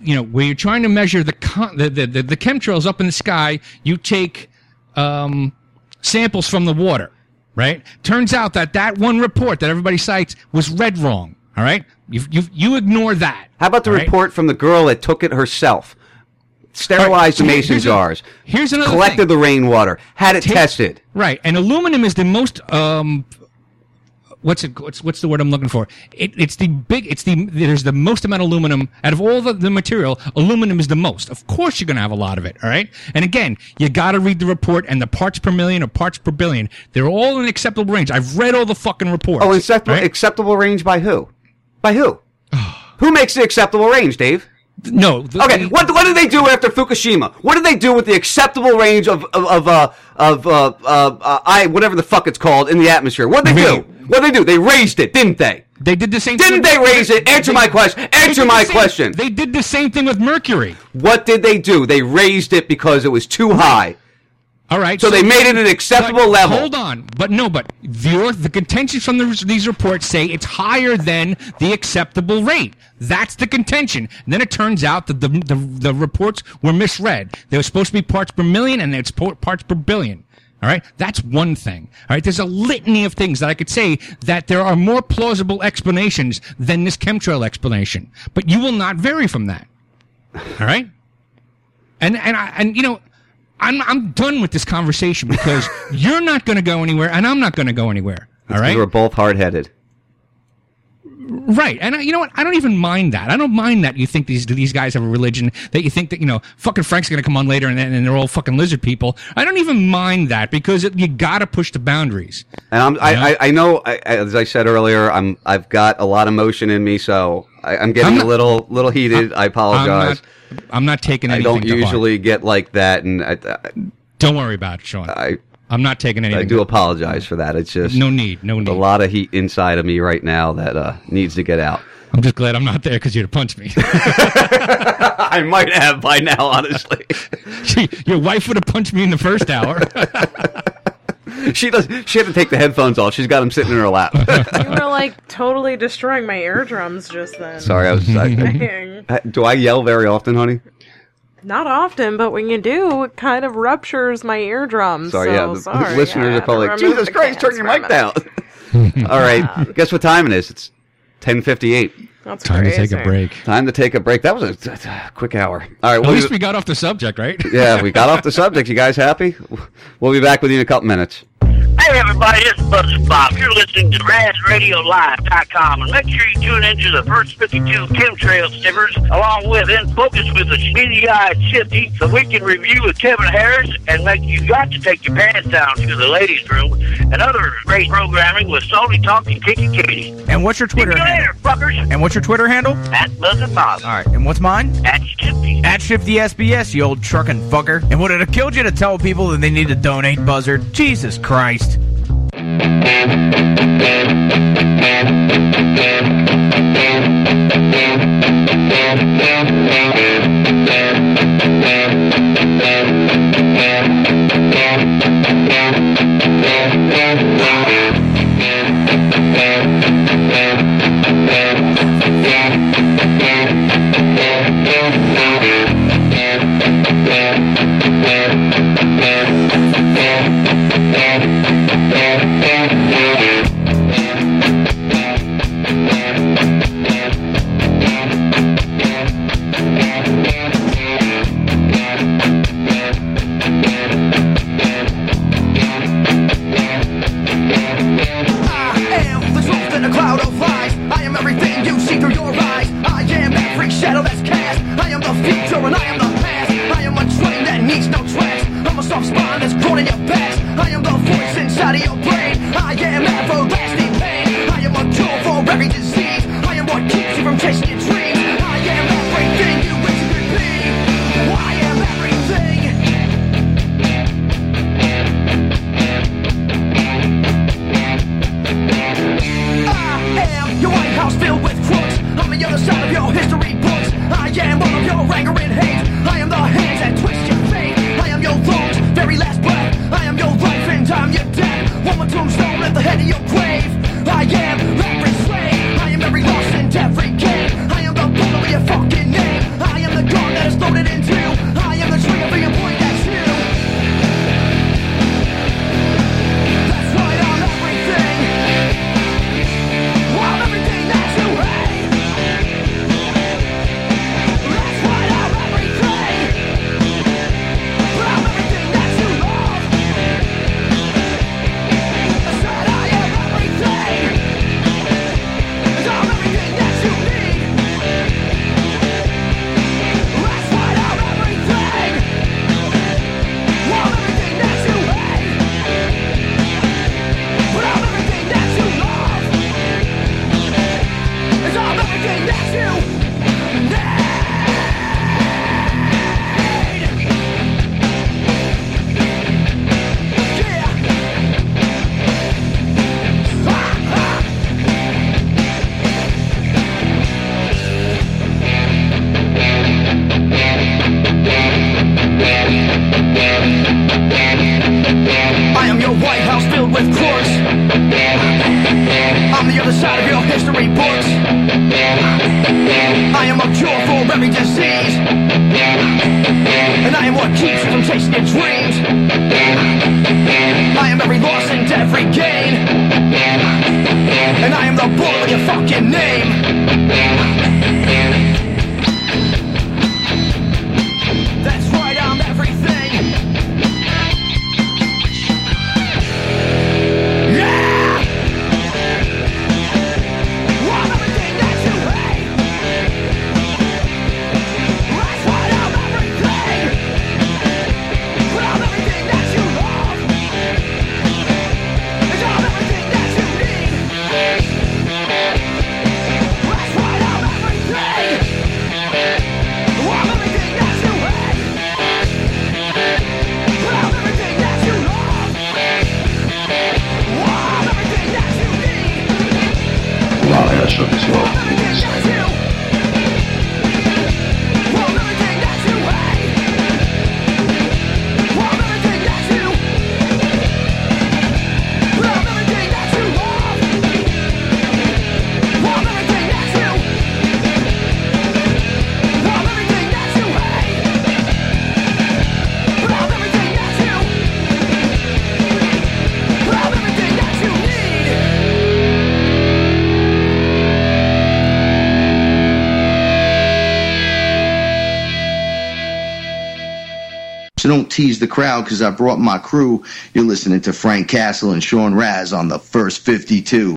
you know where you're trying to measure the con- the, the the the chemtrails up in the sky, you take um samples from the water, right? Turns out that that one report that everybody cites was read wrong. All right, you you you ignore that. How about the right? report from the girl that took it herself? Sterilized the right, mason here's a- jars. here's another Collected thing. the rainwater. Had it Take- tested. Right, and aluminum is the most um, what's it? What's what's the word I'm looking for? It, it's the big. It's the there's the most amount of aluminum out of all the, the material. Aluminum is the most. Of course, you're going to have a lot of it. All right, and again, you got to read the report and the parts per million or parts per billion. They're all in acceptable range. I've read all the fucking reports. Oh, acceptable, right? acceptable range by who? By who? who makes the acceptable range, Dave? No. okay. What what did they do after Fukushima? What did they do with the acceptable range of of of uh, of uh, uh, uh, I whatever the fuck it's called in the atmosphere? What did they do? What did they do? They raised it, didn't they? They did the same. Didn't they raise it? Answer my question. Answer my the same- question. They did the same thing with mercury. What did they do? They raised it because it was too high. All right. So, they made it an acceptable level. Hold on, but no, but the the contentions from the, these reports say it's higher than the acceptable rate. That's the contention. And then it turns out that the, the the reports were misread. They were supposed to be parts per million, and it's parts per billion. All right, that's one thing. All right, there's a litany of things that I could say that there are more plausible explanations than this chemtrail explanation, but you will not vary from that. All right, and and I, and you know. I'm I'm done with this conversation because you're not going to go anywhere and I'm not going to go anywhere. All right, we're both hard headed. right. And I, you know what? I don't even mind that. I don't mind that you think these these guys have a religion. That you think that you know fucking Frank's going to come on later and, and they're all fucking lizard people. I don't even mind that because it, you got to push the boundaries. And I'm, I, I, I know, I, as I said earlier, I'm, I've got a lot of motion in me, so I, I'm getting I'm not- a little, little heated. i apologize. I'm not, taking I don't usually get like that, and I, I, Don't worry about it, Sean. I, I'm not taking anything. I do apologize for that. It's just No need, no need. A lot of heat inside of me right now that uh, needs to get out. I'm just glad I'm not there because you'd have punched me. I might have by now, honestly. Gee, Your wife would have punched me in the first hour. she does. She had to take the headphones off. She's got them sitting in her lap. You were like totally destroying my eardrums just then. Sorry, I was. I, I- do I yell very often, honey? Not often, but when you do, it kind of ruptures my eardrums. Sorry, so yeah. The sorry. listeners I are probably like, had to remove Jesus Christ, turn your mic down. minute. All right. Guess what time it is? It's ten fifty eight. That's Time to take a break. Time to take a break. That was a quick hour. All right. At we'll least be- we got off the subject, right? yeah, we got off the subject. You guys happy? We'll be back with you in a couple minutes. Hey everybody, it's Buzz Bob. You're listening to RazRadioLive.com and make sure you tune into the first 52 chemtrail stickers along with In Focus with the speedy eyed Shifty so we can review with Kevin Harris and make you got to take your pants down to the ladies room and other great programming with Salty Talking Kiki Kitty. And what's your Twitter handle? fuckers. And what's your Twitter handle? At Buzz and Bob. All right. And what's mine? At Shifty. At Shifty SBS, you old trucking fucker. And would it have killed you to tell people that they need to donate, Buzzard? Jesus Christ. I am the truth in a cloud of lies. I am everything you see through your eyes. I am every shadow that's cast. I am the future and I am the needs no tracks. I'm a soft spine that's grown in your past. I am the voice inside of your brain. I am everlasting pain. I am a cure for every disease. I am what keeps you from chasing your dreams. I am everything you wish you could be. I am everything. I am your White House filled with crooks. I'm the other side of your history books. I am all of your anger and hate. I am the hands that twist last breath. I am your life and I'm your death. One more tombstone at the head of your grave. I am every the crowd because I brought my crew. You're listening to Frank Castle and Sean Raz on the first 52.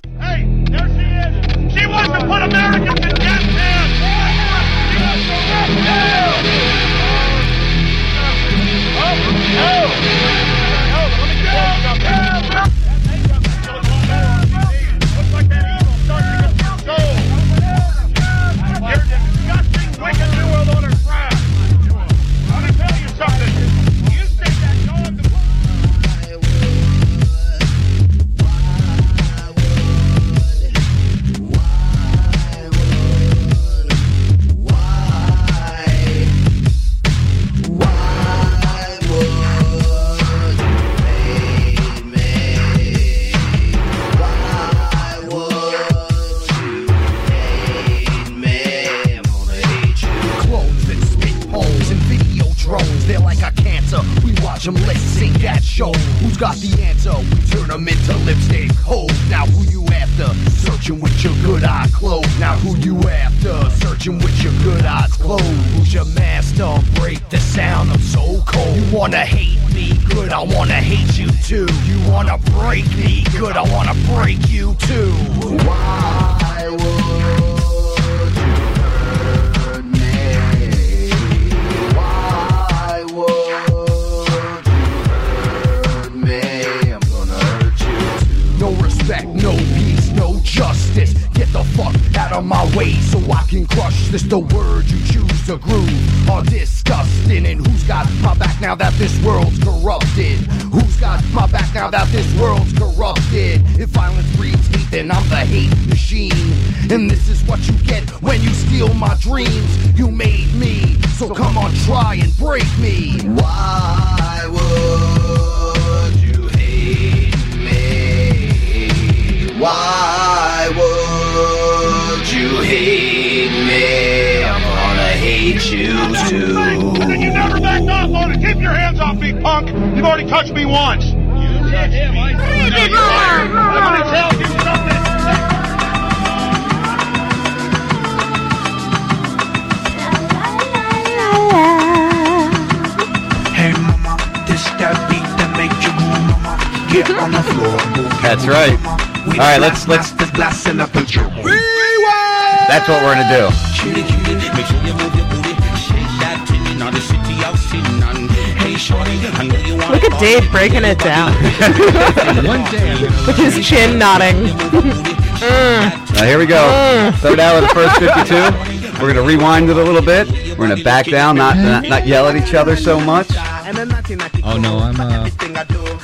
one day with his chin nodding. mm. here we go. Mm. Third hour of the first 52. We're going to rewind it a little bit. We're going to back down, not, not, not yell at each other so much. Oh no, I'm uh,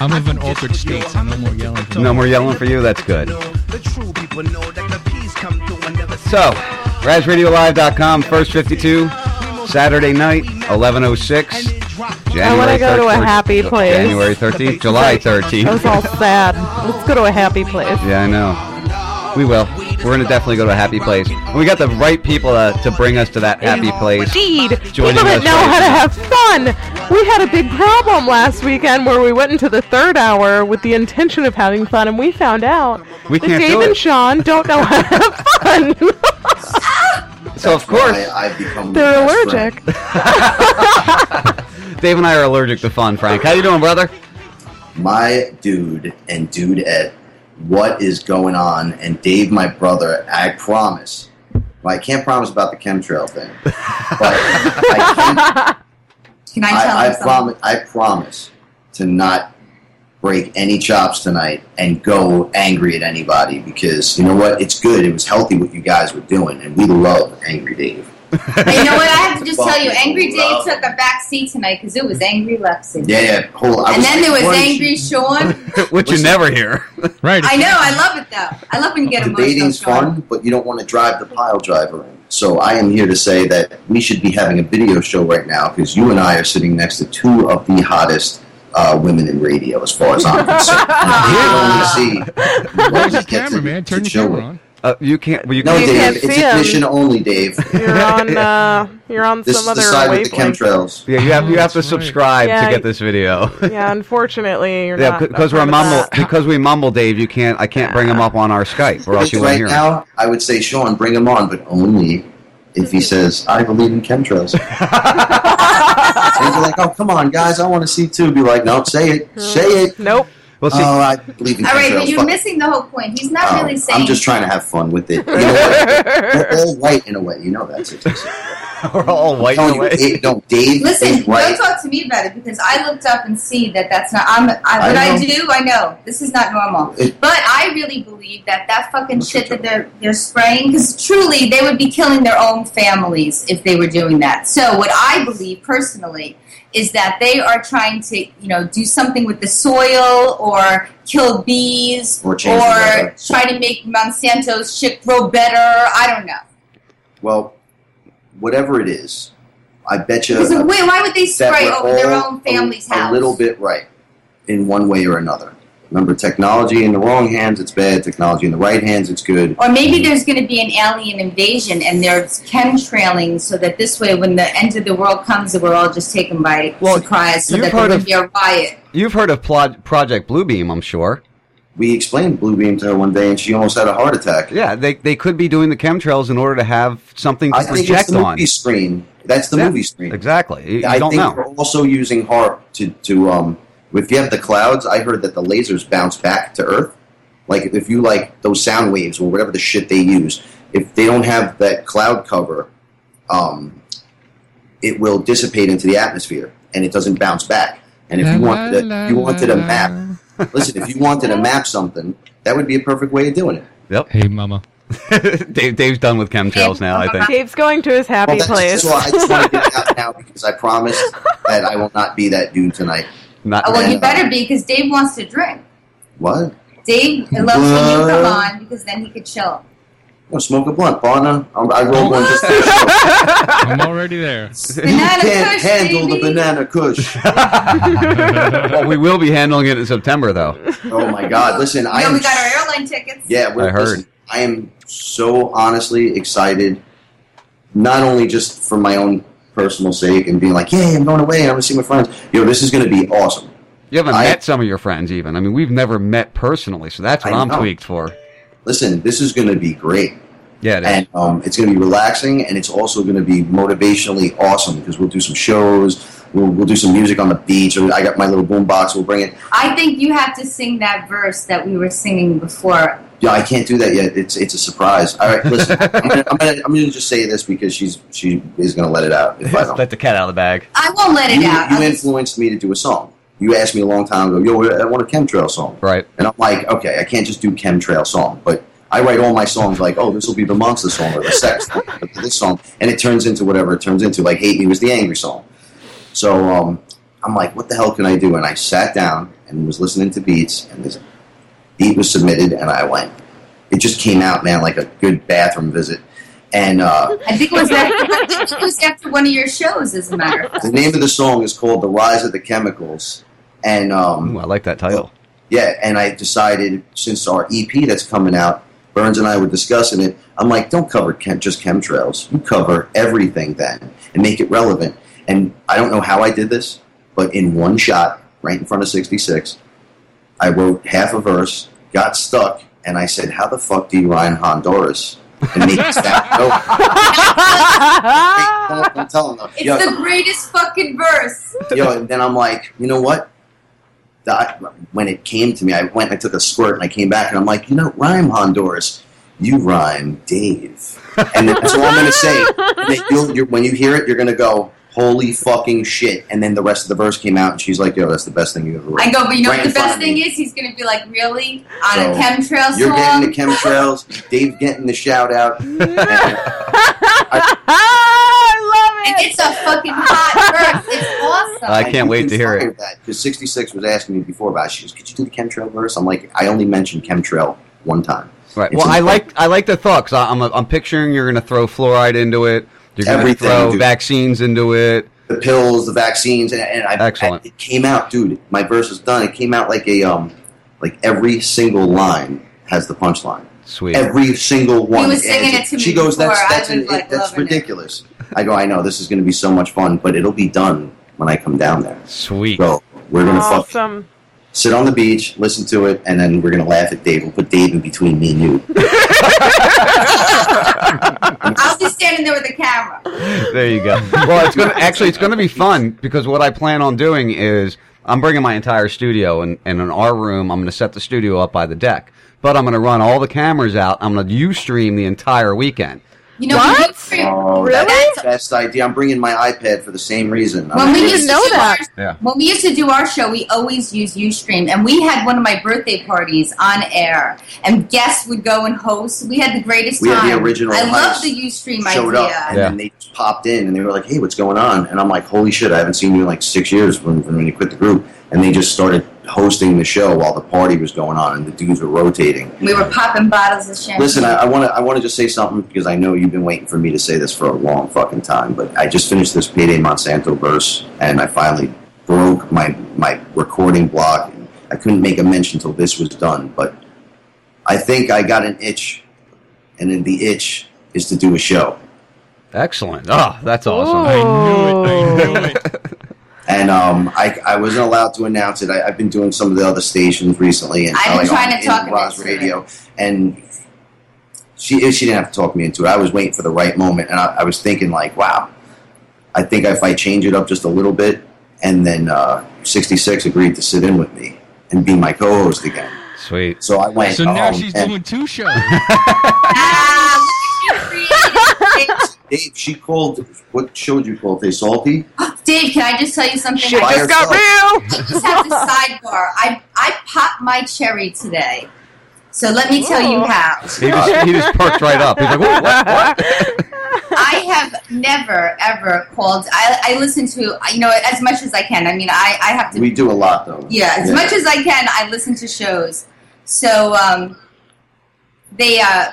I'm of an states. state, so no more yelling. For no more yelling for you. That's good. So, RazRadioLive.com, first 52, Saturday night, 11:06. I want to go to a happy place. January 13th, July That was 13th. all sad. Let's go to a happy place. Yeah, I know. We will. We're going to definitely go to a happy place. And we got the right people uh, to bring us to that happy place. Indeed. Joining People that know right how to have fun. We had a big problem last weekend where we went into the third hour with the intention of having fun, and we found out We that can't Dave and. Sean don't know how to have fun. So, of course, I've become They're allergic. Dave and I are allergic to fun, Frank. How you doing, brother? my dude and dude Ed, what is going on? And Dave, my brother, I promise. Well, I can't promise about the chemtrail thing, but I Can I tell I, you I something? promise. I promise to not break any chops tonight and go angry at anybody because you know what? It's good. It was healthy what you guys were doing, and we love Angry Dave. But you know what? I have to just tell you, Angry Dave took a back seat tonight because it was Angry Lexi. Yeah, yeah. Hold on. And then there was "Why don't Angry Sean. Which you never hear. right. I know. I love it though. I love when you get the emotional. dating's fun, but you don't want to drive the pile driver in. So I am here to say that we should be having a video show right now because you and I are sitting next to two of the hottest uh, women in radio, as far as I'm concerned. And you can only see what we get to- man. Turn your camera on. Uh, you can't. Well, you No, can't. Dave, see it's him. admission only, Dave. You're on. Uh, you're on This some is other the side with the wavelength. chemtrails. Yeah, you have you have to subscribe Yeah, to get this video. Yeah, unfortunately, you're Yeah, not. because we're part of mumble that. because we mumble, Dave. You can't. I can't bring him up on our Skype, or else you won't right hear him. now, I would say, Sean, bring him on, but only if he says, I believe in chemtrails. and be like, oh, come on, guys, I want to see too. Be like, no, say it. Say it. Nope. Well, see, oh, I believe in All right, but you're Fuck. missing the whole point. He's not Oh, really saying. I'm just trying to have fun with it. You know? We're all white in a way. You know that. 66. we're all white in a way. you, Dave, no, Dave Listen, is don't talk to me about it because I looked up and see that that's not. I'm. I, I what I, know. do, I know this is not normal. It- but I really believe that that fucking shit that they're they're spraying because truly they would be killing their own families if they were doing that. So what I believe personally is that they are trying to you know do something with the soil or kill bees Or weather. try to make Monsanto's shit grow better. I don't know. Well, whatever it is, I bet you. Wait, why would they spray over their own family's a, house? A little bit right, in one way or another. Remember, technology in the wrong hands, it's bad. Technology in the right hands, it's good. Or maybe there's going to be an alien invasion and there's chemtrailing so that this way, when the end of the world comes, that we're all just taken by Well, surprise so you've that there heard would of- be a riot. You've heard of Plod- Project Bluebeam, I'm sure. We explained Bluebeam to her one day, and she almost had a heart attack. Yeah, they they could be doing the chemtrails in order to have something to I think it's the on. movie screen. That's the Yeah, movie screen. Exactly. You, you I don't think know. we're also using HAARP to, to um if you have the clouds, I heard that the lasers bounce back to Earth. Like if you like those sound waves or whatever the shit they use, if they don't have that cloud cover, um, it will dissipate into the atmosphere and it doesn't bounce back. And if you La, wanted la, to, you wanted to la, map, listen, if you wanted to map something, that would be a perfect way of doing it. Yep. Hey, mama. Dave, Dave's done with chemtrails now. I think. Dave's going to his happy Well, that's- place. So I just want to get it out now because I promised that I will not be that dude tonight. Not Oh, well, you And, better be because Dave wants to drink. What? Dave loves when you come on because then he could chill. Well, smoke a blunt, partner. I'm- I rolled one just for the show. I'm already there. You Banana can't kush, handle the banana kush. well, we will be handling it in September, though. Oh my God! Listen, I am. we got our airline tickets. Yeah, we're, I heard. listen, I am so honestly excited, not only just for my own personal sake and being like, "Yay, I'm going away! I'm going to see my friends." You know, this is going to be awesome. You haven't I- met some of your friends, even. I mean, we've never met personally, so that's what I I'm know. tweaked for. Listen, this is going to be great. Yeah, it is. and um, it's going to be relaxing, and it's also going to be motivationally awesome because we'll do some shows. We'll, we'll do some music on the beach. Or I got my little boom box. We'll bring it. I think you have to sing that verse that we were singing before. Yeah, I can't do that yet. It's it's a surprise. All right, listen. I'm gonna, I'm gonna, I'm gonna just say this because she's she is going to let it out. If I don't. Let the cat out of the bag. I won't let it you, out. you influenced me to do a song. You asked me a long time ago, yo, I want a chemtrail song. Right. And I'm like, okay, I can't just do chemtrail song, but I write all my songs like, oh, this will be the monster song or the sex song, or this song, and it turns into whatever it turns into. Like "Hate Me" was the angry song. So um, I'm like, what the hell can I do? And I sat down and was listening to beats, and this beat was submitted, and I went. It just came out, man, like a good bathroom visit. And uh, I think it was after, it was after one of your shows, as a matter of fact. the name of the song is called "The Rise of the Chemicals," and um, I like that title. Yeah, and I decided since our EP that's coming out, Burns and I were discussing it. I'm like, don't cover chem- just chemtrails. You cover everything then and make it relevant. And I don't know how I did this, but in one shot, right in front of 66, I wrote half a verse, got stuck, and I said, "How the fuck do you rhyme Honduras?" And make it sound. Don't, don't tell him though. It's Yo, the greatest fucking verse. yo, and then I'm like, you know what? That, when it came to me, I went and I took a squirt and I came back and I'm like, you know, rhyme Honduras. You rhyme Dave. And that's all I'm going to say. And you'll, you're, when you hear it, you're going to go, holy fucking shit. And then the rest of the verse came out and she's like, yo, that's the best thing you ever wrote. I go, but you know Right what the best front me. thing is? He's going to be like, really? On a So, chemtrail song? You're getting the chemtrails. Dave getting the shout out. And it's a fucking hot verse. It's awesome. I can't wait to hear it. Because 66 was asking me before about it. She goes, could you do the chemtrail verse? I'm like, I only mentioned chemtrail one time. Right. It's Well, I like I like the thought because I'm I'm picturing you're going to throw fluoride into it. You're going to throw dude. vaccines into it. the pills, the vaccines, and, and I, Excellent. it came out, dude. My verse is done. It came out like a um, like every single line has the punchline. Sweet. Every single one. He was singing And it to She me goes, "That's before. I that's an- like, that's loving it." ridiculous." I go, "I know this is going to be so much fun, but it'll be done when I come down there." Sweet. So we're gonna fuck, Awesome. sit on the beach, listen to it, and then we're gonna laugh at Dave. We'll put Dave in between me and you. I'll be standing there with the camera. There you go. Well, it's gonna actually it's gonna be fun because what I plan on doing is I'm bringing my entire studio and, and in our room I'm gonna set the studio up by the deck, but I'm gonna run all the cameras out. I'm gonna UStream the entire weekend. You know, What? when Oh, Really? that's the best idea. I'm bringing my iPad for the same reason. I'm When we used to know do that. Our, Yeah. When we used to do our show, we always used UStream, and we had one of my birthday parties on air, and guests would go and host. We had the greatest We had the original I love the UStream showed idea. up and Yeah. then they just popped in and they were like, "Hey, what's going on?" And I'm like, "Holy shit, I haven't seen you in like six years when, when you quit the group." And they just started hosting the show while the party was going on and the dudes were rotating. We were popping bottles of champagne. Listen, I want to I want to just say something because I know you've been waiting for me to say this for a long fucking time, but I just finished this Payday Monsanto verse and I finally broke my my recording block. I couldn't make a mention until this was done, but I think I got an itch, and then the itch is to do a show. Excellent. Oh, that's awesome. I knew it. I knew it. And um, I, I wasn't allowed to announce it. I, I've been doing some of the other stations recently, and I've been like, trying on- to talk in him Radio, and she she didn't have to talk me into it. I was waiting for the right moment, and I, I was thinking like, wow, I think if I change it up just a little bit, and then uh, 66 agreed to sit in with me and be my co-host again. Sweet. So I went. So now um, she's and doing two shows. Ah, look at you creating it. Dave, she called. What show did you call? They salty. Dave, can I just tell you something? Shit I just got real. I just have to sidebar. I I popped my cherry today. So let me tell you how. He just, he just perked right up. He's like, what? what?" I have never ever called. I, I listen to you know as much as I can. I mean, I, I have to. We do a lot though. yeah, as much as I can, I listen to shows. So um, they uh,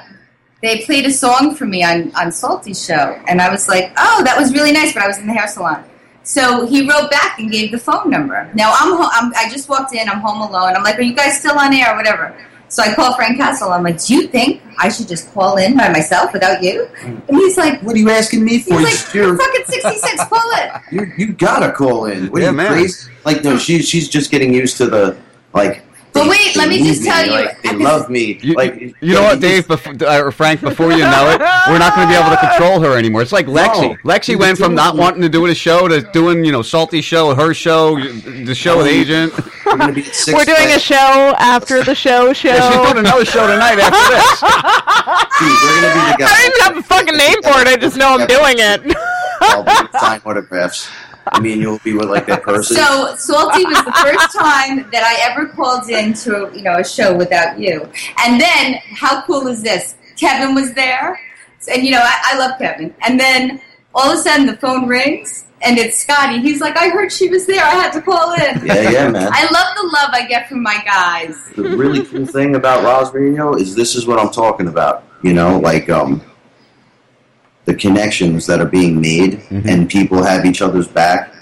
they played a song for me on on Salty's show, and I was like, oh, that was really nice. But I was in the hair salon. So he wrote back and gave the phone number. Now I'm, ho- I'm I just walked in. I'm home alone. I'm like, are you guys still on air or whatever? So I call Frank Castle. I'm like, do you think I should just call in by myself without you? Mm. And he's like, What are you asking me for? he's like, You're- fucking 66, call it. You you gotta call in. What Yeah, are you man. crazy? Like no, she she's just getting used to the like. But wait, let me just tell you, Like, they love me. You, like you know what, Dave, before, uh, or Frank? Before you know it, we're not going to be able to control her anymore. It's like Lexi. No. Lexi went from not it. wanting to do a show to doing, you know, Salty show, her show, the show with Agent. We're gonna be at six We're doing a show after the show show. Yeah, she's doing another show tonight after this. Dude, we're gonna be the I don't even have a fucking name for it. I just know I'm doing it. I'll be sign autographs. I mean, you'll be with like that person. So Salty was the first time that I ever called in to you know a show without you. And then how cool is this? Kevin was there, and you know I, I love Kevin. And then all of a sudden the phone rings. And it's Scotty. He's like, I heard she was there. I had to call in. Yeah, yeah, man. I love the love I get from my guys. the really cool thing about Radio is this is what I'm talking about. You know, like um, the connections that are being made, Mm-hmm. and people have each other's back.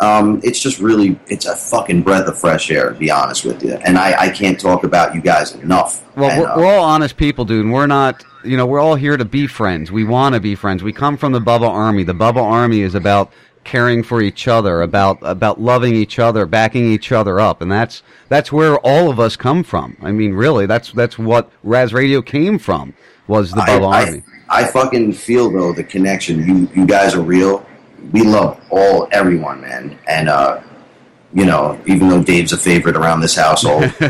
Um, it's just really, it's a fucking breath of fresh air, to be honest with you. And I, I can't talk about you guys enough. Well, And, we're, uh, we're all honest people, dude. And we're not, you know, we're all here to be friends. We want to be friends. We come from the Bubba Army. The Bubba Army is about caring for each other, about about loving each other, backing each other up, and that's that's where all of us come from. I mean, really, that's that's what Raz Radio came from was the Bubba I- Army. I fucking feel though the connection. You you guys are real. We love all everyone, man. And uh, you know, even though Dave's a favorite around this household,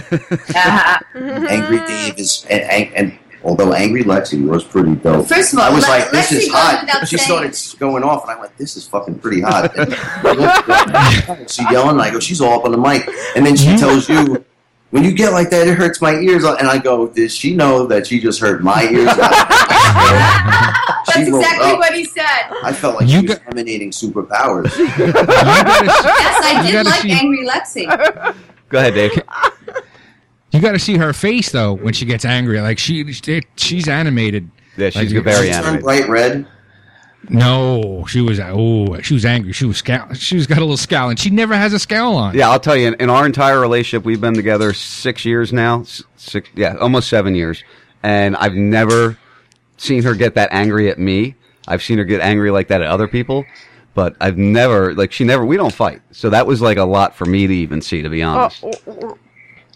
Angry Dave is and, and, and although Angry Lexi was pretty dope. First of all, I was Le- like, this Lexi is hot. She saying. started going off, and I went, this is fucking pretty hot. And she yelling, and I go, she's all up on the mic, and then she tells you. When you get like that, it hurts my ears. And I go, does she know that she just hurt my ears? That's She exactly up. what he said. I felt like she was emanating superpowers. Yes, I did gotta like see- Angry Lexi. Go ahead, Dave. You got to see her face though when she gets angry. Like she, she she's animated. Yeah, she's like, very She turned animated. bright red. No, she was oh, she was angry. She was scowl. She was got a little scowl, and she never has a scowl on. Yeah, I'll tell you. In, in our entire relationship, we've been together six years now. Six, yeah, almost seven years, and I've never seen her get that angry at me. I've seen her get angry like that at other people, but I've never like she never. We don't fight, so that was like a lot for me to even see. To be oh, honest,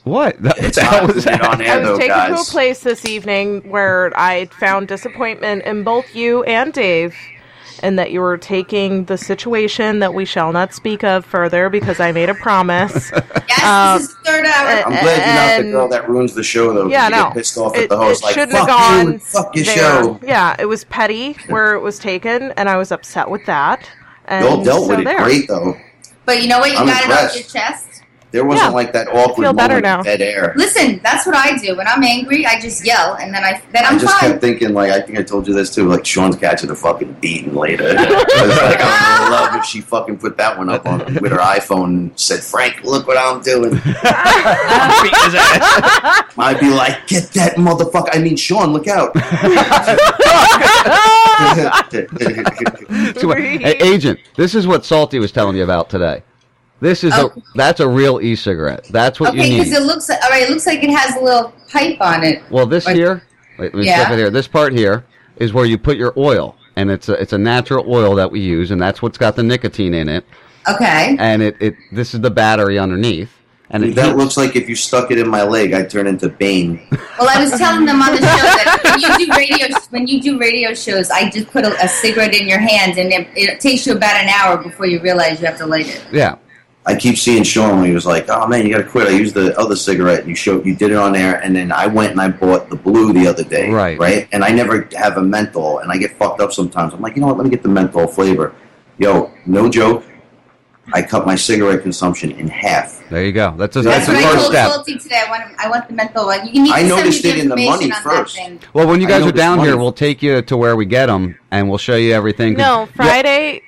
what? That, what the hell was that? I was taken to a place this evening where I found disappointment in both you and Dave, and that you were taking the situation that we shall not speak of further because I made a promise. Yes, this uh, is third hour. I'm glad you're not the girl that ruins the show, though. Yeah, you no. get pissed off It- at the host. it like, shouldn't fuck have you, gone and fuck your there. show. Yeah, it was petty where it was taken, and I was upset with that. And Y'all dealt so with it there. great, though. But you know what? You I'm got it off impressed. your chest. There wasn't Yeah. like that awkward feel better moment now. dead air. Listen, that's what I do. When I'm angry, I just yell, and then I then I I'm just fine. kept thinking, like, I think I told you this too. Like, Sean's catching a fucking beating later. I was like, oh, I would love if she fucking put that one up on with her iPhone and said, "Frank, look what I'm doing." I'd be like, "Get that motherfucker!" I mean, Sean, look out! So, hey, agent, this is what Salty was telling you about today. This is Okay. a that's a real e-cigarette. That's what okay, you because it looks all right. It looks like it has a little pipe on it. Well, this Like- here, wait, let me Yeah. step it here. This part here is where you put your oil, and it's a it's a natural oil that we use, and that's what's got the nicotine in it. Okay. And it, it this is the battery underneath, and it that heats- looks like if you stuck it in my leg, I'd turn into Bane. Well, I was telling them on the show that when you do radio when you do radio shows, I just put a, a cigarette in your hand, and it, it takes you about an hour before you realize you have to light it. yeah. I keep seeing Sean when he was like, "Oh man, you got to quit." I used the other cigarette. and You showed you did it on air, and then I went and I bought the blue the other day. Right. right. And I never have a menthol, and I get fucked up sometimes. I'm like, you know what? Let me get the menthol flavor. Yo, no joke. I cut my cigarette consumption in half. There you go. That's a, That's that's the what I first told step. Salty today. I want I want the menthol one. You need to I send me noticed the it in the money first. Well, when you guys are noticed down here, we'll take you to where we get them, and we'll show you everything. No, Friday.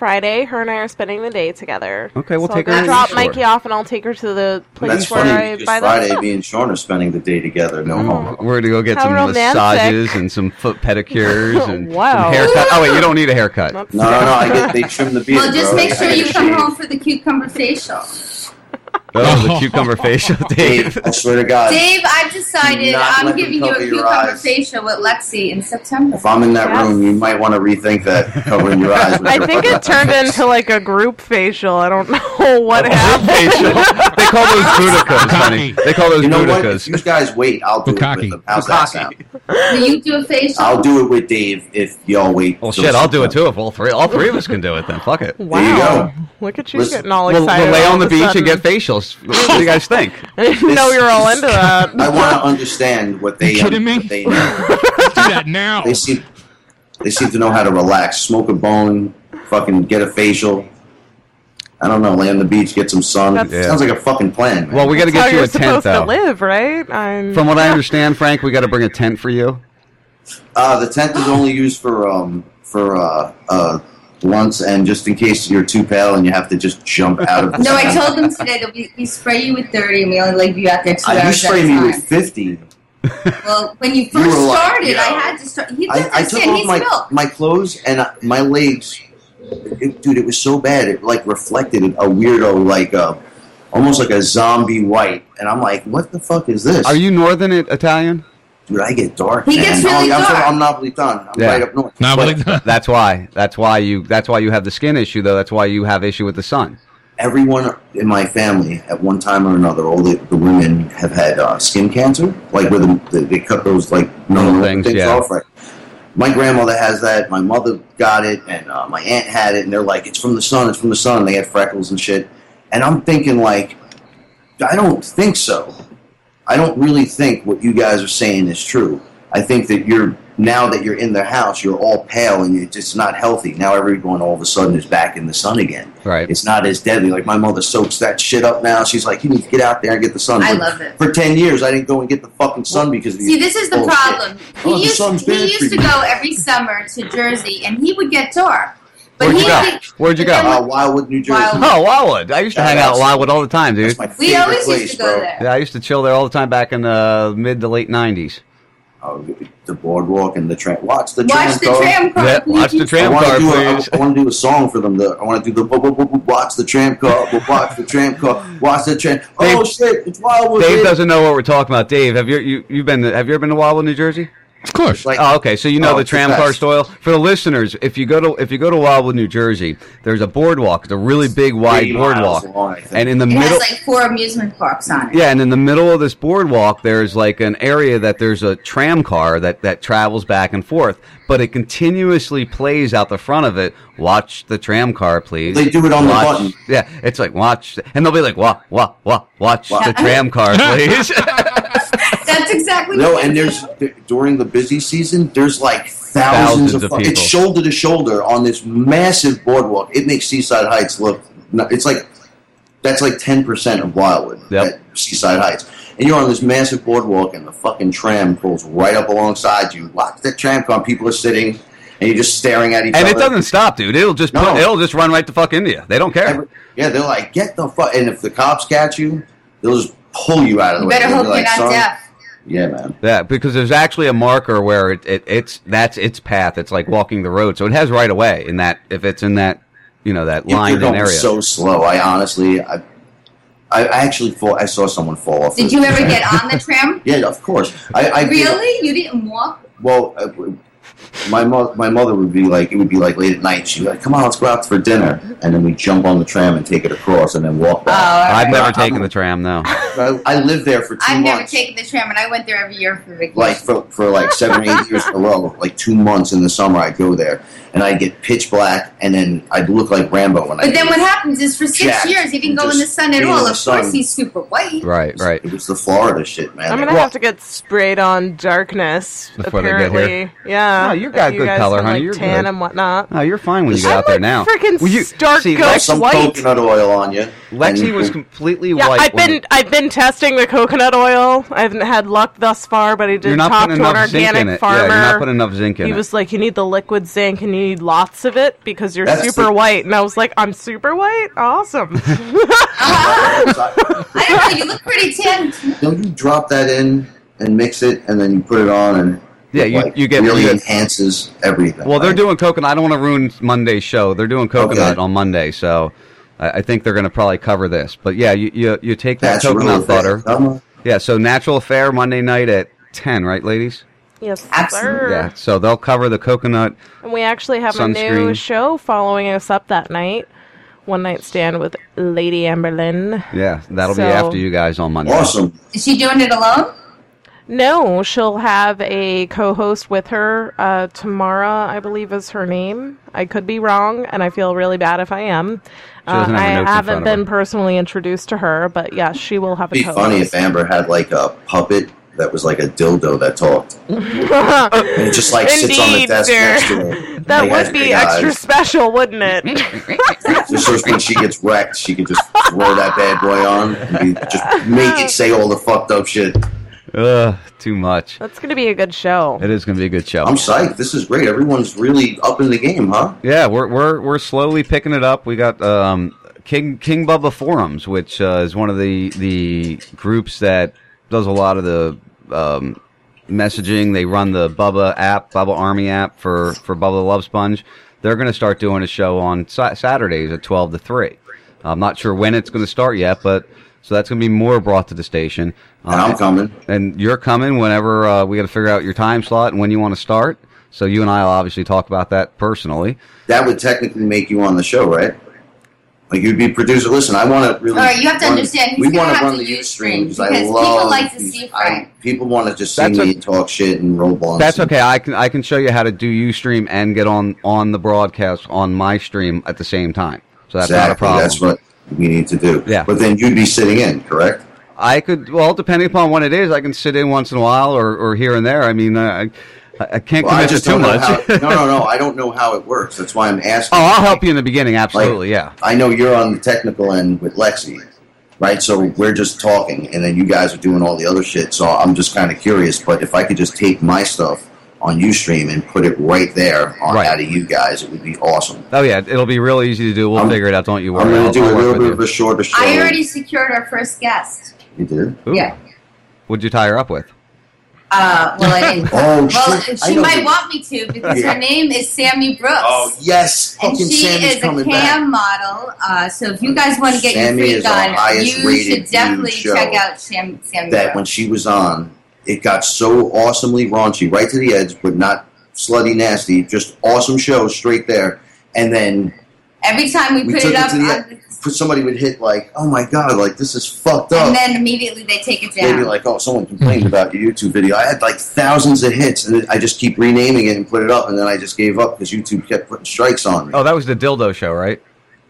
Friday, her and I are spending the day together. Okay, we'll So take I'll her to drop the store. Mikey off, and I'll take her to the place That's where funny I buy the Friday, stuff. me and Sean are spending the day together. No mm. homo. We're gonna go get How some romantic. massages and some foot pedicures and Wow. some haircut. Oh wait, you don't need a haircut. No, no, no. I get they trim the beard. Well, just bro. make sure you come home for the cucumber facial. Oh, the cucumber facial, Dave. I swear to God. Dave, I've decided I'm giving you a cucumber eyes. facial with Lexi in September. If I'm in that room, you might want to rethink that covering your eyes. I think it turned into like a group facial. I don't know what happened. they call those Budicas, honey. They call those You know what? Budicas. You guys wait, I'll do it with them. How's that sound? Will you do a facial? I'll do it with Dave if y'all wait. Well, shit, I'll do it too. If all three, all three of us can do it, then fuck it. Wow. There you go. Look at you Listen, getting all We'll, excited. we'll lay on the of a beach and get facials. What do you guys think? I didn't know you're all into that. I want to understand what they. You kidding me? what they know. do that now. They seem, they seem to know how to relax, smoke a bone, fucking get a facial. I don't know, lay on the beach, get some sun. That's- Sounds like a fucking plan. Man. Well, we got to get you you're a tent supposed though. to live, right? I'm, From what I understand, Frank, we got to bring a tent for you. Uh, the tent is only used for um for uh uh once and just in case you're too pale and you have to just jump out of. the No, I told them today that we, we spray you with 30 and we only leave you out there two Uh, you spray at me time. with fifty. Well, when you You first like, started, I had to start. He I, I took off my milk. my clothes and uh, my legs. It, dude, it was so bad. It like reflected a weirdo, like uh, almost like a zombie white. And I'm like, what the fuck is this? Are you Northern Italian? Dude, I get dark. He man. gets really I'm, from- dark. I'm Napolitan. I'm right up north. But That's why. That's why you. That's why you have the skin issue, though. That's why you have issue with the sun. everyone in my family, at one time or another, all the, the women have had uh, skin cancer, like where the, the, they cut those like normal things, things, yeah. off. Right. My grandmother has that. My mother got it, and uh, my aunt had it. And they're like, "It's from the sun. It's from the sun." And they had freckles and shit. And I'm thinking, like, I don't think so. I don't really think what you guys are saying is true. I think that you're now that you're in the house, you're all pale and it's just not healthy. Now everyone all of a sudden is back in the sun again. Right. It's not as deadly. Like my mother soaks that shit up now. She's like, you need to get out there and get the sun. I For- love it. For ten years, I didn't go and get the fucking sun because of See, this is the problem. Oh, He the used, sun's he used to go every summer to Jersey, and he would get dark. But Where'd you go? Where'd you go? Uh, Wildwood, New Jersey. Oh, Wildwood. I used to Yeah, hang out at Wildwood all the time, dude. my We favorite always place, used to go bro. there. Yeah, I used to chill there all the time back in the mid to late '90s. Oh, the boardwalk and the tram. Watch the Watch tram the car. tram car. Yeah, watch the tram I wanna car, do a- please. I, want to do a song for them. The, I want to do the watch the tram car. bu- Watch the tram car. Watch the tram. Oh shit! It's Wildwood. Dave dude. doesn't know what we're talking about. Dave, have you you you've been to, have you ever been to Wildwood, New Jersey? Of course. Like, Oh, okay. So you know Oh, the it's the tram car style. For the listeners, if you go to if you go to Wildwood, New Jersey, there's a boardwalk. It's a really big, wide boardwalk, long, and in the It middle, has like four amusement parks on it. yeah, and in the middle of this boardwalk, there's like an area that there's a tram car that that travels back and forth, but it continuously plays out the front of it. Watch the tram car, please. They do it on the Watch- button. Yeah, it's like watch, and they'll be like, "Wa wa wa, watch Wa- the tram car, please." That's exactly No, what and there's during the busy season, there's like thousands, Thousands of, of people. It's shoulder to shoulder on this massive boardwalk. It makes Seaside Heights look. It's like that's like ten percent of Wildwood. Yep. at Seaside Heights, and you're on this massive boardwalk, and the fucking tram pulls right up alongside you. Watch that tram come. People are sitting, and you're just staring at each and other. And it doesn't stop, dude. It'll just No. put, it'll just run right the fuck into you. They don't care. Every- yeah, they're like, get the fuck. And if the cops catch you, they'll just pull you out of the You way. better hope be you're like, not deaf. Yeah, man. Yeah, because there's actually a marker where it, it it's that's its path. It's like walking the road, so it has right away in that if it's in that you know that You're going area. so slow. I honestly, I, I actually fall. I saw someone fall off. Did you ever get on the tram? Yeah, of course. I, I did- really? You didn't walk? well, uh, my mo- my mother would be like, it would be like late at night. She'd be like, "Come on, let's go out for dinner," and then we jump on the tram and take it across, and then walk back. Oh, I've never I'm- taken the tram though. I, I lived there for 2 I've never taken the tram, and I went there every year for vacation. like for, for like seven or eight years in a row, like two months in the summer, I'd go there and I'd get pitch black, and then I'd look like Rambo when I. but then what happens is for six years, he didn't go in the sun at all. in the Of course, he's super white. Right, right. It was the Florida shit, man. I'm gonna Well, have to get sprayed on darkness. Before they get apparently, here. yeah. No, you got If good guys color, can, honey. Like, You're tan good. and whatnot. No, you're fine when you get I'm out there now. freaking Well, you- stark see, ghost Lex- some white. coconut oil on you. Lexi was completely Yeah, white. I've when- been I've been testing the coconut oil. I haven't had luck thus far, but I did You're not talk to an organic farmer. Yeah, you're not putting enough zinc in he it. was like, "You need the liquid zinc, and you need lots of it because you're That's super the- white." And I was like, "I'm super white, awesome." I don't know. You look pretty tan. Don't you drop that in and mix it, and then you put it on, and Yeah, you- like, you get- really you enhances everything. Well, they're doing coconut. I don't want to ruin Monday's show. They're doing coconut Okay. on Monday, so I, I think they're going to probably cover this. But yeah, you you, you take that Natural coconut affair. butter. Come. Yeah, so Natural Affair Monday night at ten, right, ladies? yes, Absolutely. sir. Yeah. So they'll cover the coconut. And we actually have a new show following us up that night. One night stand with Lady Amberlyn. Yeah, that'll be after you guys on Monday. Awesome. Is she doing it alone? No, she'll have a co-host with her. Uh, Tamara, I believe, is her name. I could be wrong, and I feel really bad if I am. Uh, have I haven't been her. personally introduced to her, but yes, she will have a It'd be co-host. funny if Amber had like a puppet that was like a dildo that talked, and it just like sits on the desk sir. next to her. That would be extra eyes. special, wouldn't it? Just so when she gets wrecked, she could just throw that bad boy on and be, just make it say all the fucked up shit. Ugh, too much. That's gonna be a good show. It is going to be a good show. I'm psyched. This is great. Everyone's really up in the game, huh? Yeah, we're we're we're slowly picking it up. We got um, King King Bubba Forums, which uh, is one of the the groups that does a lot of the um, messaging. They run the Bubba app, Bubba Army app for for Bubba the Love Sponge. They're going to start doing a show on sa- Saturdays at twelve to three. I'm not sure when it's going to start yet, but so that's going to be more brought to the station. And I'm coming. And you're coming whenever uh, we got to figure out your time slot and when you want to start. So you and I will obviously talk about that personally. That would technically make you on the show, right? Like you'd be producer. Listen, I want to really. All right, you have to run- understand, he's we wanna run the use Ustream streams because I because love. people like to these- see I- people want to just see That's me talk shit and roll blunts. That's okay. I can I can show you how to do UStream and get on on the broadcast on my stream at the same time. So that's not a problem. That's what we need to do. Yeah. But then you'd be sitting in, correct? I could well, depending upon what it is, I can sit in once in a while or, or here and there. I mean, I I, I can't Well, I commit just to too don't know much. how. No, no, no. I don't know how it works. That's why I'm asking. oh, I'll help you in the beginning. Absolutely, yeah. I know you're on the technical end with Lexi, right? So we're just talking, and then you guys are doing all the other shit. So I'm just kind of curious. But if I could just take my stuff on UStream and put it right there on, Right. out of you guys, it would be awesome. Oh yeah, it'll be real easy to do. We'll I'm- figure it out. Don't you worry. I'm going I'll- to do I'll a work little with bit you. of a shorter show. I already secured our first guest. You did? Ooh. Yeah. What'd you tie her up with? Uh, well, I didn't. Oh, well, shit. I she know might the- want me to because Yeah. her name is Sammy Brooks. Oh yes, and fucking she Sammy's is a cam back. model. Uh, so if you guys want to get Sammy your is freak our on, you should definitely check out Sam, Sammy That when she was on, it got so awesomely raunchy, right to the edge, but not slutty nasty. Just awesome show straight there. And then Every time we, we put it it up, the on. Somebody would hit like, "Oh my god, like this is fucked up." and then immediately they take it They'd down. be like, "Oh, someone complained about your YouTube video." I had like thousands of hits, and I just keep renaming it and put it up, and then I just gave up because YouTube kept putting strikes on me. Oh, that was the dildo show, right?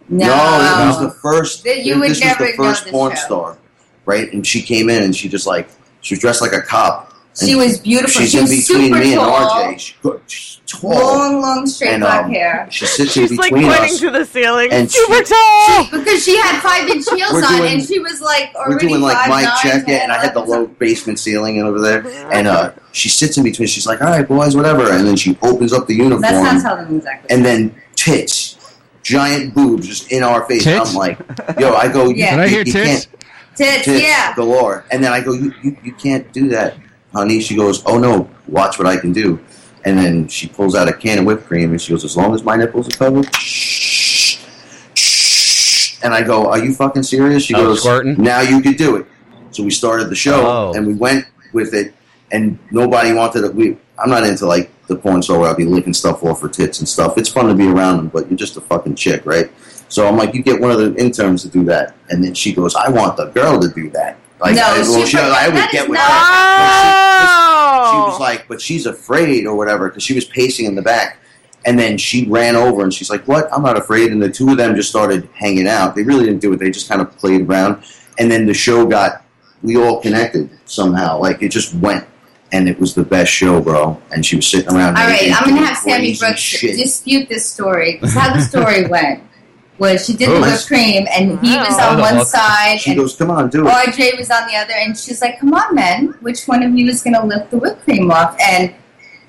no, it was the first. That you would this never was the first know porn show. star, right? And she came in, and she just like she was dressed like a cop. She was beautiful. She's She in was between super me tall. and RJ. She, she's tall. long, long, straight And, black um, hair. She sits She's in like between pointing us. to the ceiling. and Super she- tall. because she had five inch heels We're on, doing- and she was like already We're doing like five mic nine, check it, and I had the low basement ceiling over there, and uh, she sits in between. She's like, "All right, boys, whatever," and then she opens up the uniform, That's not telling them exactly. and then tits, giant boobs, just in our face. Tits? I'm like, "Yo," I go, Yeah. you, Did I hear you tits? Can't- Tits, tits yeah. galore. And then I go, you, you, you can't do that, honey. She goes, oh no, watch what I can do. And then she pulls out a can of whipped cream and she goes, as long as my nipples are covered, shh, shh. And I go, are you fucking serious? She Oh, goes, squirting? now you could do it. So we started the show Oh. and we went with it and nobody wanted it. We, I'm not into like the porn star where I'll be licking stuff off her tits and stuff. It's fun to be around them, but you're just a fucking chick, right? So I'm like, you get one of the interns to do that, and then she goes, I want the girl to do that. Like, No, I, well, she I would get with her. She, she was like, but she's afraid or whatever because she was pacing in the back. And then she ran over and she's like, "What? I'm not afraid." And the two of them just started hanging out. They really didn't do it. They just kind of played around. And then the show got, we all connected somehow. Like it just went, and it was the best show, bro. And she was sitting around. All right, I'm gonna have Sammy crazy Brooks shit. dispute this story. 'Cause how the story went was she did the Oh. whipped cream, and he was on one okay. side, She and goes, "Come on, do it." RJ was on the other, and she's like, "Come on, men, which one of you is gonna lift the whipped cream off?" And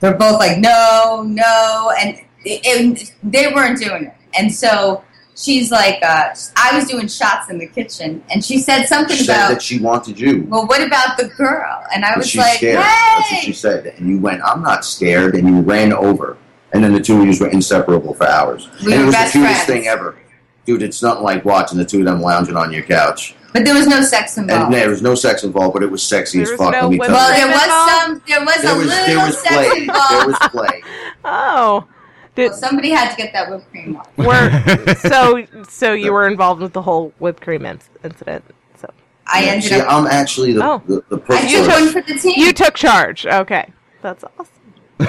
they're both like, "No, no," and it, it- they weren't doing it. And so she's like, uh, "I was doing shots in the kitchen," and she said something She said about, that she wanted you. "Well, what about the girl?" And I was she's like, scared. That's what she "Hey!" said. And you went, I'm not scared. And you ran over. And then the two of you were inseparable for hours. We and were it was best the cutest friends. thing ever. Dude, it's nothing like watching the two of them lounging on your couch. But there was no sex And involved. there was no sex involved, but it was sexy There as fuck. no let me women- tell Well, you. there was some. There was There a was, little there was sex play. involved. There was play. Oh. Did, Well, somebody had to get that whipped cream off. were, so so you were involved with the whole whipped cream inc- incident. So I ended See, up. I'm actually the, Oh. the, the person. did one for the team. you took charge. Okay, that's awesome.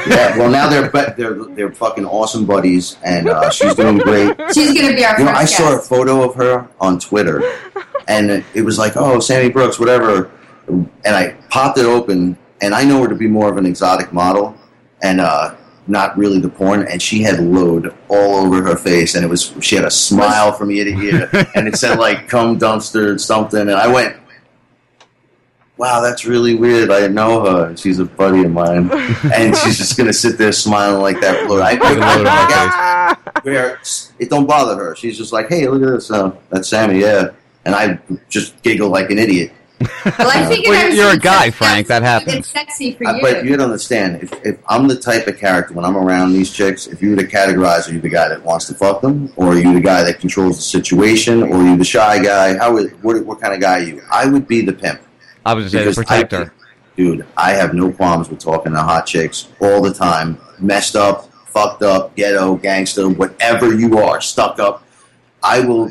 yeah, well, now they're, be- they're, they're fucking awesome buddies, and uh, she's doing great. She's gonna be our You know, first I saw a photo of her on Twitter, and it, it was like, oh, Sammy Brooks, whatever. And I popped it open, and I know her to be more of an exotic model. And uh, not really the porn, and she had load all over her face, and it was she had a smile from ear to ear, and it said like "cum dumpster" something, and I went, "Wow, that's really weird. I know her, she's a buddy of mine, and she's just gonna sit there smiling like that." Load. I With a load on her face. where it don't bother her. She's just like, "Hey, look at this. Uh, that's Sammy, yeah," and I just giggle like an idiot. Well, I figured Well, I was you're a guy, say Frank. That happens. It's sexy for Uh, you. But you'd understand if, if I'm the type of character when I'm around these chicks, if you were to categorize, are you the guy that wants to fuck them, or are you the guy that controls the situation, or are you the shy guy? How would, what, what kind of guy are you? I would be the pimp. I was just saying the Because I- protector. dude, I have no qualms with talking to hot chicks all the time. Messed up, fucked up, ghetto, gangster, whatever you are, stuck up. I will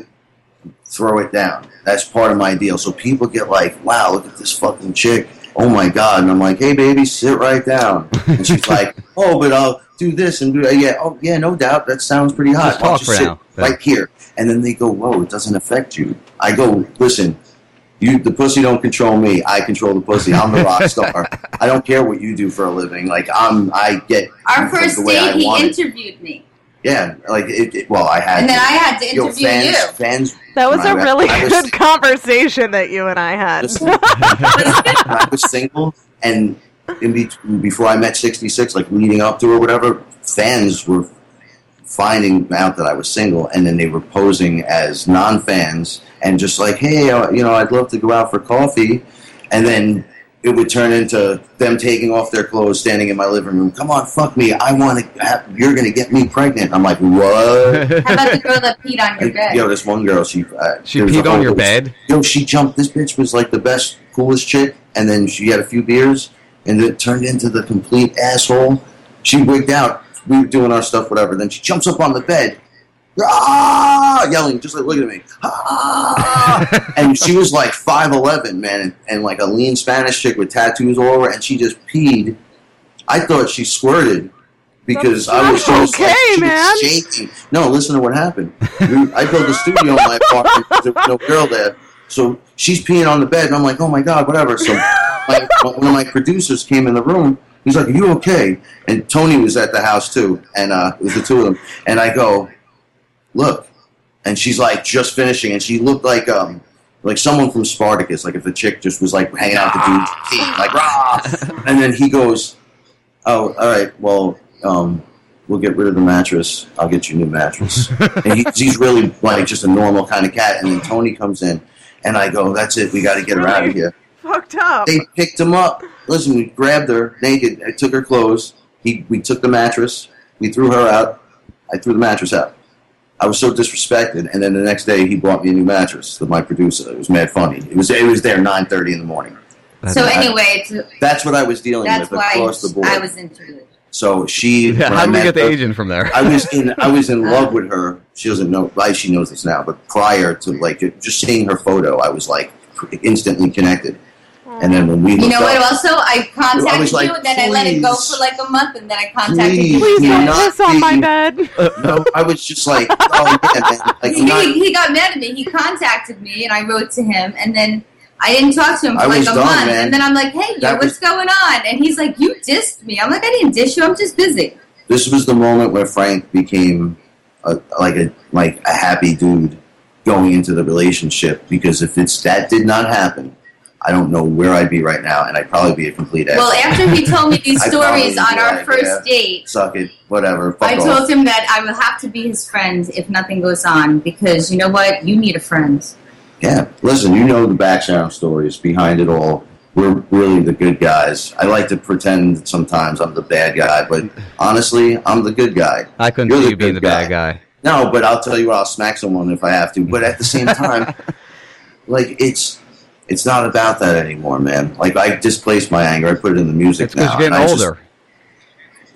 throw it down. That's part of my deal. So people get like, wow, look at this fucking chick. Oh my God. And I'm like, hey, baby, sit right down. And she's like, oh, but I'll do this and do that. Yeah, oh, yeah, no doubt. That sounds pretty hot. Just Why don't talk you for sit now. Right here. And then they go, whoa, it doesn't affect you. I go, listen, you, the pussy don't control me. I control the pussy. I'm the rock star. I don't care what you do for a living. Like I'm, I get Our first date, he want it. interviewed me, Yeah, like it, it- well, I had, and then to. I had to Yo, interview fans, you. fans. That was when a I- really I was- good conversation that you and I had. Listen, I was single and in be- before I met 66, like leading up to or whatever, fans were finding out that I was single, and then they were posing as non-fans and just like, hey, uh, you know, I'd love to go out for coffee, and then it would turn into them taking off their clothes, standing in my living room. Come on, fuck me. I want to. Have, you're going to get me pregnant. I'm like, what? How about the girl that peed on your bed? Yo, this one girl, she uh, She there was a peed on your bed? Yo, she jumped. This bitch was like the best, coolest chick, and then she had a few beers, and it turned into the complete asshole. She wigged out. We were doing our stuff, whatever. Then she jumps up on the bed, ah, yelling, just like looking at me, ah, and she was like five eleven, man, and, and like a lean Spanish chick with tattoos all over, and she just peed. I thought she squirted because I was like, okay, she man. shaking. No, listen to what happened. We- I built a studio in my apartment. 'cause There was no girl there, so she's peeing on the bed, and I'm like, oh my god, whatever. So my, one of my producers came in the room. He's like, "Are you okay?" And Tony was at the house too, and uh, it was the two of them. And I go, "Look," and she's like just finishing, and she looked like um like someone from Spartacus, like if the chick just was like hanging out with the dude, like rah. And then he goes, "Oh, all right, well." um We'll get rid of the mattress. I'll get you a new mattress. and he, he's really like just a normal kind of cat. And then Tony comes in, and I go, "That's it. We got to get her out of here." Fucked up. They picked him up. Listen, we grabbed her naked. I took her clothes. He, we took the mattress. We threw her out. I threw the mattress out. I was so disrespected. And then the next day, he bought me a new mattress. With my producer, it was mad funny. It was it was there nine thirty in the morning. So anyway, it's, That's what I was dealing that's with why across the board. I was into it. So she. Yeah, how I did we met get the her- agent from there? I was in. I was in uh. love with her. She doesn't know. Like she knows this now, but prior to like just seeing her photo, I was like instantly connected. And then when we You looked know what? Also, I contacted I was like, you, and then I let it go for like a month, and then I contacted Please, you. Please do don't not piss on my be- bed. Uh, no, I was just like, oh yeah, man. Like, he, not, he got mad at me. He contacted me, and I wrote to him, and then I didn't talk to him for I like a done, month. man. And then I'm like, "Hey, yo, what's was- going on?" And he's like, "You dissed me." I'm like, "I didn't diss you. I'm just busy." this was the moment where Frank became a, like a like a happy dude going into the relationship. Because if it's that did not happen, I don't know where I'd be right now, and I'd probably be a complete ass. Well, after he told me these I'd stories on our like, first yeah, date, suck it, whatever. Fuck I off. told him that I will have to be his friend if nothing goes on because you know what? You need a friend. Yeah, listen, you know the background stories behind it all. We're really the good guys. I like to pretend sometimes I'm the bad guy, but honestly, I'm the good guy. I couldn't You're see the you being good the bad guy. No, but I'll tell you what, I'll smack someone if I have to. But at the same time, like it's it's not about that anymore, man. Like I displaced my anger. I put it in the music It's because now. you're getting I just- older.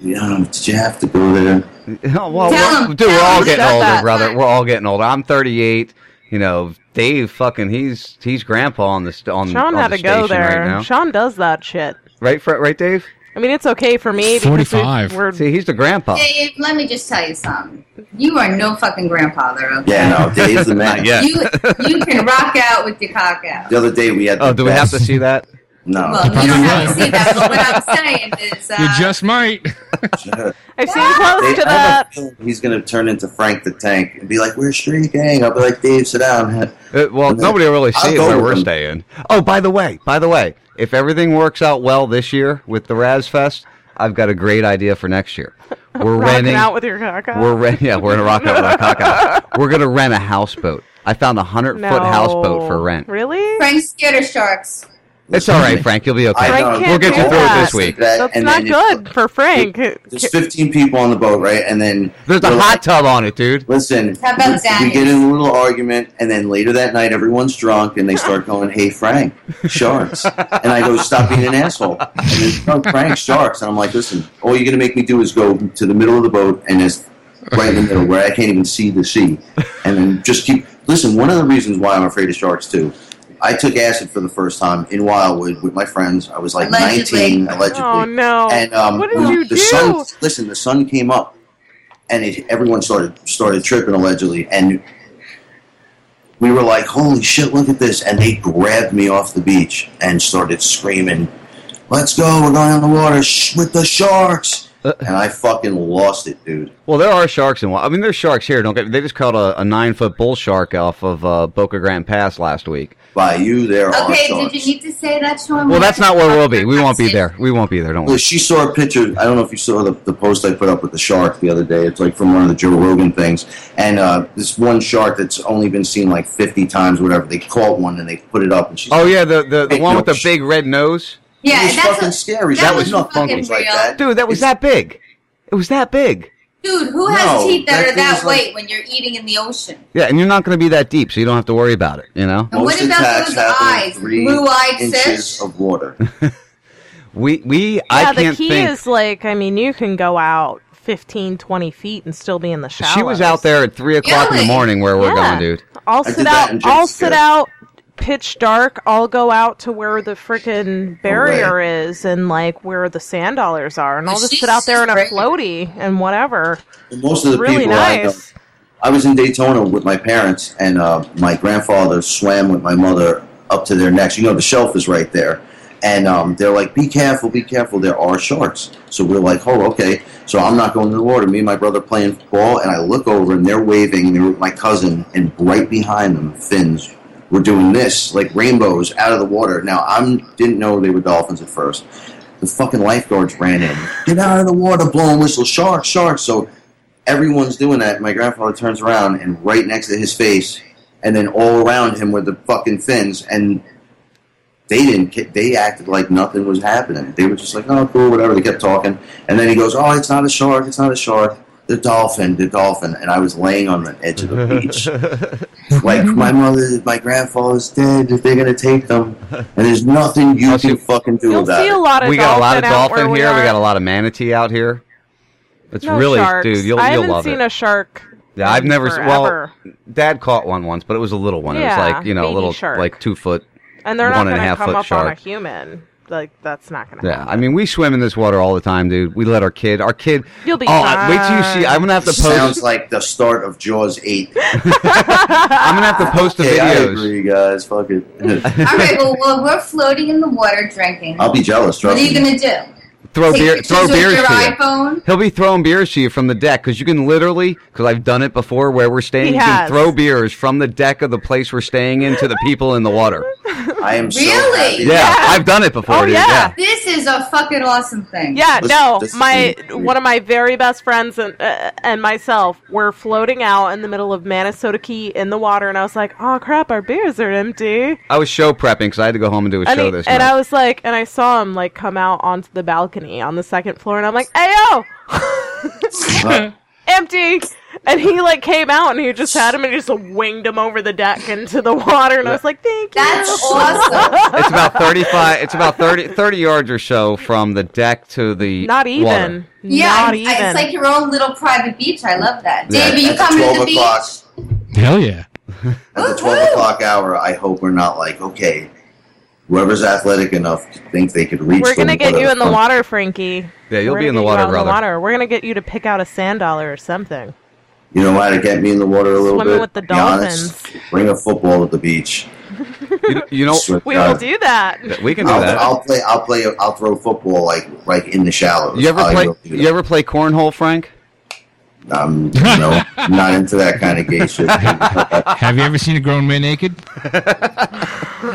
yeah, did you have to go there? well, well, dude, we're all getting older, that. brother. We're all getting older. I'm 38. You know, Dave, fucking, he's he's grandpa on the on, Sean on had the to go station there. right now. Sean does that shit. Right, right, Dave. I mean, it's okay for me 45. we're See, he's the grandpa. Dave, let me just tell you something. You are no fucking grandfather, okay? Yeah, no, Dave's the man. yeah. You you can rock out with your cock out. The other day we had. Oh, the do we have to see that? No. Well, you don't have to see that, but what I'm saying is, uh, You just might. I've seen close They- to I that. He's gonna turn into Frank the Tank and be like, "We're street gang." I'll be like, "Dave, sit down." Uh, well, then nobody will really I'll see it where we're them. staying. Oh, by the way, by the way, if everything works out well this year with the Raz Fest, I've got a great idea for next year. We're renting. out with your caca. We're rent. Yeah, we're gonna rock out with our caca. We're gonna rent a houseboat. I found a hundred foot houseboat for rent. Really? Frank's scared of sharks. It's all right, Frank. You'll be okay. I know. Frank We'll can't get you do through it this week. That, That's and not then good for Frank. There's 15 people on the boat, right? And then There's a we're hot tub on it, dude. Listen, How about we, we get in a little argument, and then later that night, everyone's drunk, and they start going, "Hey, Frank, sharks!" and I go, "Stop being an asshole." And then, no, Frank, sharks. And I'm like, "Listen, all you're gonna make me do is go to the middle of the boat, and it's right in the middle where I can't even see the sea, and then just keep." Listen, one of the reasons why I'm afraid of sharks too. I took acid for the first time in Wildwood with my friends. I was like Allegedly. 19, allegedly. Oh no! And um, what did we- you the do? sun. Listen, the sun came up, and it, everyone started started tripping allegedly, and we were like, "Holy shit! Look at this!" And they grabbed me off the beach and started screaming, "Let's go! We're going on the water sh- with the sharks!" And I fucking lost it, dude. Well, there are sharks in. Wa- I mean, there's sharks here. Don't get. They just caught a, a nine foot bull shark off of uh, Boca Grande Pass last week. By you, there are Okay, did you need to say that, Sean? Well, that's not where we'll be. We won't be there. We won't be there. Don't Well, worry. she saw a picture. I don't know if you saw the, the post I put up with the shark the other day. It's like from one of the Joe Rogan things. And uh, this one shark that's only been seen like 50 times, whatever, they caught one and they put it up. And she's Oh yeah, the the, the one no, with the sh- big red nose. Yeah, it was that's fucking a- scary. that That, was was not fucking fucking like real. that. Dude, that was that big. It was that big. Dude, who No, has teeth that, that are that thing's like- weight when you're eating in the ocean? Yeah, and you're not going to be that deep, so you don't have to worry about it. You know. And what Most about those eyes? Blue-eyed inches fish? of water. We we yeah, I the can't key think. is like, I mean, you can go out 15, 20 feet and still be in the shower. She was out there at three o'clock in the morning where we're Yeah. going, dude. I'll sit out. in I'll sit out. Pitch dark. I'll go out to where the freaking barrier is and like where the sand dollars are, and I'll just sit out there in a floaty and whatever. Most of the Really people I know. nice. I was in Daytona with my parents, and uh, my grandfather swam with my mother up to their necks. You know, the shelf is right there. And um, they're like, be careful, be careful. There are sharks. So we're like, oh, okay. So I'm not going to the water. Me and my brother playing ball, and I look over, and they're waving. And they're with my cousin, and right behind them, fins were doing this, like rainbows out of the water. Now, I didn't know they were dolphins at first. The fucking lifeguards ran in. Get out of the water, blowing whistle, sharks, sharks. So everyone's doing that. My grandfather turns around and right next to his face, and then all around him were the fucking fins, and they didn't. They acted like nothing was happening. They were just like, "Oh, cool, whatever." They kept talking, and then he goes, "Oh, it's not a shark. It's not a shark. The dolphin, the dolphin." And I was laying on the edge of the beach, like my mother, my grandfather's dead. If they're gonna take them, and there's nothing you can fucking do You'll about see it. a lot of we got a lot of dolphin out where dolphin we here. We got a lot of manatee out here. It's No really, sharks. dude. You'll I you'll haven't seen a shark. yeah, I've in never. s- Well. Dad caught one once, but it was a little one. it was like you know a little shark. like two foot. and they're not one and a half come foot up shark. on a human. Like that's not going to. Yeah, I mean, we swim in this water all the time, dude. We let our kid, our kid. You'll be oh, I- wait till you see. I'm gonna have to post. Sounds like the start of Jaws eight. I'm gonna have to post the Okay, I agree, guys. Fuck it. All right, well, well, we're floating in the water drinking. I'll be jealous. What are you me. going to do? Throw Take beer, throw with beers your to you. iPhone? He'll be throwing beers to you from the deck because you can literally, because I've done it before where we're staying, He you can has. throw beers from the deck of the place we're staying in to the people in the water. I am so Really? happy. Yeah, I've done it before, Oh, dude. yeah. This is a fucking awesome thing. Yeah, This- no, this my really- one of my very best friends and uh, and myself were floating out in the middle of Manasota Key in the water, and I was like, "Oh crap, our beers are empty." I was show prepping because I had to go home and do a And, show he- this and night. I was like, and I saw him like come out onto the balcony on the second floor, and I'm like, "Hey yo, empty!" And he like came out, and he just had him, and he just winged him over the deck into the water, and I was like, "Thank you." That's awesome. it's about 35, it's about 30, 30 yards or so from the deck to the Not even. water. Yeah, Not it's, even. it's like your own little private beach. I love that. Yeah, Dave, are you at coming to 12 the beach? o'clock, Hell yeah. At the 12 o'clock hour, I hope we're not like, okay, whoever's athletic enough to think they could reach We're gonna get you in the water, Frankie. Yeah, you'll We're be in the water, out in brother. water. We're gonna get you to pick out a sand dollar or something. You know how to get me in the water a little bit. Swimming bit? with the Be honest. dolphins. Bring a football at the beach. You, you know, We will do that. We can do I'll, that. I'll play. I'll play. I'll throw football like like in the shallows. You ever I play? will do You ever play cornhole, Frank? Um, no, not into that kind of gay shit. Have you ever seen a grown man naked?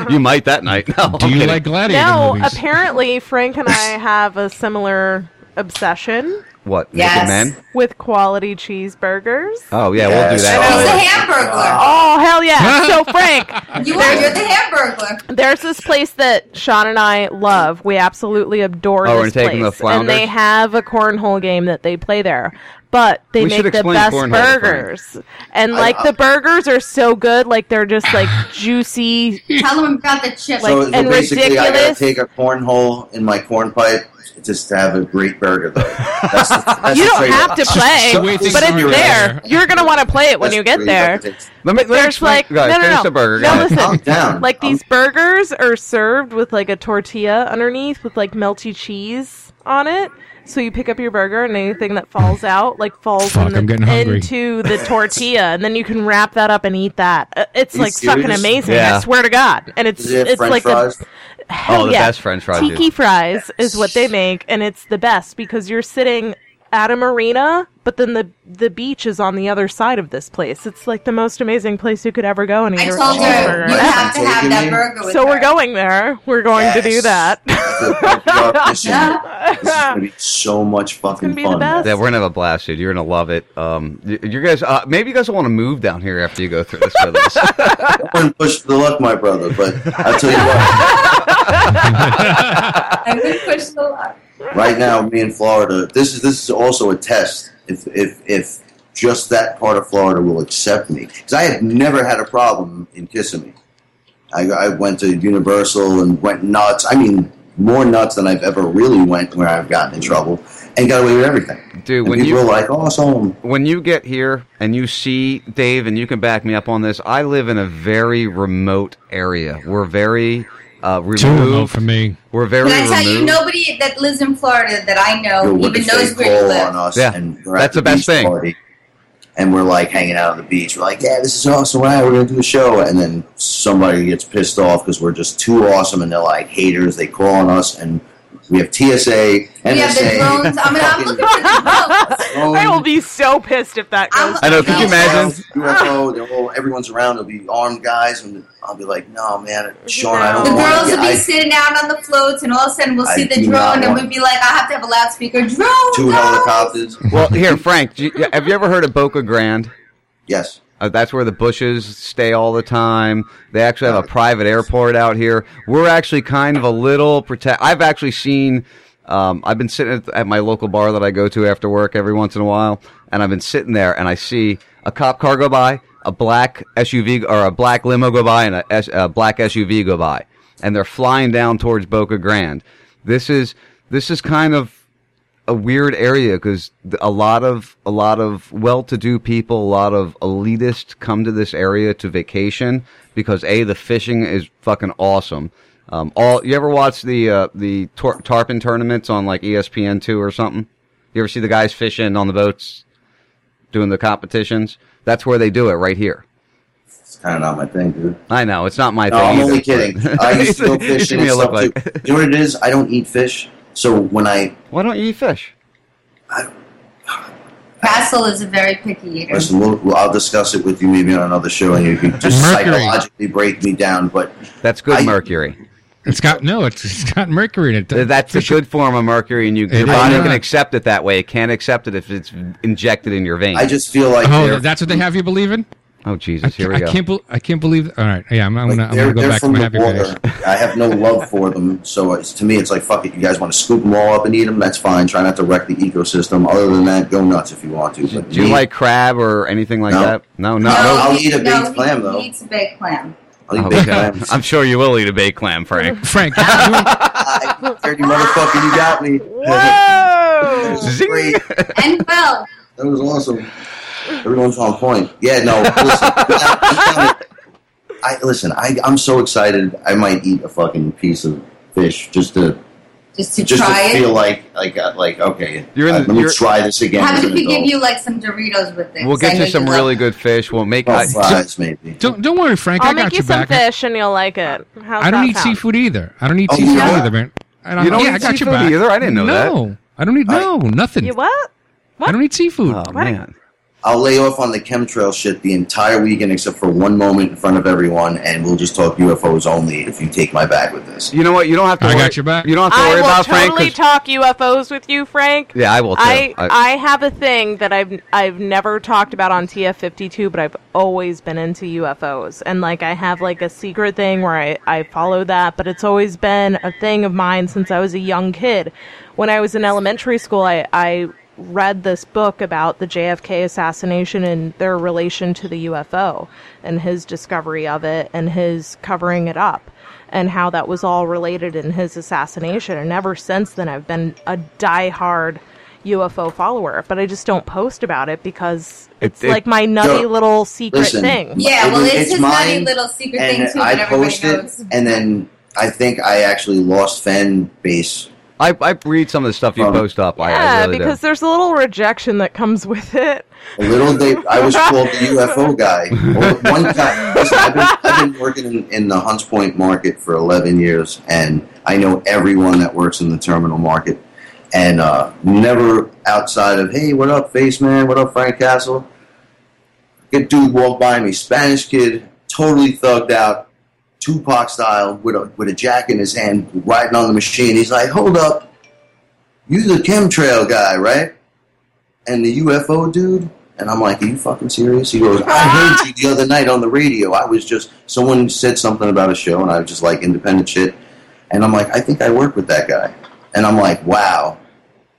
You might that night. No, Do I'm you kidding. like gladiator No, movies? apparently Frank and I have a similar obsession What? Yes. Naked men? with quality cheeseburgers. Oh yeah, we'll do He's that. a hamburglar. Oh hell yeah! so Frank, You are. You're the hamburglar. There's this place that Sean and I love. We absolutely adore Oh, we're this taking place, the and they have a cornhole game that they play there. But they We make the best cornhole to Frank. burgers, and like I- the burgers are so good, like they're just like juicy. Tell them about the chips. Like, so, so and basically, I gotta take a cornhole in my corn pipe just to have a great burger. Though that's the, that's you don't trade-off. have to play, the way things but it's there. there. You're gonna want to play it when That's you get there. Let me, let There's explain. like Go ahead, no, no, no. the burger. No, listen. Down. Like these burgers are served with like a tortilla underneath with like melty cheese on it. So you pick up your burger and anything that falls out like falls Fuck, in the- I'm getting hungry. into the tortilla, and then you can wrap that up and eat that. Uh, It's you like fucking serious? amazing. Yeah. I swear to God, and it's Is it it's French like fries? the hell Oh, the yeah. best French fries, Tiki dude. fries is what they make, and it's the best because you're sitting at a marina, but then the the beach is on the other side of this place. It's like the most amazing place you could ever go and eat I a told her cheeseburger. you have to have that burger with So her. we're going there. We're going to do that. This is gonna be so much fucking gonna be the fun. Yeah, we're gonna have a blast, dude. You're gonna love it. Um, y- you guys, uh, maybe you guys will want to move down here after you go through this with us. I wouldn't push the luck, my brother, but I'll tell you what. I would push the luck. right now, me in Florida, this is this is also a test. If if if just that part of Florida will accept me, because I have never had a problem in Kissimmee. I, I went to Universal and went nuts. I mean, more nuts than I've ever really went where I've gotten in trouble and got away with everything. Dude, And when you are like, oh, "Awesome." when you get here and you see Dave, and you can back me up on this. I live in a very remote area. We're very uh, removed. for me. We're very Can I tell removed. you, nobody that lives in Florida that I know Yo, what even knows where you live. on us Yeah, and that's the best thing. Party, and we're like hanging out on the beach. We're like, yeah, this is awesome. Wow, we're gonna do a show, and then somebody gets pissed off because we're just too awesome, and they're like haters. They call on us, and we have TSA, NSA. We have the drones. I mean, I'm looking for the drones. I will be so pissed if that goes. I know. Could you imagine? UFO, they're all, everyone's around. There'll be armed guys, and I'll be like, "No, man, Sean, I don't The want girls to will be I, sitting out on the floats, and all of a sudden we'll I see the drone, and we'll be like, I have to have a loudspeaker. Drone! two helicopters." Well, here, Frank, do you, have you ever heard of Boca Grande? Yes. Uh, that's where the Bushes stay all the time. They actually have a private airport out here. We're actually kind of a little protect. I've actually seen. Um, I've been sitting at, at my local bar that I go to after work every once in a while, and I've been sitting there, and I see a cop car go by, a black SUV or a black limo go by, and a, S, a black SUV go by, and they're flying down towards Boca Grande. This is this is kind of a weird area because a lot of a lot of well-to-do people, a lot of elitists come to this area to vacation because a the fishing is fucking awesome. Um, all you ever watch the uh, the tor- tarpon tournaments on like ESPN two or something? You ever see the guys fishing on the boats, doing the competitions? That's where they do it right here. It's kind of not my thing, dude. I know it's not my No, thing. I'm either, only kidding. I used to go You fishing me look stuff like-. You know what it is? I don't eat fish. So when I Why don't you eat fish? I, Castle is a very picky eater. listen, we'll, well, I'll discuss it with you maybe on another show, and you can just Mercury. psychologically break me down. But That's good I- mercury. It's got no. It's, it's got mercury in it. That's a good form of mercury, and you, your It body can accept it that way. It can't accept it if it's injected in your veins. I just feel like Oh, that's what they have you believe in. Oh Jesus, here we I can't. bel I can't believe. All right. Yeah, I'm, I'm like, gonna. I'm gonna go back to my happy water. place. I have no love for them, so it's, to me, it's like fuck it. You guys want to scoop them all up and eat them? That's fine. Try not to wreck the ecosystem. Other than that, go nuts if you want to. But Do you like crab or anything like No. that? No, no, no, no. I'll eat a no, baked clam, he, though. He eats a baked clam. I'll eat baked okay. clams. I'm sure you will eat a baked clam, Frank. Frank, Dirty motherfucker, you got me. Whoa! Great. And well, That was awesome. Everyone's on point. Yeah, no. Listen, I listen. I I'm so excited. I might eat a fucking piece of fish just to just to just try to it. feel like like uh, like okay, You're in uh, the- let me you're- try this again. How about if we give you like some Doritos with it? We'll get you some love really good fish. We'll make Oh, I- fries, maybe. Don't don't worry, Frank. I'll I got make you some back. fish and you'll like it. How's I don't eat sound? seafood either. I don't eat Oh, seafood yeah? either, man. I don't, You don't yeah, eat I got your seafood back. either? I didn't know that. no, I don't eat no nothing. You what? I don't eat seafood. Oh man. I'll lay off on the chemtrail shit the entire weekend except for one moment in front of everyone, and we'll just talk UFOs only if you take my back with this. You know what? You don't have to. I worry. got your back. You don't have to I worry will about Frank. totally 'cause- talk UFOs with you, Frank. Yeah, I will too. I, I- I have a thing that I've I've never talked about on TF52, but I've always been into UFOs, and like I have like a secret thing where I I follow that, but it's always been a thing of mine since I was a young kid. When I was in elementary school, I I read this book about the JFK assassination and their relation to the UFO and his discovery of it and his covering it up and how that was all related in his assassination. And ever since then, I've been a diehard UFO follower, but I just don't post about it because it's It- it- like my nutty Yo, little secret listen, thing. Yeah, well, it's, it's his nutty little secret and thing too, I that everybody post it, and then I think I actually lost fan base. I, I read some of the stuff you From- post up. I, I Yeah, really because do. there's a little rejection that comes with it. A little they, I was called the UFO guy. One time, listen, I've been, I've been working in, in the Hunts Point market for 11 years, and I know everyone that works in the terminal market. And uh, never outside of, hey, what up, Face Man? What up, Frank Castle? Good dude walked by me, Spanish kid, totally thugged out, Tupac style, with a, with a jack in his hand, riding on the machine. He's like, hold up, you the chemtrail guy, right? and the UFO dude? And I'm like, are you fucking serious? He goes, I heard you the other night on the radio. I was just, someone said something about a show, and I was just like, independent shit. And I'm like, I think I work with that guy. And I'm like, wow.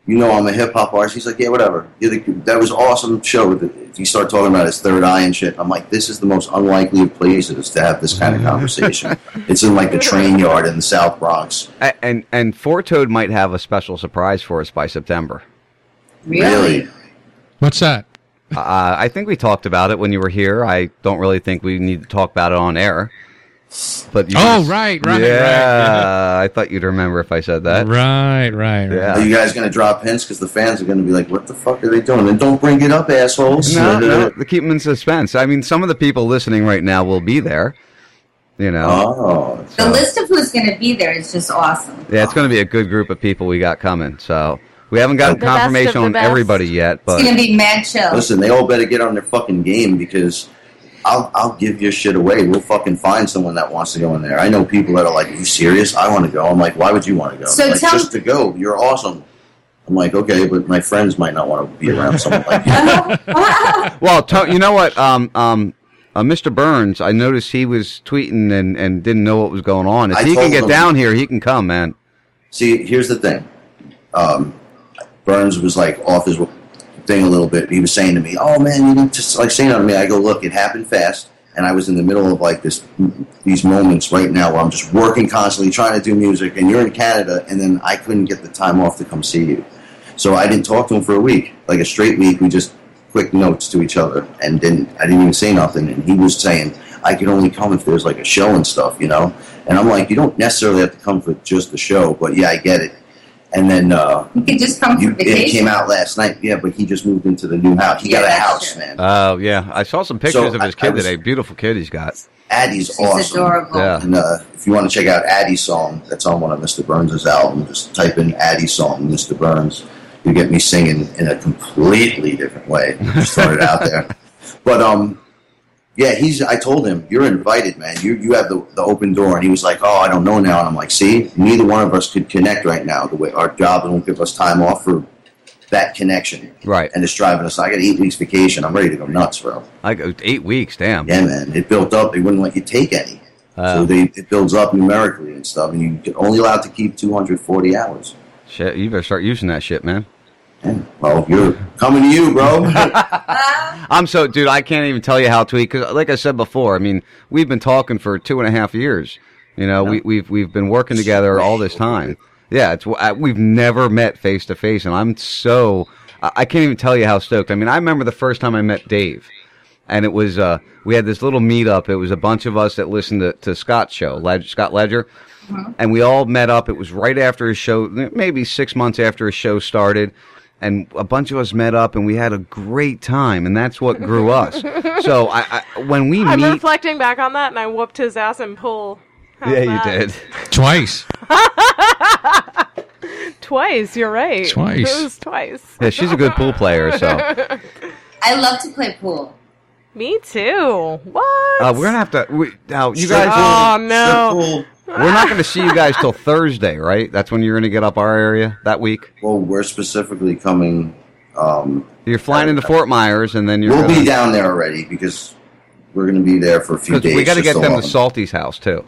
You know I'm a hip hop artist. He's like, yeah, whatever. You're the, that was awesome show. He started talking about his third eye and shit. I'm like, this is the most unlikely of places to have this kind of conversation. it's in like the train yard in the South Bronx. A- and and Four Toad might have a special surprise for us by September. Really? What's that? Uh, I think we talked about it when you were here. I don't really think we need to talk about it on air. But you Oh, just- right, right, yeah, right, yeah. I thought you'd remember if I said that. Right, right, right. Yeah. Are you guys going to drop hints? Because the fans are going to be like, what the fuck are they doing? And don't bring it up, assholes. No, uh, no, to keep them in suspense. I mean, some of the people listening right now will be there. You know. Oh. The list of who's going to be there is just awesome. Yeah, it's going to be a good group of people we got coming. So we haven't gotten The best of confirmation on best. everybody yet, but It's going to be mad chill. Listen, they all better get on their fucking game because I'll I'll give your shit away. We'll fucking find someone that wants to go in there. I know people that are like, "Are you serious? I want to go." I'm like, "Why would you want to go?" So like, tell- just to go. You're awesome. I'm like, okay, but my friends might not want to be around someone like you. well, to, you know what? Um, um, uh, Mr. Burns, I noticed he was tweeting and, and didn't know what was going on. If I he can get him- down here, he can come, man. See, here's the thing. Um, Burns was like off his thing a little bit. He was saying to me, "Oh man, you need to like saying to me." I go, "Look, it happened fast." And I was in the middle of like this, these moments right now where I'm just working constantly, trying to do music. And you're in Canada, and then I couldn't get the time off to come see you, so I didn't talk to him for a week, like a straight week. We just quick notes to each other, and didn't I didn't even say nothing. And he was saying I could only come if there's like a show and stuff, you know. And I'm like, you don't necessarily have to come for just the show, but yeah, I get it. And then uh, You could just come you, it came out last night. Yeah, but he just moved into the new house. He Yeah, got a house, true. man. Oh, yeah. I saw some pictures So, of his I- kid I was- today. Beautiful kid he's got. Addie's She's awesome. adorable. Yeah. And uh, if you want to check out Addie's song, that's on one of Mr. Burns' album. Just type in Addie's song, Mr. Burns. You get me singing in a completely different way. Just throw it out there. But um, yeah, he's. I told him you're invited, man. You you have the, the open door, and he was like, oh, I don't know now. And I'm like, see, neither one of us could connect right now. The way our job won't give us time off for that connection. Right. And it's driving us. I got eight weeks vacation. I'm ready to go nuts, bro. I go eight weeks, damn. Yeah, man. It built up. They wouldn't let you take any. so they it builds up numerically and stuff, and you get only allowed to keep 240 hours. Shit, you better start using that shit, man. Well, you're coming to you, bro. I'm so, dude. I can't even tell you how to eat because, like I said before, I mean, we've been talking for two and a half years. You know, we, we've we've been working together all this time. Yeah, it's I- we've never met face to face, and I'm so I I can't even tell you how stoked. I mean, I remember the first time I met Dave, and it was uh, we had this little meetup. It was a bunch of us that listened to, to Scott's show, Led- Scott Ledger, and we all met up. It was right after his show, maybe six months after his show started. And a bunch of us met up, and we had a great time, and that's what grew us. So, I, I when we meet. I'm meet, reflecting back on that, and I whooped his ass in pool. How's yeah, you did. Twice. Twice, you're right. Twice. It was twice. Yeah, she's a good pool player. So I love to play pool. Me too. What? uh, we're gonna have to. We, now, you guys. Oh no. We're not going to see you guys till Thursday, right? That's when you're going to get up our area that week. Well, we're specifically coming. Um, You're flying into Fort Myers, and then you're. we'll gonna, be down there already because we're going to be there for a few 'cause days. we got to just get them alone. to Salty's house too.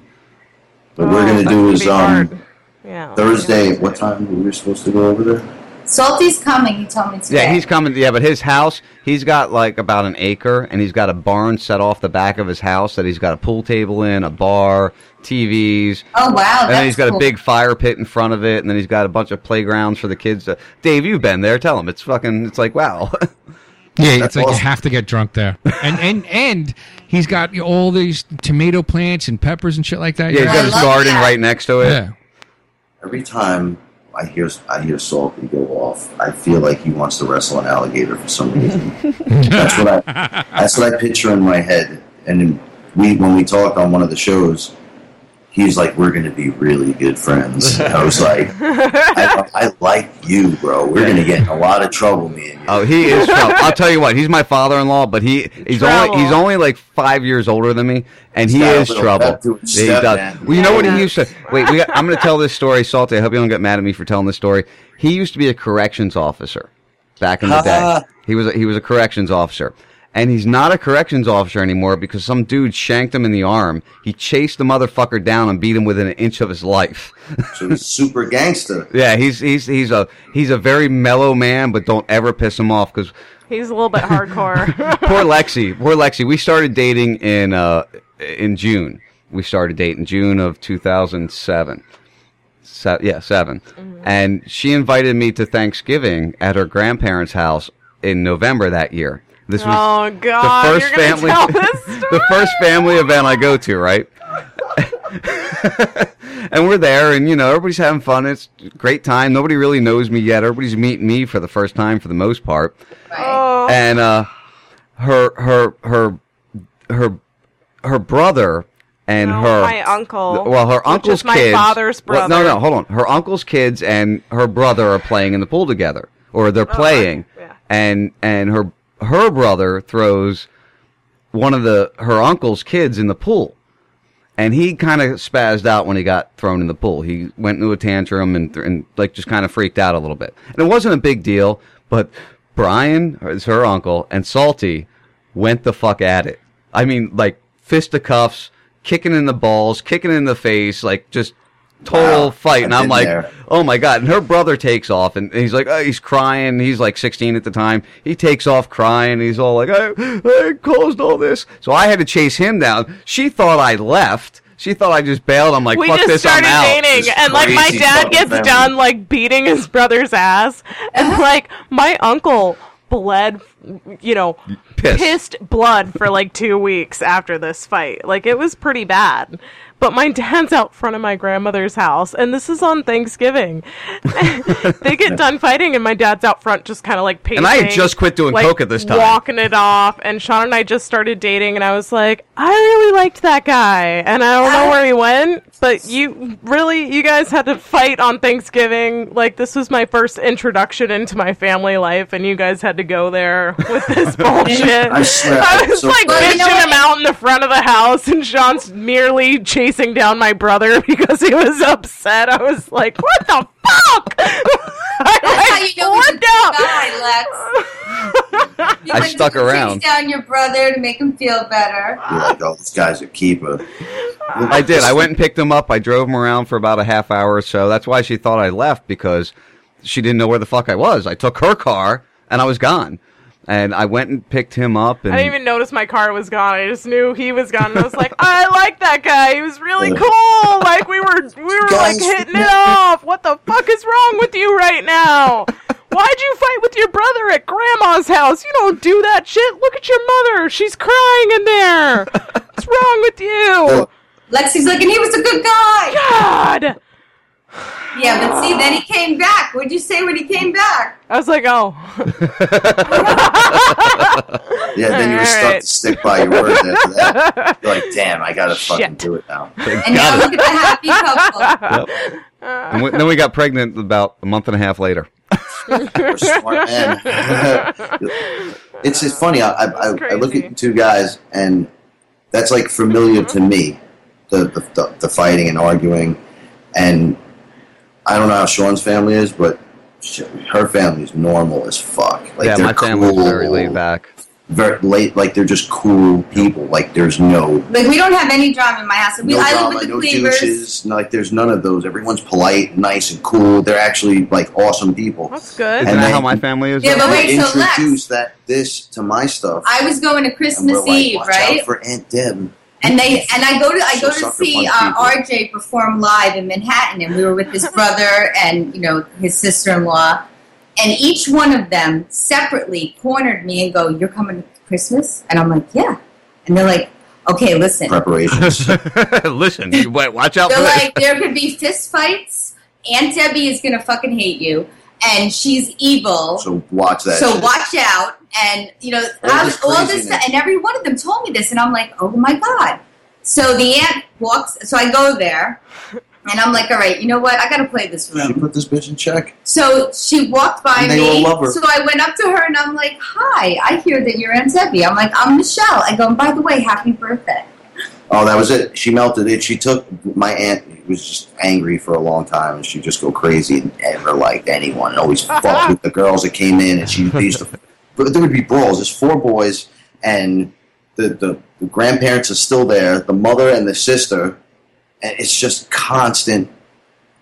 What we're going to do is um, Yeah. Thursday. What time were we supposed to go over there? Salty's coming. He told me today. Yeah, he's coming. Yeah, but his house, he's got like about an acre, and he's got a barn set off the back of his house that he's got a pool table in, a bar, TVs. Oh, wow, And then he's got cool. a big fire pit in front of it, and then he's got a bunch of playgrounds for the kids. To, Dave, you've been there. Tell him it's fucking. It's like wow. Yeah, it's like you have to get drunk there, and and and he's got all these tomato plants and peppers and shit like that. Yeah, he's got his garden right next to it. Yeah. Every time I hear I hear Salty go off, I feel like he wants to wrestle an alligator for some reason. that's what I that's what I picture in my head. And we when we talked on one of the shows, he's like, "We're going to be really good friends." And I was like, I, "I like you, bro. We're going to get in a lot of trouble, me and you." Oh, he is. trouble. I'll tell you what. He's my father-in-law, but he he's Trouble. only he's only like five years older than me, and he He's got a is trouble. pep to his Yeah, he step, does. man. Well, you know what he used to. Wait, we got, I'm going to tell this story, Salty. I hope you don't get mad at me for telling this story. He used to be a corrections officer back in the day. He was a, he was a corrections officer. And he's not a corrections officer anymore because some dude shanked him in the arm. He chased the motherfucker down and beat him within an inch of his life. So he's super gangster. Yeah, he's he's he's a he's a very mellow man, but don't ever piss him off because He's a little bit hardcore. poor Lexi, poor Lexi. We started dating in uh in June. We started dating June of 2007. Se- yeah, 7 And she invited me to Thanksgiving at her grandparents' house in November that year. This was Oh, God, the first you're gonna family tell this the first family event I go to, right? and we're there, and you know everybody's having fun. It's a great time. Nobody really knows me yet. Everybody's meeting me for the first time for the most part. Oh. And uh, her her her her her brother and No, her my uncle, Well, her uncle's is my kids. father's well, no, brother. no, hold on. Her uncle's kids and her brother are playing in the pool together, or Oh, they're playing, Yeah. and and her her brother throws one of the her uncle's kids in the pool. And he kind of spazzed out when he got thrown in the pool. He went into a tantrum and, and like just kind of freaked out a little bit. And it wasn't a big deal, but Brian is her uncle and Salty went the fuck at it. I mean, like fisticuffs, kicking in the balls, kicking in the face, like just total Wow, fight. And I've I'm like, there. oh my god! And her brother takes off, and he's like, oh, he's crying. He's like 16 at the time. He takes off crying. He's all like, I, I caused all this. So I had to chase him down. She thought I left. She thought I just bailed. I'm like, we fuck just this. started I'm out. dating, and like my dad gets family. done like beating his brother's ass, and uh-huh. like my uncle bled, you know, Piss. pissed blood for like two weeks after this fight. Like it was pretty bad. But my dad's out front of my grandmother's house, and this is on Thanksgiving. they get done fighting, and my dad's out front, just kind of like pacing. And I had just quit doing like, coke at this time. walking it off. And Sean and I just started dating, and I was like, I really liked that guy, and I don't know where he went, but you really, you guys had to fight on Thanksgiving. Like this was my first introduction into my family life, and you guys had to go there with this bullshit. I I was so like bitching him out in the front of the house, and Sean's merely chasing down my brother because he was upset. I was like, what the fuck? That's how you know he's a good guy, Lex. You I went stuck to chase down your brother to make him feel better. You're like, oh, this guy's a keeper. I did. I went and picked him up. I drove him around for about a half hour or so. That's why she thought I left because she didn't know where the fuck I was. I took her car and I was gone. And I went and picked him up. And I didn't even notice my car was gone. I just knew he was gone. And I was like, I like that guy. He was really cool. Like we were, we were like hitting it off. What the fuck is wrong with you right now? Why'd you fight with your brother at grandma's house? You don't do that shit. Look at your mother. She's crying in there. What's wrong with you? Lexi's like, and he was a good guy. God. Yeah, but see, then he came back. What'd you say when he came back? I was like, oh. Yeah, then you were stuck Alright. to stick by your words after that. You're like, damn, I gotta fucking do it now. And now look at the happy couple. Yep. And we, then we got pregnant about a month and a half later. Smart men. it's just funny. I, I, I, I look at two guys, and that's like familiar to me. The, the the the fighting and arguing, and I don't know how Sean's family is, but sh- her family is normal as fuck. Like yeah, my family's cool, very laid back. Very late. Like they're just cool people. Like there's no Like we don't have any drama in my house. We, no I drama, live with no the Cleavers. douches. no, Like there's none of those. Everyone's polite, nice, and cool. They're actually like awesome people. That's good. Isn't that how my family is? Yeah, but wait, they so Lex- introduced that this to my stuff. I was going to and Christmas we're like, Eve, watch right? out for Aunt Deb. And they and I go to I go to see uh. RJ perform live in Manhattan, and we were with his brother and you know his sister in law, and each one of them separately cornered me and go, "You're coming to Christmas?" And I'm like, "Yeah," and they're like, "Okay, listen." Preparations. Listen, wait, watch out They're for like, there could be fist fights. Aunt Debbie is gonna fucking hate you, and she's evil. So watch that. So shit. watch out, and you know All this all this, and every one of them told me this, and I'm like, oh my god. So the aunt walks, so I go there, and I'm like, all right, you know what? I got to play this She room. put this bitch in check. So she walked by And they me. all love her. So I went up to her and I'm like, hi, I hear that you're Aunt Debbie. I'm like, I'm Michelle. I go, and by the way, happy birthday. Oh, that was it. She melted it. She took my aunt was just angry for a long time, and she'd just go crazy and never liked anyone. And always fought with the girls that came in, and she used to. But there would be brawls. There's four boys, and the, the the grandparents are still there. The mother and the sister, and it's just constant.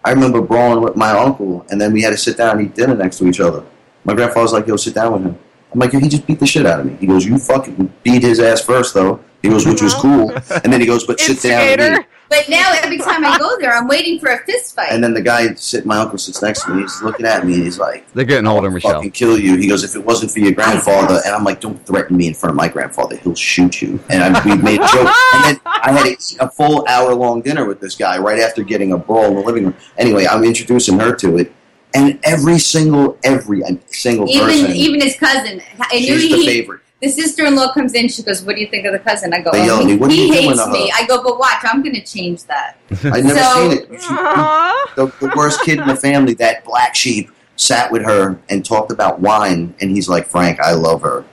I remember brawling with my uncle, and then we had to sit down and eat dinner next to each other. My grandfather's like, "Yo, sit down with him." I'm like, "Yo, he just beat the shit out of me." He goes, "You fucking beat his ass first, though." He goes, "Which was uh-huh. cool," and then he goes, "But sit down." And, eat." But now every time I go there, I'm waiting for a fist fight. and then the guy sit, my uncle sits next to me. He's looking at me, and he's like, They're getting older, Michelle. "Fucking kill you." He goes, "If it wasn't for your grandfather," and I'm like, "Don't threaten me in front of my grandfather. He'll shoot you." And I, we made a joke, and then I had to eat a full hour long dinner with this guy right after getting a brawl in the living room. Anyway, I'm introducing her to it, and every single every single even person, even his cousin. I knew she's the favorite. The sister-in-law comes in. She goes, "What do you think of the cousin?" I go, They oh, yell he, me, he hates me." her? I go, "But watch, I'm going to change that." I'd never So- seen it. She- the, the worst kid in the family, that black sheep, sat with her and talked about wine, and he's like, "Frank, I love her."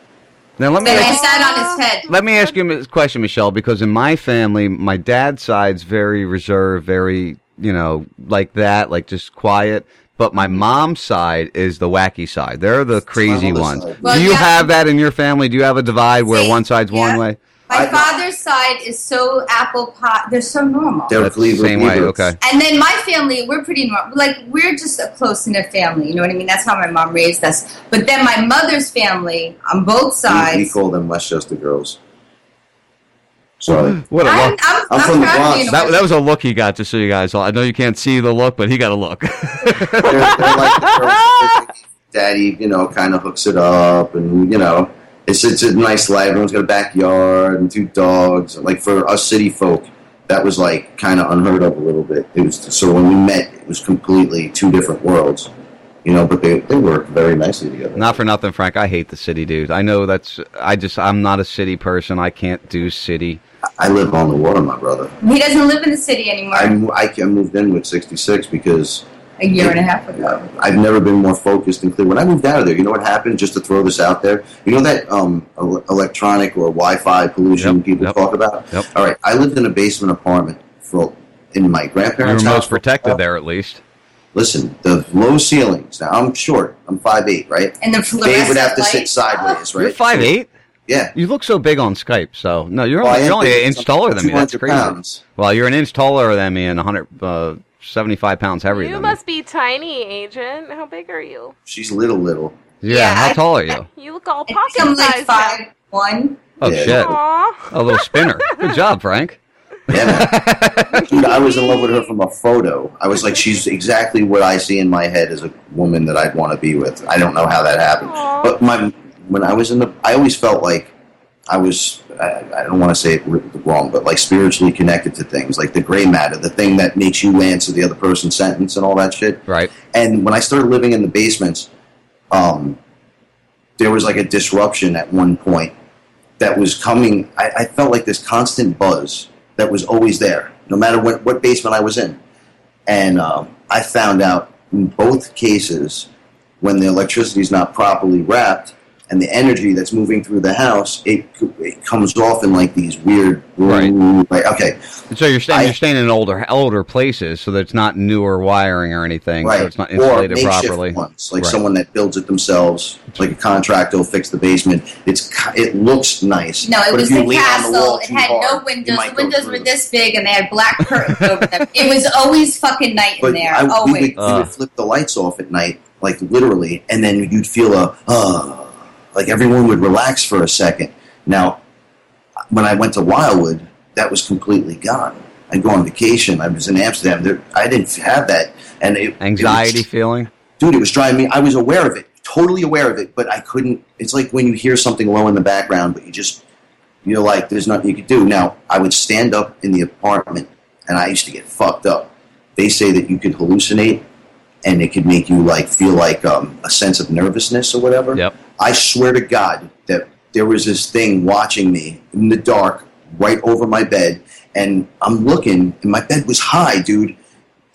Now let me And I sat on his head. let me ask you a question, Michelle, because in my family, my dad's side's very reserved, very you know like that, like just quiet. But my mom's side is the wacky side. They're the crazy ones. Well, Do you yeah. have that in your family? Do you have a divide where one side's one way? My father's side is so apple pie. They're so normal. They're That's the Cleveland same way. Okay. And then my family, we're pretty normal. Like we're just a close knit family. You know what I mean? That's how my mom raised us. But then my mother's family on both We, we call them Westchester girls. Sorry. What a I'm, look! I'm, I'm I'm from the Bronx. That, that was a look he got, just so you guys. I know you can't see the look, but he got a look. they're, they're like the girls that think Daddy, you know, kind of hooks it up, and you know, it's it's a nice life. Everyone's got a backyard and two dogs. Like for us city folk, that was like kind of unheard of a little bit. It was so when we met, it was completely two different worlds. You know, but they they work very nicely together. Not for nothing, Frank. I hate the city, dude. I know that's. I just. I'm not a city person. I can't do city. I live on the water, my brother. He doesn't live in the city anymore. I mo- I I moved in with 66 because a year and a half ago. I've never been more focused and clear. When I moved out of there, you know what happened? Just to throw this out there, you know that um, electronic or Wi-Fi pollution people talk about. Yep. All right, I lived in a basement apartment for in my You were grandparents' house. most protected there, at least. Listen, the low ceilings. Now I'm short. I'm five eight, right? And the Dave would have to fluorescent sit sideways, right? You're five eight. Yeah. You look so big on Skype. So no, you're Well, only, you're only an inch taller than me. That's crazy. pounds. Well, you're an inch taller than me and 175 uh, pounds heavier You than must be tiny, Agent. How big are you? She's little, little. me. Yeah. how tall are you? You look all pocket I'm like sized. five one. Oh Yeah. shit! Aw. A little spinner. Good job, Frank. Yeah. Dude, I was in love with her from a photo. I was like, she's exactly what I see in my head as a woman that I'd want to be with. I don't know how that happened, but my when I was in the, I always felt like I was. I, I don't want to say it wrong, but like spiritually connected to things, like the gray matter, the thing that makes you answer the other person's sentence and all that shit. Right. And when I started living in the basements, um, there was like a disruption at one point that was coming. I, I felt like this constant buzz that was always there, no matter what, what basement I was in. And um, I found out in both cases when the electricity is not properly wrapped and the energy that's moving through the house, it, it comes off in like these weird. Right. Like, okay. So you're staying I- you're staying in older older places, so that it's not newer wiring or anything, Right. so it's not or insulated makeshift properly. ones, like Right. someone that builds it themselves, like a contractor will fix the basement. It's it looks nice. No, it but was a you the lean on the castle. wall it had hard, no windows. The windows were this big, and they had black curtains over them. It was always fucking night in there. I, we, always. would, we would flip the lights off at night, like literally, and then you'd feel a, uh, like everyone would relax for a second. Now, when I went to Wildwood, that was completely gone. I'd go on vacation. I was in Amsterdam. There, I didn't have that, and it, Anxiety it was- feeling. dude, it was driving me. I was aware of it, totally aware of it, but I couldn't. It's like when you hear something low in the background, but you just you're like, there's nothing you could do. Now, I would stand up in the apartment, and I used to get fucked up. They say that you could hallucinate, and it could make you like feel like um, a sense of nervousness or whatever. Yep. I swear to God that there was this thing watching me in the dark, right over my bed, and I'm looking, and my bed was high, dude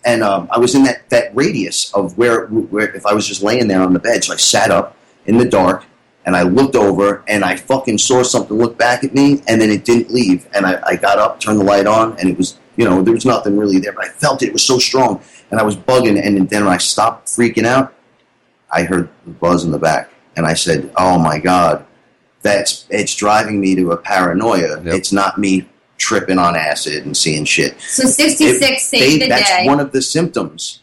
and um, I was in that, that radius of where, where if I was just laying there on the bed. So I sat up in the dark and I looked over and I fucking saw something look back at me and then it didn't leave. And I, I got up, turned the light on, and it was, you know, there was nothing really there, but I felt it. It was so strong. And I was bugging. And then when I stopped freaking out, I heard the buzz in the back. And I said, oh my God, that's, it's driving me to a paranoia. It's not me tripping on acid and seeing shit. So 66 If saved the that's day. one of the symptoms.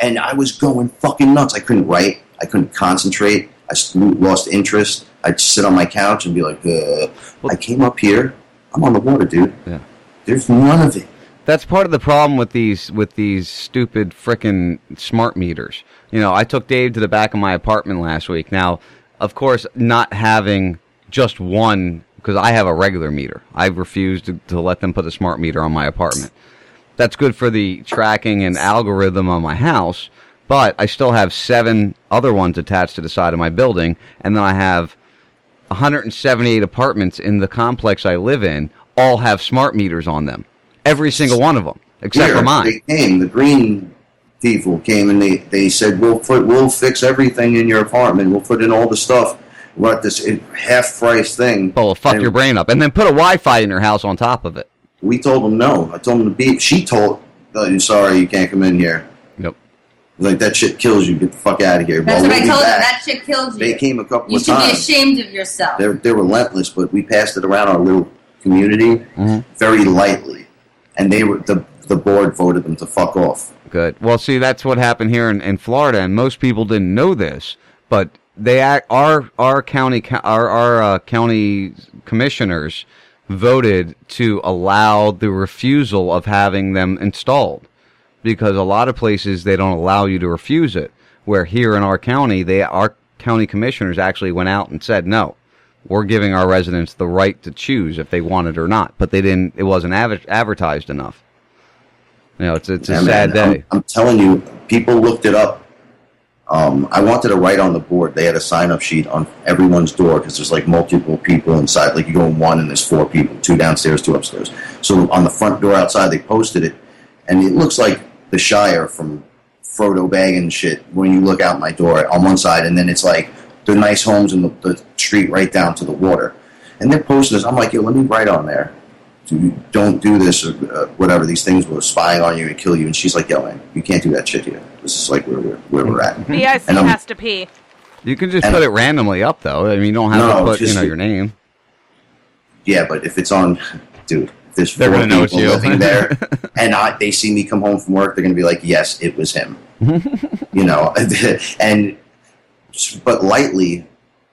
And I was going fucking nuts. I couldn't write. I couldn't concentrate. I lost interest. I'd sit on my couch and be like, uh, I came up here. I'm on the water, dude. Yeah. There's none of it. That's part of the problem with these with these stupid frickin' smart meters. You know, I took Dave to the back of my apartment last week. Now, of course, not having just one because I have a regular meter. I refuse to, to let them put a smart meter on my apartment. That's good for the tracking and algorithm on my house, but I still have seven other ones attached to the side of my building, and then I have 178 apartments in the complex I live in. All have smart meters on them. Every single one of them, except Here, for mine. They came. The green people came and they, they said, we'll, put, we'll fix everything in your apartment. We'll put in all the stuff. What this half price thing. Oh, fuck And- your brain up, and then put a Wi-Fi in your house on top of it. We told them no. I told them to be. She told, oh, I'm sorry, you can't come in here. Nope. Like that shit kills you. Get the fuck out of here. That's Well, what we'll I told them. back. That shit kills you. They came a couple you of times. You should be ashamed of yourself. They're they're relentless, but we passed it around our little community Mm-hmm. very lightly, and they were the the board voted them to fuck off. Good. Well, see, that's what happened here in, in Florida, and most people didn't know this, but they act, our our county our our uh, county commissioners voted to allow the refusal of having them installed because a lot of places they don't allow you to refuse it. Where here in our county, they our county commissioners actually went out and said no. We're giving our residents the right to choose if they want it or not, but they didn't. It wasn't adver- advertised enough. You know, it's it's a Yeah, sad man, day. I'm, I'm telling you, people looked it up. Um, I wanted to write on the board. They had a sign up sheet on everyone's door because there's like multiple people inside. Like you go in one and there's four people, two downstairs, two upstairs. So on the front door outside, they posted it, and it looks like the Shire from Frodo Baggins shit when you look out my door on one side, and then it's like the nice homes in the, the street right down to the water. And they're posting this. I'm like, yo, let me write on there. Do- Don't do this or uh, whatever. These things will spying on you and kill you. And she's like, yo, man, you can't do that shit here. This is like where we're, where we're at. BIC And has to pee. You can just And- put it randomly up, though. I mean, you don't have No, to put, just- you know, your name. Yeah, but if it's on, dude, if there's They're four gonna know it's people you. living there, and I, they see me come home from work, they're gonna be like, yes, it was him. you know, and but lightly,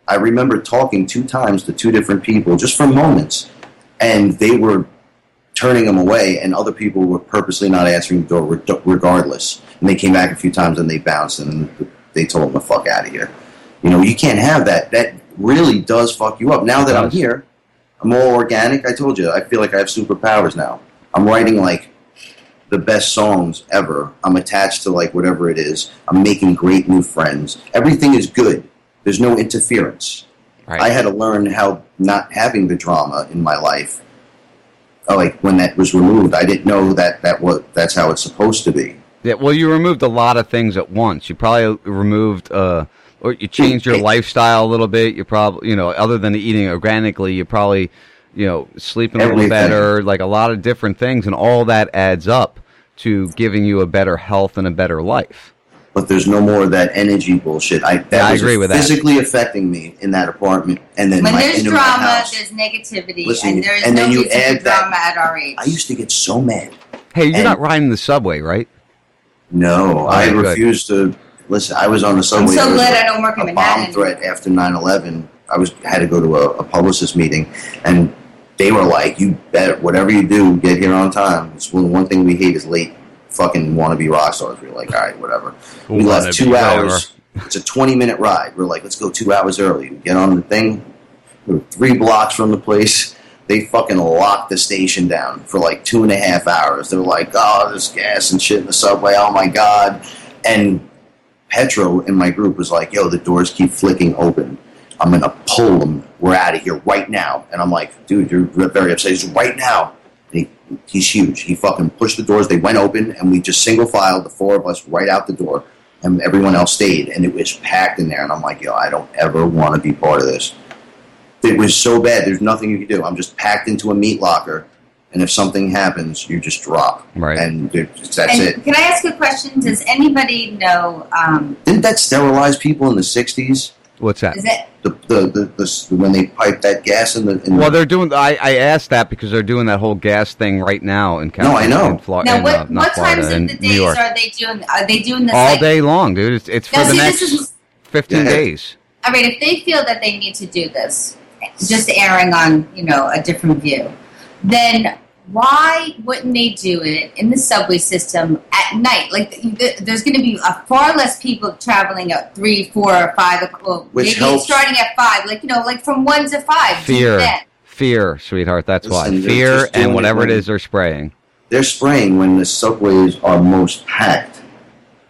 I remember talking two times to two different people just for moments, and they were turning them away, and other people were purposely not answering the door regardless. And they came back a few times and they bounced and they told them to fuck out of here. You know, you can't have that. That really does fuck you up. Now that I'm here, I'm all organic. I told you, I feel like I have superpowers now. I'm writing like the best songs ever. I'm attached to like whatever it is. I'm making great new friends. Everything is good. There's no interference. I had to learn how not having the drama in my life. uh, Like when that was removed, I didn't know that that was that's how it's supposed to be. Yeah, well, you removed a lot of things at once. You probably removed, uh, or you changed your lifestyle a little bit. You probably, you know, other than eating organically, you probably, you know, sleeping a little Everything. better, like a lot of different things, and all that adds up to giving you a better health and a better life. But there's no more of that energy bullshit. I that Yeah, I agree with that. physically affecting me in that apartment, and then when my, there's into my drama, house. there's negativity, Listen, and there's and no then you reason add for that- at our age. I used to get so mad. Hey, you're And- not riding the subway, right? No, I Okay, good. refused to listen. I was on the subway. so There was glad a- I don't work in a Manhattan bomb threat after 9-11. I was had to go to a, a publicist meeting, and they were like, "You better whatever you do, get here on time." It's one, one thing we hate is late fucking wannabe rock stars. We are like, "All right, whatever." We left two hours. It's a twenty minute ride. We're like, "Let's go two hours early." We get on the thing. We were three blocks from the place. They fucking locked the station down for like two and a half hours. They're like, "Oh, there's gas and shit in the subway. Oh my god!" And Petro in my group was like, "Yo, the doors keep flicking open. I'm gonna pull them. We're out of here right now." And I'm like, "Dude, you're very upset." He's right now. And he, he's huge. He fucking pushed the doors. They went open, and we just single filed the four of us right out the door, and everyone else stayed. And it was packed in there. And I'm like, "Yo, I don't ever want to be part of this." It was so bad. There's nothing you can do. I'm just packed into a meat locker, and if something happens, you just drop. Right. And that's and it. Can I ask a question? Does anybody know? Um, Didn't that sterilize people in the '60s? What's that? is it? The, the, the, the when they pipe that gas in the. In Well, the, they're doing. I, I asked that because they're doing that whole gas thing right now in California. No, I know. In Florida, Now, in, what uh, what Florida, times in the days are they doing? Are they doing this All like? day long, dude. It's, it's for Now, the see, next is- 15 Yeah. days. I mean, if they feel that they need to do this, just airing on you know a different view, then why wouldn't they do it in the subway system at night? Like, th- there's going to be a far less people traveling at three, four, or five. o'clock. Well, Which maybe helps. starting at five, like you know, like from one to five. Fear. Fear, sweetheart. That's Listen, why. Fear and whatever it when- is they're spraying. they're spraying when the subways are most packed.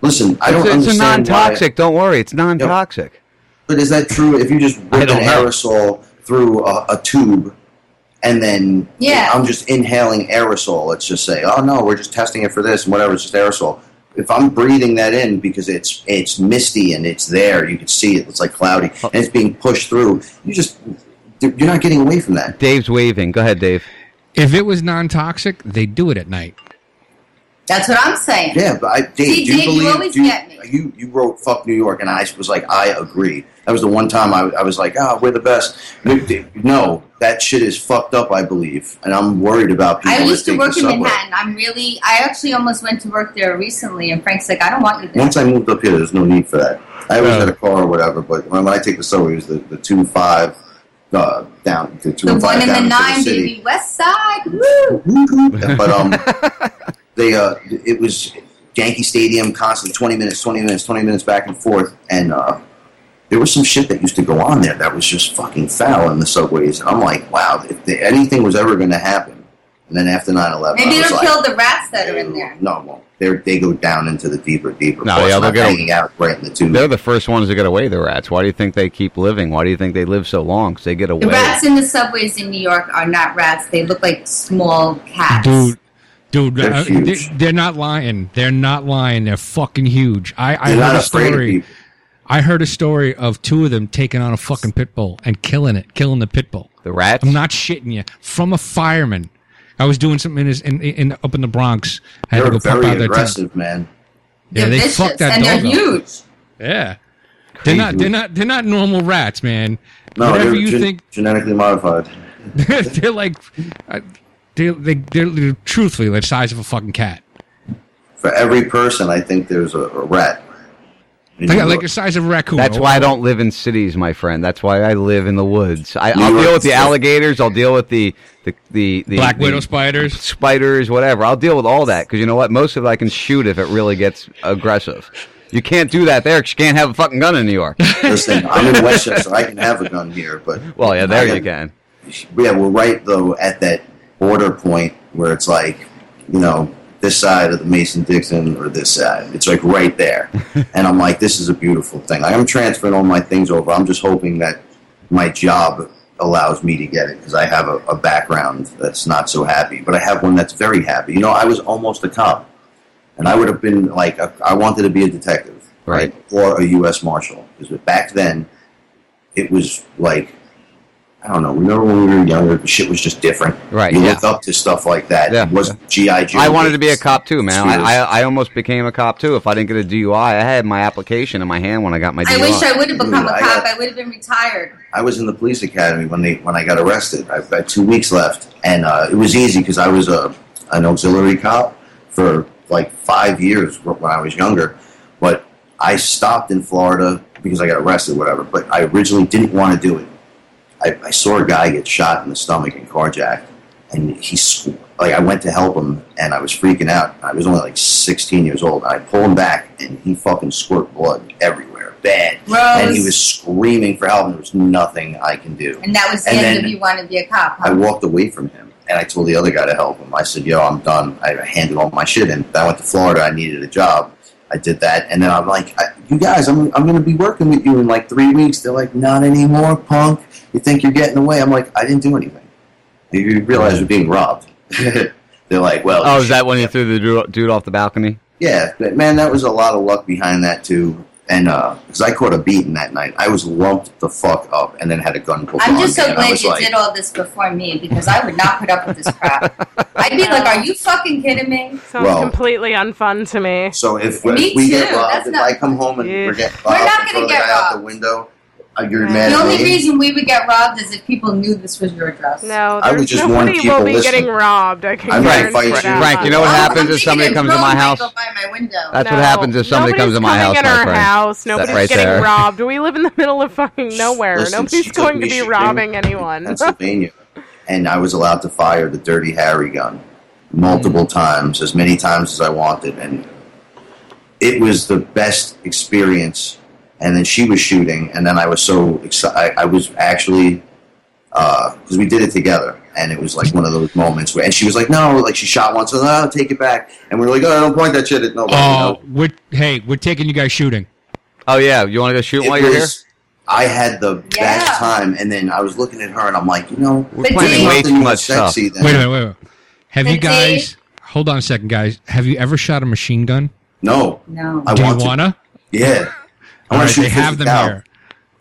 Listen, I don't it's, it's a understand why- non-toxic. Don't worry. It's non-toxic. But is that true? If you just I rip an don't know. aerosol through a, a tube, and then Yeah. I'm just inhaling aerosol. Let's just say, oh no, we're just testing it for this and whatever. It's just aerosol. If I'm breathing that in because it's it's misty and it's there, you can see it. It's like cloudy oh. and it's being pushed through. You just you're not getting away from that. Dave's waving. Go ahead, Dave. If it was non-toxic, they'd do it at night. That's what I'm saying. Yeah, but I, Dave, See, do you Dave, you always do get me. you you wrote "fuck New York" and I was like, I agree. That was the one time I, I was like, ah, we're the best. No, that shit is fucked up. I believe, and I'm worried about people. I that used to work in. Manhattan. I'm really. I actually almost went to work there recently, and Frank's like, "I don't want you there." Once I moved up here, there's no need for that. I always Oh. had a car or whatever, but when, I take the subway, it was the, the two five uh, down the two the and one in the nine, the baby, West Side. Woo! but um, they uh, it was Yankee Stadium, constant twenty minutes, twenty minutes, twenty minutes back and forth, and uh, there was some shit that used to go on there that was just fucking foul in the subways, and I'm like, wow, if there, anything was ever going to happen, and then after 9-11, Maybe I was it'll like, kill the rats that are in there. no, it won't. They they go down into the deeper, deeper. No, yeah, they'll get- hanging out right in the tube. They're the first ones to get away, the rats. Why do you think they keep living? Why do you think they live so long? Because they get away. The rats in the subways in New York are not rats. They look like small cats. Dude, dude, They're uh, huge. they, are not lying. They're not lying. They're fucking huge. I, I heard a story. I heard a story of two of them taking on a fucking pit bull and killing it, killing the pit bull. The rats? I'm not shitting you. From a fireman. I was doing something in, his, in, in up in the Bronx. I had They're to go very out their tank. aggressive, man. Yeah, They're they vicious, fucked that and they're dog up. huge. Yeah. They're not. They're not. They're not normal rats, man. No, Whatever they're you gen- think, genetically modified. they're like. Uh, they they they're, they're truthfully the size of a fucking cat. For every person, I think there's a, a rat. in Like, New like the size of a raccoon. That's why I don't live in cities, my friend. That's why I live in the woods. I, I'll York deal with the alligators. I'll deal with the the the, the Black the widow spiders. spiders, whatever. I'll deal with all that because you know what? Most of it I can shoot if it really gets aggressive. You can't do that there 'cause you can't have a fucking gun in New York. Listen, I'm in Westchester. I can have a gun here, but Well, yeah, there I you got- can. Yeah, we're right though at that border point where it's like, you know, this side of the Mason Dixon or this side. It's like right there, and I'm like, this is a beautiful thing. I'm transferring all my things over. I'm just hoping that my job allows me to get it because I have a, a background that's not so happy, but I have one that's very happy. You know, I was almost a cop, and I would have been like, a, I wanted to be a detective, Right. or a U.S. Marshal because back then it was like I don't know. Remember when we were younger, the shit was just different. Right, You yeah. look up to stuff like that. Yeah. It was GI Joe. I wanted to be a cop too, man. I, I, I almost became a cop too. If I didn't get a DUI, I had my application in my hand when I got my I DUI. wish I would have become Dude, a I cop. got- I would have been retired. I was in the police academy when they when I got arrested. I've got two weeks left, and uh, it was easy because I was a an auxiliary cop for like five years when I was younger. But I stopped in Florida because I got arrested, whatever. But I originally didn't want to do it. I, I saw a guy get shot in the stomach and carjacked, and he like I went to help him, and I was freaking out. I was only like 16 years old. I pulled him back, and he fucking squirt blood everywhere, bad. Gross. And he was screaming for help, and there was nothing I can do. And that was the And end of you wanting to be a cop. I walked away from him, and I told the other guy to help him. I said, "Yo, I'm done." I handed all my shit in. I went to Florida. I needed a job. I did that, and then I'm like, I, "You guys, I'm I'm going to be working with you in like three weeks." They're like, "Not anymore, punk. You think you're getting away?" I'm like, "I didn't do anything." You realize you're being robbed. They're like, "Well, oh, is that when you threw the dude, dude off the balcony? yeah, but man, that was a lot of luck behind that too." And uh, because I caught a beating that night, I was lumped the fuck up, and then had a gun pulled I'm on just so and glad you like, did all this before me because I would not put up with this crap. I'd be like, "Are you fucking kidding me?" Sounds Well- completely unfun to me. So if, Me if we get too, robbed, that's if not- I come home and we're getting We're robbed not and gonna the get guy out the window, uh, you're The only reason we would get robbed is if people knew this was your address. No, I would just warn nobody will be listen, getting robbed. I can I'm gonna fight you. Frank, you know what happens if somebody comes to my house? My window. That's what happens if somebody comes to my coming house, in my our house. Nobody's right getting there. robbed. We live in the middle of fucking nowhere. Listen, Nobody's going to be shooting robbing anyone. Pennsylvania, and I was allowed to fire the Dirty Harry gun multiple times, as many times as I wanted, and it was the best experience. And then she was shooting, and then I was so excited. I was actually uh, because we did it together, and it was like one of those moments where, and she was like, "No," like she shot once, and oh, take it back, and we were like, "Oh, don't point that shit at nobody." you Oh, know? we're, hey, we're taking you guys shooting. Oh yeah, you want to go shoot It while you're here? I had the Yeah. best time, and then I was looking at her, and I'm like, you know, We're But planning way too nothing more much stuff. sexy than Wait a minute, wait a minute. Have you But Dave- guys? Hold on a second, guys. Have you ever shot a machine gun? No, No. I Do you want to. wanna? Yeah, I All want right, to shoot they have them Fiscal. here.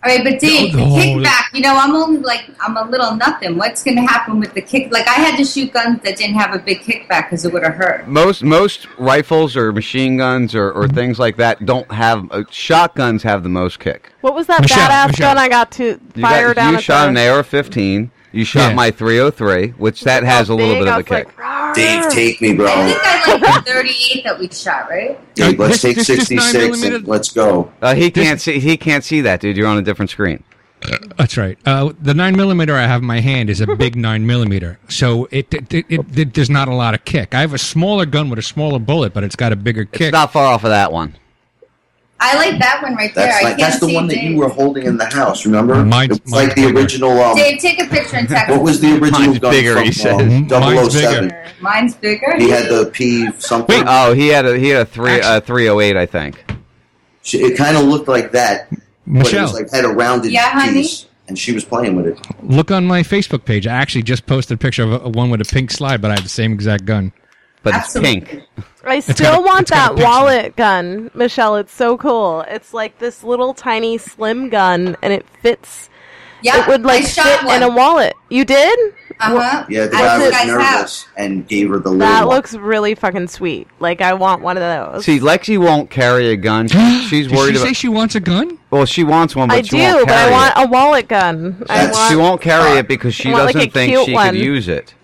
All right, but Dave, the kickback. You know, I'm only like I'm a little nothing. What's going to happen with the kick? Like I had to shoot guns that didn't have a big kickback because it would have hurt. Most most rifles or machine guns or, or things like that don't have uh, shotguns have the most kick. What was that Michelle, badass Michelle. gun I got to You, fire got, down you shot an AR-15. You shot Yeah. my 303, which that has a little big, bit of a kick. like, "Rawr." Dave, take me, bro. I bro. think I like the 38 that we shot, right? Dude, let's This- take this 66 and let's go. Uh, he can't see. He can't see that, dude. You're on a different screen. That's right. Uh, the nine millimeter I have in my hand is a big nine millimeter, so it, it, it, it, it there's not a lot of kick. I have a smaller gun with a smaller bullet, but it's got a bigger It's kick. not far off of that one. I like that one right there. That's I like can't that's the see one that Dave. you were holding in the house. Remember? Mine's- it was like the bigger. original. Um, Dave, take a picture and text. what was the original Mine's gun bigger, from he said. um, Mine's 007? bigger. Mine's bigger. He had the P something. Oh, he had a he had a three uh, 308, I think. She- It kind of looked like that, but it Michelle, was like had a rounded Yeah, honey? piece, and she was playing with it. look on my Facebook page. I actually just posted a picture of a, a one with a pink slide, but I have the same exact gun. But Absolutely. it's pink. I still a- want it's got a that wallet gun, Michelle. It's so cool. It's like this little tiny slim gun, and it fits. Yeah, it would like I shot fit in a wallet. You did? Uh huh. Yeah, the guy was guys nervous and gave her the little That one. looks really fucking sweet. Like I want one of those. See, Lexi won't carry a gun. She- She's Did worried she say she wants a gun? Well, she wants one, but I she do, won't but I want it. a wallet gun. I want. She won't carry it because she want, doesn't a think she one. could use it.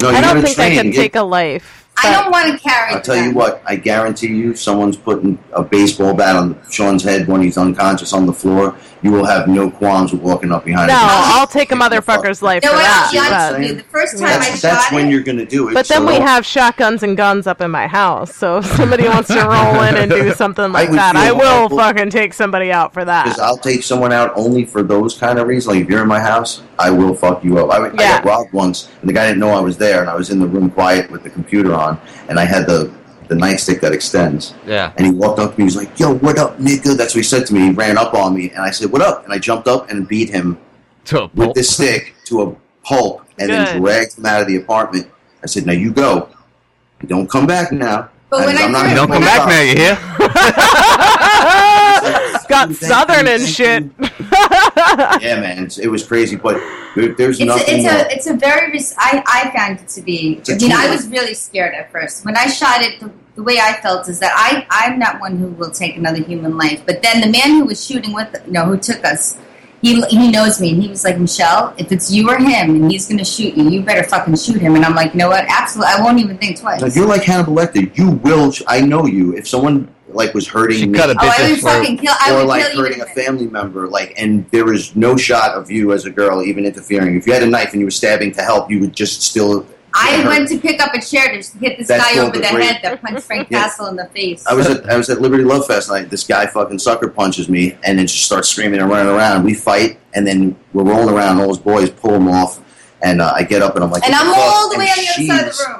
No, I don't gotta think I train. can Get- take a life. I don't want to carry. I'll tell you what, I guarantee you, someone's putting a baseball bat on Sean's head when he's unconscious on the floor. You will have no qualms with walking up behind No, him. I'll take a motherfucker's life No, for I'll that. be honest but- with you. The first time That's, I that's shot when you're going to do it. But then so we have shotguns and guns up in my house, so if somebody wants to roll in and do something like would that, I will awful. fucking take somebody out for that. Because. I'll take someone out only for those kind of reasons. Like if you're in my house, I will fuck you up. I, I got robbed once, and the guy didn't know I was there, and I was in the room quiet with the computer on, and I had the the nightstick that extends. Yeah. And he walked up to me. He was like, "Yo, what up, nigga?" That's what he said to me. He ran up on me, and I said, "What up?" And I jumped up and beat him with this stick to a pulp, and then dragged him out of the apartment. I said, "Now you go. Don't come back now." But when I I'm not first- Don't come back up." now, you hear? Got southern and shit. yeah, man, it was crazy, but there, there's it's a, it's a it's a very res- I I found it to be. I mean, I was really scared at first when I shot it. The, the way I felt is that I I'm not one who will take another human life. But then the man who was shooting with you know who took us. He, he knows me and he was like Michelle if it's you or him and he's gonna shoot you you better fucking shoot him and I'm like you know what absolutely I won't even think twice Like, you're like Hannibal Lecter. You will. I know you. If someone like was hurting me, cut a Oh, I would fucking kill- I or would like kill you hurting a family member, like, and there was no shot of you as a girl even interfering. If you had a knife and you were stabbing to help, you would just still. I hurt. went to pick up a chair to hit this That's guy over the the head that punched Frank Yeah. Castle in the face I was at I was at Liberty Love Fest night. This guy fucking sucker punches me and then just starts screaming and running around. We fight and then we're rolling around. And all his boys pull him off, and uh, I get up and I'm like, and I'm all the way on the other side of the room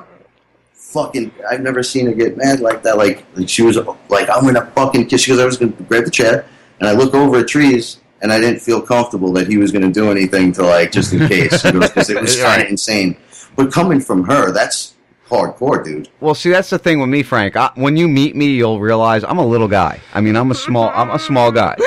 Fucking, I've never seen her get mad like that. Like, like she was like, I'm gonna fucking kiss because I was gonna grab the chair and I look over at trees and I didn't feel comfortable that he was gonna do anything to like just in case because it was kind of insane. But coming from her, that's hardcore, dude. Well, see, that's the thing with me, Frank. I, when you meet me, you'll realize I'm a little guy. I mean, I'm a small, I'm a small guy.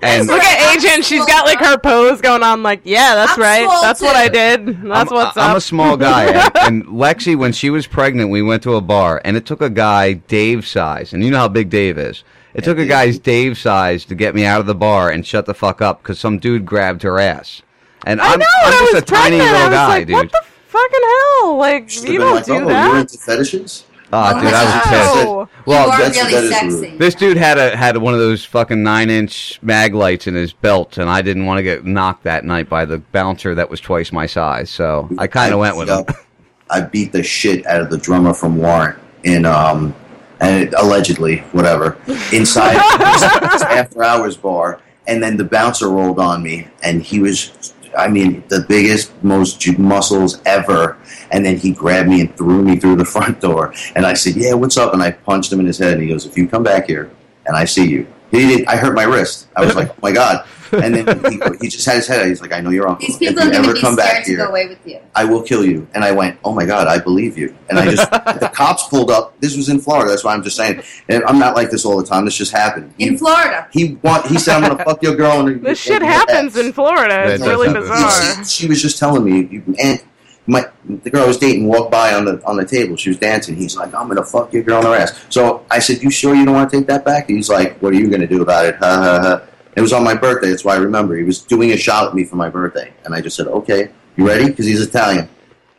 And Look at Agent. She's got like her pose going on. Like, yeah, that's right. small, That's what. I did. That's I'm, what's I'm up. a small guy, and, and Lexi, when she was pregnant, we went to a bar, and it took a guy Dave size, and you know how big Dave is. It took a guy's Dave size to get me out of the bar and shut the fuck up because some dude grabbed her ass. And I I'm, know. I'm I just was a tiny pregnant. little I was guy, like, dude. What the fucking hell? Like, Should've you don't like, do oh, you're that. into fetishes? Oh, dude, I was Wow. pissed. Well, You are that's- really that is sexy. rude. This dude had a had one of those fucking nine inch mag lights in his belt, and I didn't want to get knocked that night by the bouncer that was twice my size. So I kind of went with him. I beat the shit out of the drummer from Warrant in um and it, allegedly whatever inside after hours bar and then the bouncer rolled on me and he was I mean the biggest most muscles ever. And then he grabbed me and threw me through the front door. And I said yeah what's up? And I punched him in his head. And he goes if you come back here and I see you. He did, I hurt my wrist. I was like oh my god and then he, he just had his head out. he's like I know your uncle these if you are going ever to be come back here go away with you I will kill you. And I went, oh my God, I believe you. And I just, the cops pulled up. This was in Florida. That's why I'm just saying. And I'm not like this all the time. This just happened. He, in Florida he want, he said, I'm going to fuck your girl. And This shit happens in Florida. It's That really does happen. bizarre. She, she was just telling me, you, and my, the girl I was dating walked by on the on the table. She was dancing. He's like, I'm going to fuck your girl on her ass. So I said, you sure you don't want to take that back? He's like, what are you going to do about it? Ha ha ha. It was on my birthday. That's why I remember. He was doing a shot at me for my birthday. And I just said, okay, you ready? Because he's Italian.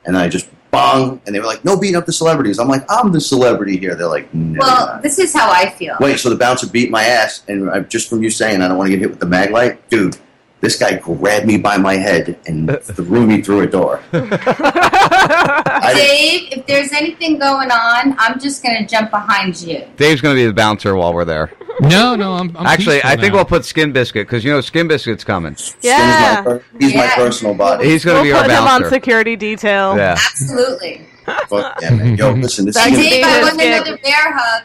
And I just bong. And they were like, no beating up the celebrities. I'm like, I'm the celebrity here. They're like, no. well this is how I feel Wait, so the bouncer beat my ass, and I, just from you saying I don't want to get hit with the mag light, dude. This guy grabbed me by my head and uh. threw me through a door. Dave if there's anything going on I'm just going to jump behind you Dave's going to be the bouncer while we're there. No, no, I'm, I'm Actually, peaceful I think now. we'll put Skin Biscuit because you know Skin Biscuit's coming. Yeah. He's, my, per- he's my personal body. He's going to We'll be our put him on security detail. Yeah. absolutely Fuck yeah, man. Yo, listen, this is That's gonna, Dave I want Biscuit. another bear hug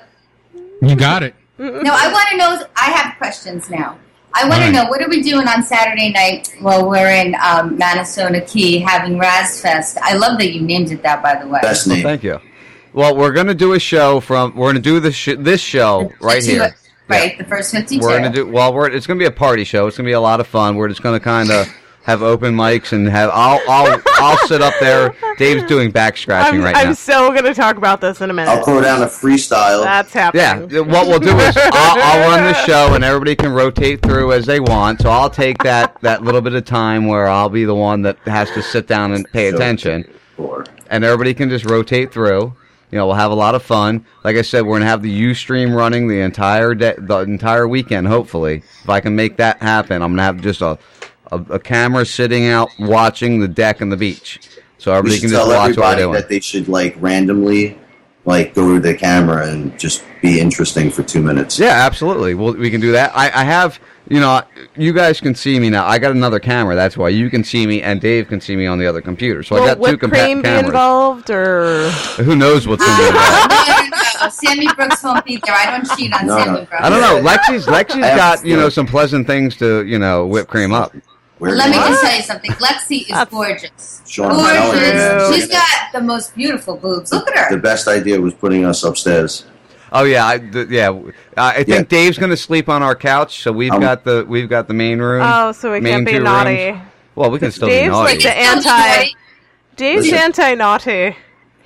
You got it. No, I want to know. I have questions now. I want to know what are we doing on Saturday night while we're in um, Manasota Key having Razfest. I love that you named it that, by the way. best Well, name. thank you. Well, we're going to do a show from. We're going to do this sh- this show right here. Right, the first fifty-two. We're going to do. Well, we're. It's going to be a party show. It's going to be a lot of fun. We're just going to kind of have open mics and have. I'll I'll I'll sit up there. Dave's doing back scratching I'm, right I'm now. so going to talk about this in a minute. I'll throw down a freestyle. That's happening. Yeah, what we'll do is I'll, I'll run the show and everybody can rotate through as they want. So I'll take that that little bit of time where I'll be the one that has to sit down and pay attention, Or- and everybody can just rotate through. You know, we'll have a lot of fun. Like I said, we're gonna have the UStream running the entire day, the entire weekend. Hopefully, if I can make that happen, I'm gonna have just a a, a camera sitting out watching the deck and the beach, so everybody can just tell watch what everybody we're that they should like randomly, like go to the camera and just be interesting for two minutes. Yeah, absolutely. Well, we can do that. I, I have, you know, you guys can see me now. I got another camera. That's why you can see me, and Dave can see me on the other computer. So I got two whipped compa- cream be cameras. involved, or Who knows what's in there? no, no, no. Sammy Brooks won't be there. I don't cheat on No, Sammy no. Brooks. I don't know. Lexi's Lexi's I have got you know some pleasant things to you know whip cream up. Let me just tell you something. Lexi is gorgeous. Sean, I'm telling you, Gorgeous. man. She's got the most beautiful boobs. Look at her. The best idea was putting us upstairs. Oh yeah, I, th- yeah. Uh, I think Yeah. Dave's going to sleep on our couch, so we've Um, got the we've got the main room. oh, so we can't be naughty. rooms. Well, we can still be naughty. Dave's like the anti. Dave's anti naughty.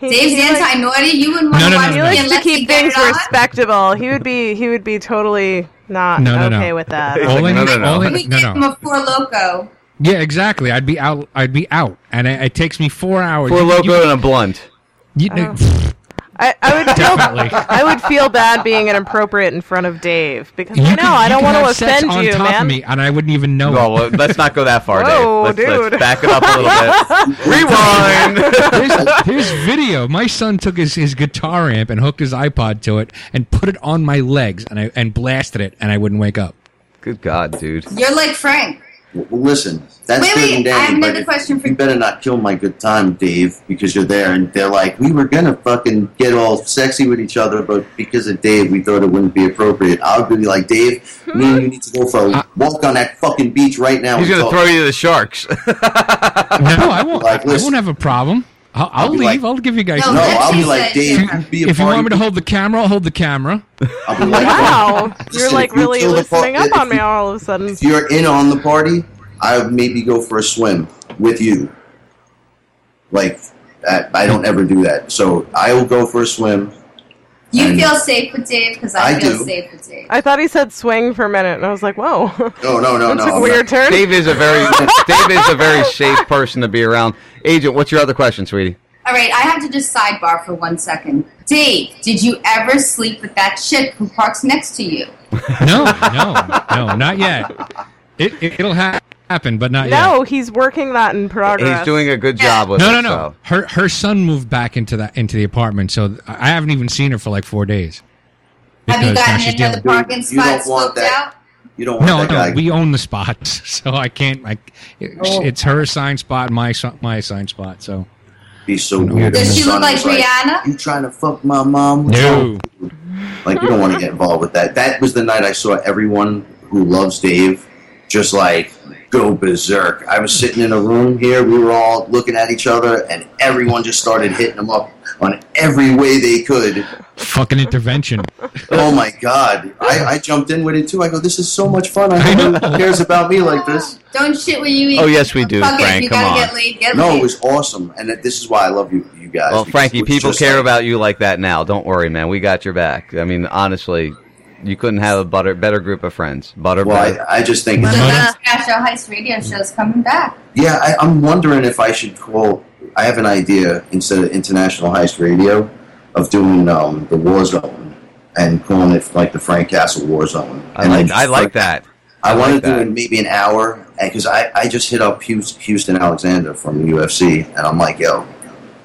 Dave's anti-naughty. You wouldn't want to watch He me likes to keep things respectable. He would be. He would be totally not No, no, no. okay with that. Only, no, no, no. only- We no, give no. him a four loco. Yeah, exactly. I'd be out. I'd be out, and it, it takes me four hours. Four You- loco you- and a blunt. you- oh. I, I would feel. Definitely. I would feel bad being inappropriate in front of Dave because you I could- know I don't want to have sex offend on you, top man. Of me, and I wouldn't even know. Well, it. well, let's not go that far, Whoa, Dave. Let's, let's back it up a little bit. Rewind. Here's, here's video. My son took his, his guitar amp and hooked his iPod to it and put it on my legs and I and blasted it and I wouldn't wake up. Good God, dude. You're like Frank. Well, listen, that's Wait, good wait, and dandy, I have another question for you better not kill my good time, Dave, because you're there and they're like, we were gonna fucking get all sexy with each other, but because of Dave, we thought it wouldn't be appropriate. I would be like, Dave, hmm? me and you need to go for a uh, walk on that fucking beach right now. He's and going to talk." throw you to the sharks. No, I won't. Like, I won't have a problem. I'll, I'll, I'll leave. like- I'll give you guys. No, No, I'll be like, Dave, had- be a if you want me to hold the camera, I'll hold the camera. I'll be like, Wow, you're like if you really kill listening par- up on if me all of a sudden. If you're in on the party, I would maybe go for a swim with you. Like, I, I don't ever do that. So I will go for a swim. You And- feel safe with Dave because I, I feel do. safe with Dave. I thought he said swing for a minute, and I was like, "Whoa, No, no, no, that no. took a I'm weird not- turn." Dave is a very Dave is a very safe person to be around. Agent, what's your other question, sweetie? All right, I have to just sidebar for one second. Dave, did you ever sleep with that chick who parks next to you? No, no, no, not yet. It, it will ha- happen, but not yet. No, he's working that in progress. He's doing a good job with No, it. no, no. so. Her her son moved back into that into the apartment, so I haven't even seen her for like four days. Have you Because now gotten she's any other dealing- parking You don't spots want scoped that. out? You don't want No, that no, guy. we own the spots, so I can't. Like, it- Oh. it's her assigned spot, my so- my assigned spot. So be so No. weird. Does she the look son like was Rihanna? You trying to fuck my mom? no, Like you don't want to get involved with that. That was the night I saw everyone who loves Dave just like go berserk. I was sitting in a room here. We were all looking at each other, and everyone just started hitting them up on every way they could. fucking intervention. Oh my god! I, I jumped in with it too. I go, "This is so much fun." I know no one cares about me like this. Don't shit where you eat. Oh, yes, we do, Fuck it, Frank, You come gotta on. get laid. Get No, laid. it was awesome, and this is why I love you, you guys. Well, Frankie, people care like- about you like that now. Don't worry, man. We got your back. I mean, honestly, you couldn't have a better better group of friends. Butter Well, better. I, I just think So the Smash Heist radio show's coming back. Yeah, I, I'm wondering if I should call. I have an idea instead of International Heist Radio of doing um, the War Zone and calling it like the Frank Castle War Zone. I And like then I like that. I, I want like to do that. it maybe an hour because I, I just hit up Houston Alexander from the UFC and I'm like, yo,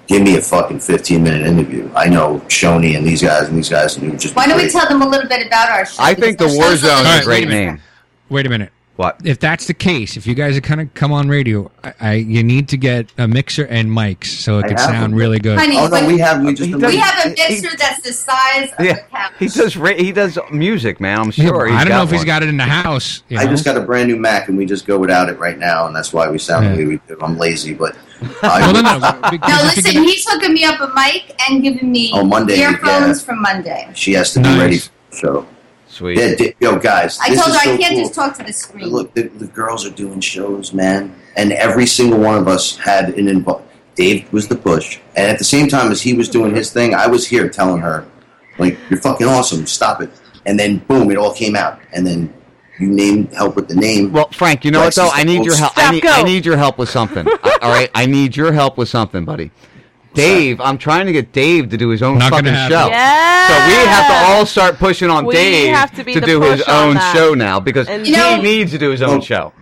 give me a fucking 15 minute interview. I know Shoney and these guys and these guys and you just. Why don't we tell them a little bit about our show? I think the Because War our show's a Zone is little a great different. name. Wait a minute. What? If that's the case, if you guys are kind of come on radio, I, I you need to get a mixer and mics so it I can sound them. really good. Honey, Oh no, we have we just He we have a he- mixer that's the size of Yeah, a couch. he does. He does music, man. I'm sure. but he's I don't know got if he's got it in the house. you I know? just got a brand new Mac and we just go without it right now and that's why we sound the way we do. I'm lazy, but I, no, no, No, if you listen, get- he's hooking me up a mic and giving me Oh, Monday, earphones yeah. from Monday. she has to be Nice. ready for the show. Sweet. Yeah, di- yo, guys. I this told is her I can't cool. just talk to the screen. Look, the, the girls are doing shows, man, and every single one of us had an involved. Dave was the push, and at the same time as he was doing his thing, I was here telling her, like, "You're fucking awesome, stop it." And then boom, it all came out, and then you name help with the name. Well, Frank, you know what though? I need your help. I Stop, need, go. I need your help with something. I- all right, I need your help with something, buddy. Dave. I'm trying to get Dave to do his own Not fucking show. Yes. So we have to all start pushing on We Dave have to be do his own that. show now because And- he You know- needs to do his own show.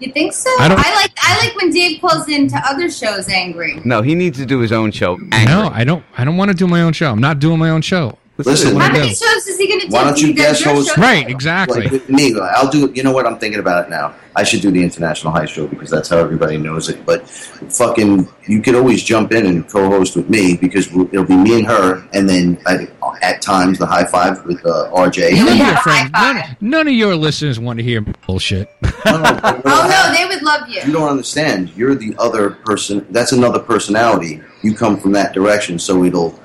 You think so? I I, like I like when Dave calls into other shows angry. No, he needs to do his own show. No, I don't. I don't want to do my own show. I'm not doing my own show. Listen, How many shows is he going to do? Why don't you He does guest host? show. Right, exactly. Like me, I'll do it. You know what? I'm thinking about it now. I should do the International High Show because that's how everybody knows it. But fucking, you could always jump in and co-host with me because it'll be me and her, and then at, at times the high five with uh, RJ. None of, your friends, none, none of your listeners want to hear bullshit. Oh no, they would love you. You don't understand. You're the other person. That's another personality. You come from that direction, so it'll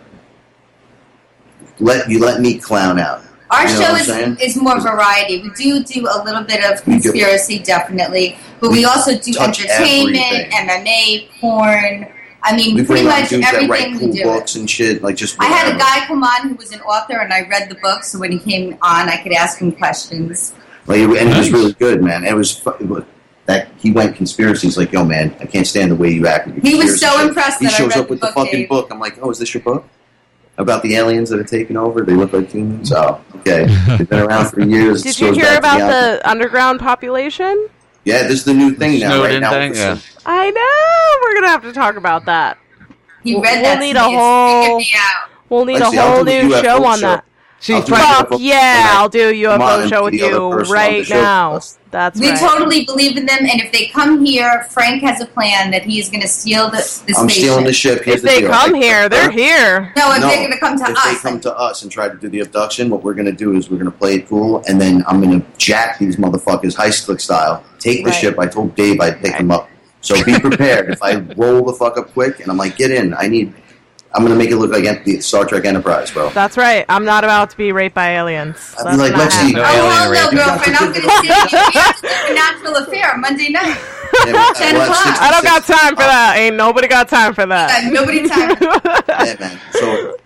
let you let me clown out. Our You know show is, is more variety. We do do a little bit of We conspiracy, definitely, but we, We also do entertainment, everything. MMA, porn. I mean, we pretty much dudes that everything write we do. books and shit. Like just I had a guy come on who was an author, and I read the book, so when he came on, I could ask him questions. Like, and it was really good, man. It was it that he went conspiracy. He's like, "Yo, man, I can't stand the way you act." He was so shit." impressed He that I shows read up with the the book, fucking Dave. book. I'm like, "Oh, is this your book about the aliens that are taking over? They look like humans." Oh, okay. They've been around for years. Did you hear about the- the underground population? Yeah, this is the new thing now. Right now, thing, yeah. I know. We're gonna have to talk about that. He We'll- read we'll need a whole. out. We'll need Let's a see, whole new UFO show on show. that. See, I'll do Fuck a UFO yeah! I'll do a UFO and show with be the other you person on right show. now. That's we right. totally believe in them, and if they come here, Frank has a plan that he's going to steal the, the I'm station. stealing the ship. Here's if the they deal. come I- here, they're here. No, if No, they're going to come to if us. they come to us and try to do the abduction, what we're going to do is we're going to play it cool, and then I'm going to jack these motherfuckers heist click style. Take the Right. ship. I told Dave I'd pick them up. So be prepared. if I roll the fuck up quick and I'm like, get in, I need. I'm going to make it look like the Star Trek Enterprise, bro. That's right. I'm not about to be raped by aliens. I'd be like, let's see. happening. Oh, hell no, rape. You girlfriend. I'm going to see you. We have to do a natural affair Monday night. Yeah, but- 10 o'clock. I don't got time for that. Ain't nobody got time for that. Uh, nobody time. Yeah, man. So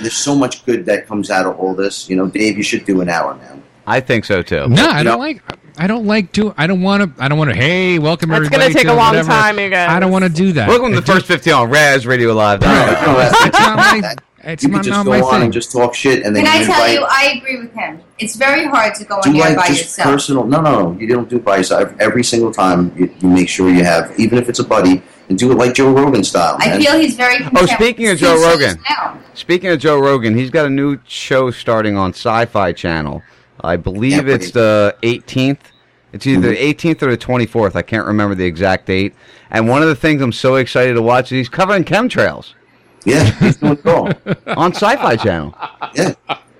there's so much good that comes out of all this. You know, Dave, you should do an hour, man. I think so too. No, I don't know- like. I don't like to. I don't want to. I don't want to. Hey, welcome It's everybody. gonna take a long whatever. time, you guys. I don't want to do that. Welcome to the first 15 on Raz Radio Live. It's not my. It's you not, could just not go my on thing. and just talk shit, and then Can I tell invite. you, I agree with him. It's very hard to go do on here like by just yourself. personal. No, no, no. You don't do it by yourself. Every single time, you, you make sure you have, even if it's a buddy, and do it like Joe Rogan style. I feel he's very Oh, speaking of Joe Rogan. Speaking of Joe Rogan, he's got a new show starting on Sci-Fi Channel. I believe Yeah, it's the 18th. It's either the 18th or the 24th. I can't remember the exact date. And one of the things I'm so excited to watch is he's covering chemtrails Yeah, he's doing it all. on Sci-Fi Channel. Yeah.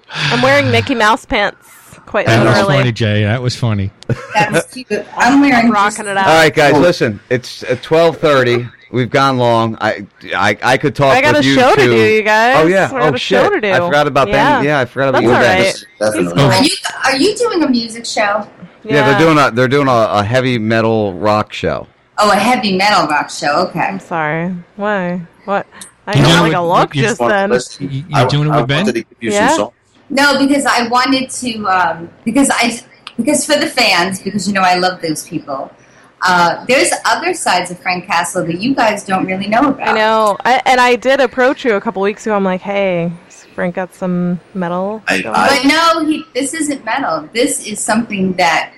I'm wearing Mickey Mouse pants. Quite That was funny, Jay. That was funny. That's cute. I'm wearing I'm rocking it out. All right, guys, listen. It's at 12:30. We've gone long. I I, I could talk. I got with a you show to do, you guys. Oh yeah. I got oh shit. show to do. I forgot about Yeah. Ben. Yeah, I forgot about That's you, all Ben. right. Definitely. Are you are you doing a music show? Yeah, they're doing a they're doing a, a heavy metal rock show. Oh, a heavy metal rock show. Okay. I'm sorry. Why? What? I You got doing like a with- look you just then. listen, You- you I- doing it I with Ben? wanted to give you Yeah? No, because I wanted to um, because I because for the fans because you know I love those people. Uh, there's other sides of Frank Castle that you guys don't really know about. I know. I, and I did approach you a couple weeks ago. I'm like, hey, Frank got some metal. I- going I- But no, he, this isn't metal. This is something that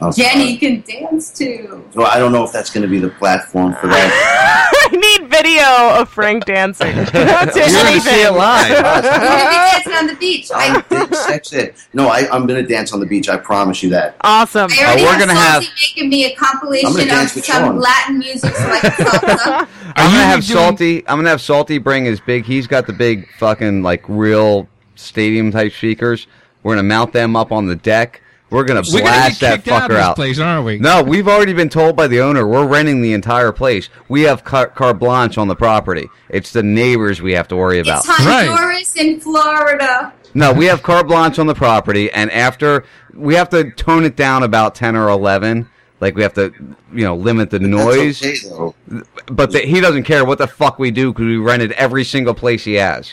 Oh, Jenny can dance too. Well, I don't know if that's going to be the platform for that. I need video of Frank dancing. to You're gonna see it live. We're gonna be dancing on the beach. I, Did sex it. No, I, I'm going to dance on the beach. I promise you that. Awesome. I already oh, we're gonna have- making me a I'm compilation of some Sean. Latin music so I can salsa. I'm gonna have doing- Salty. I'm gonna have Salty bring his big. He's got the big fucking like real stadium type speakers. We're gonna mount them up on the deck. We're gonna We're gonna blast that kicked out of fucker this out. place, aren't we? No, we've already been told by the owner we're renting the entire place. We have car- carte blanche on the property. It's the neighbors we have to worry about. It's Honduras in Florida. No, we have carte blanche on the property, and after we have to tone it down about ten or eleven. Like we have to, you know, limit the noise. That's okay. But the, he doesn't care what the fuck we do because we rented every single place he has.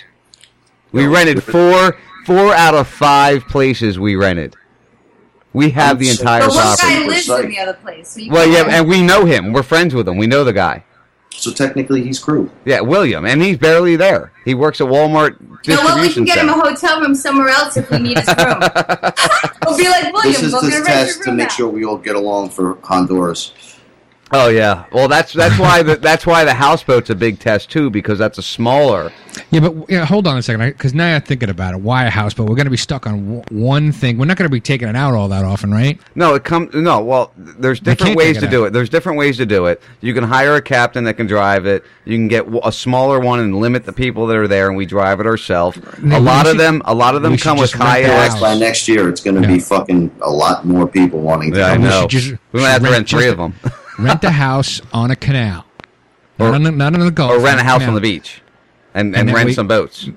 We rented four, four out of five places we rented. We have the entire But one property. guy lives in the other place. So you Well, yeah, and we know him. We're friends with him. We know the guy. So technically, he's crew. Yeah, William, and he's barely there. He works at Walmart You know what? We can get him a hotel room somewhere else if we need his room. we'll be like William. This is go this get a test room to make now. sure we all get along for Honduras. Oh yeah. Well, that's that's why the, that's why the houseboat's a big test too because that's a smaller. Yeah, but yeah, hold on a second, because now I'm thinking about it. Why a houseboat? We're going to be stuck on w- one thing. We're not going to be taking it out all that often, right? No, it comes. No, well, there's different ways to it do it. There's different ways to do it. You can hire a captain that can drive it. You can get a smaller one and limit the people that are there, and we drive it ourselves. No, a we lot of them, a lot of them come with just rent the kayaks. By next year, it's going to be fucking a lot more people wanting to Yeah, I come. know. should just- we might have to should rent three of them, Rent a house on a canal, not on the, not on the Gulf. or rent a house canal. on the beach, and And and, rent we- some boats.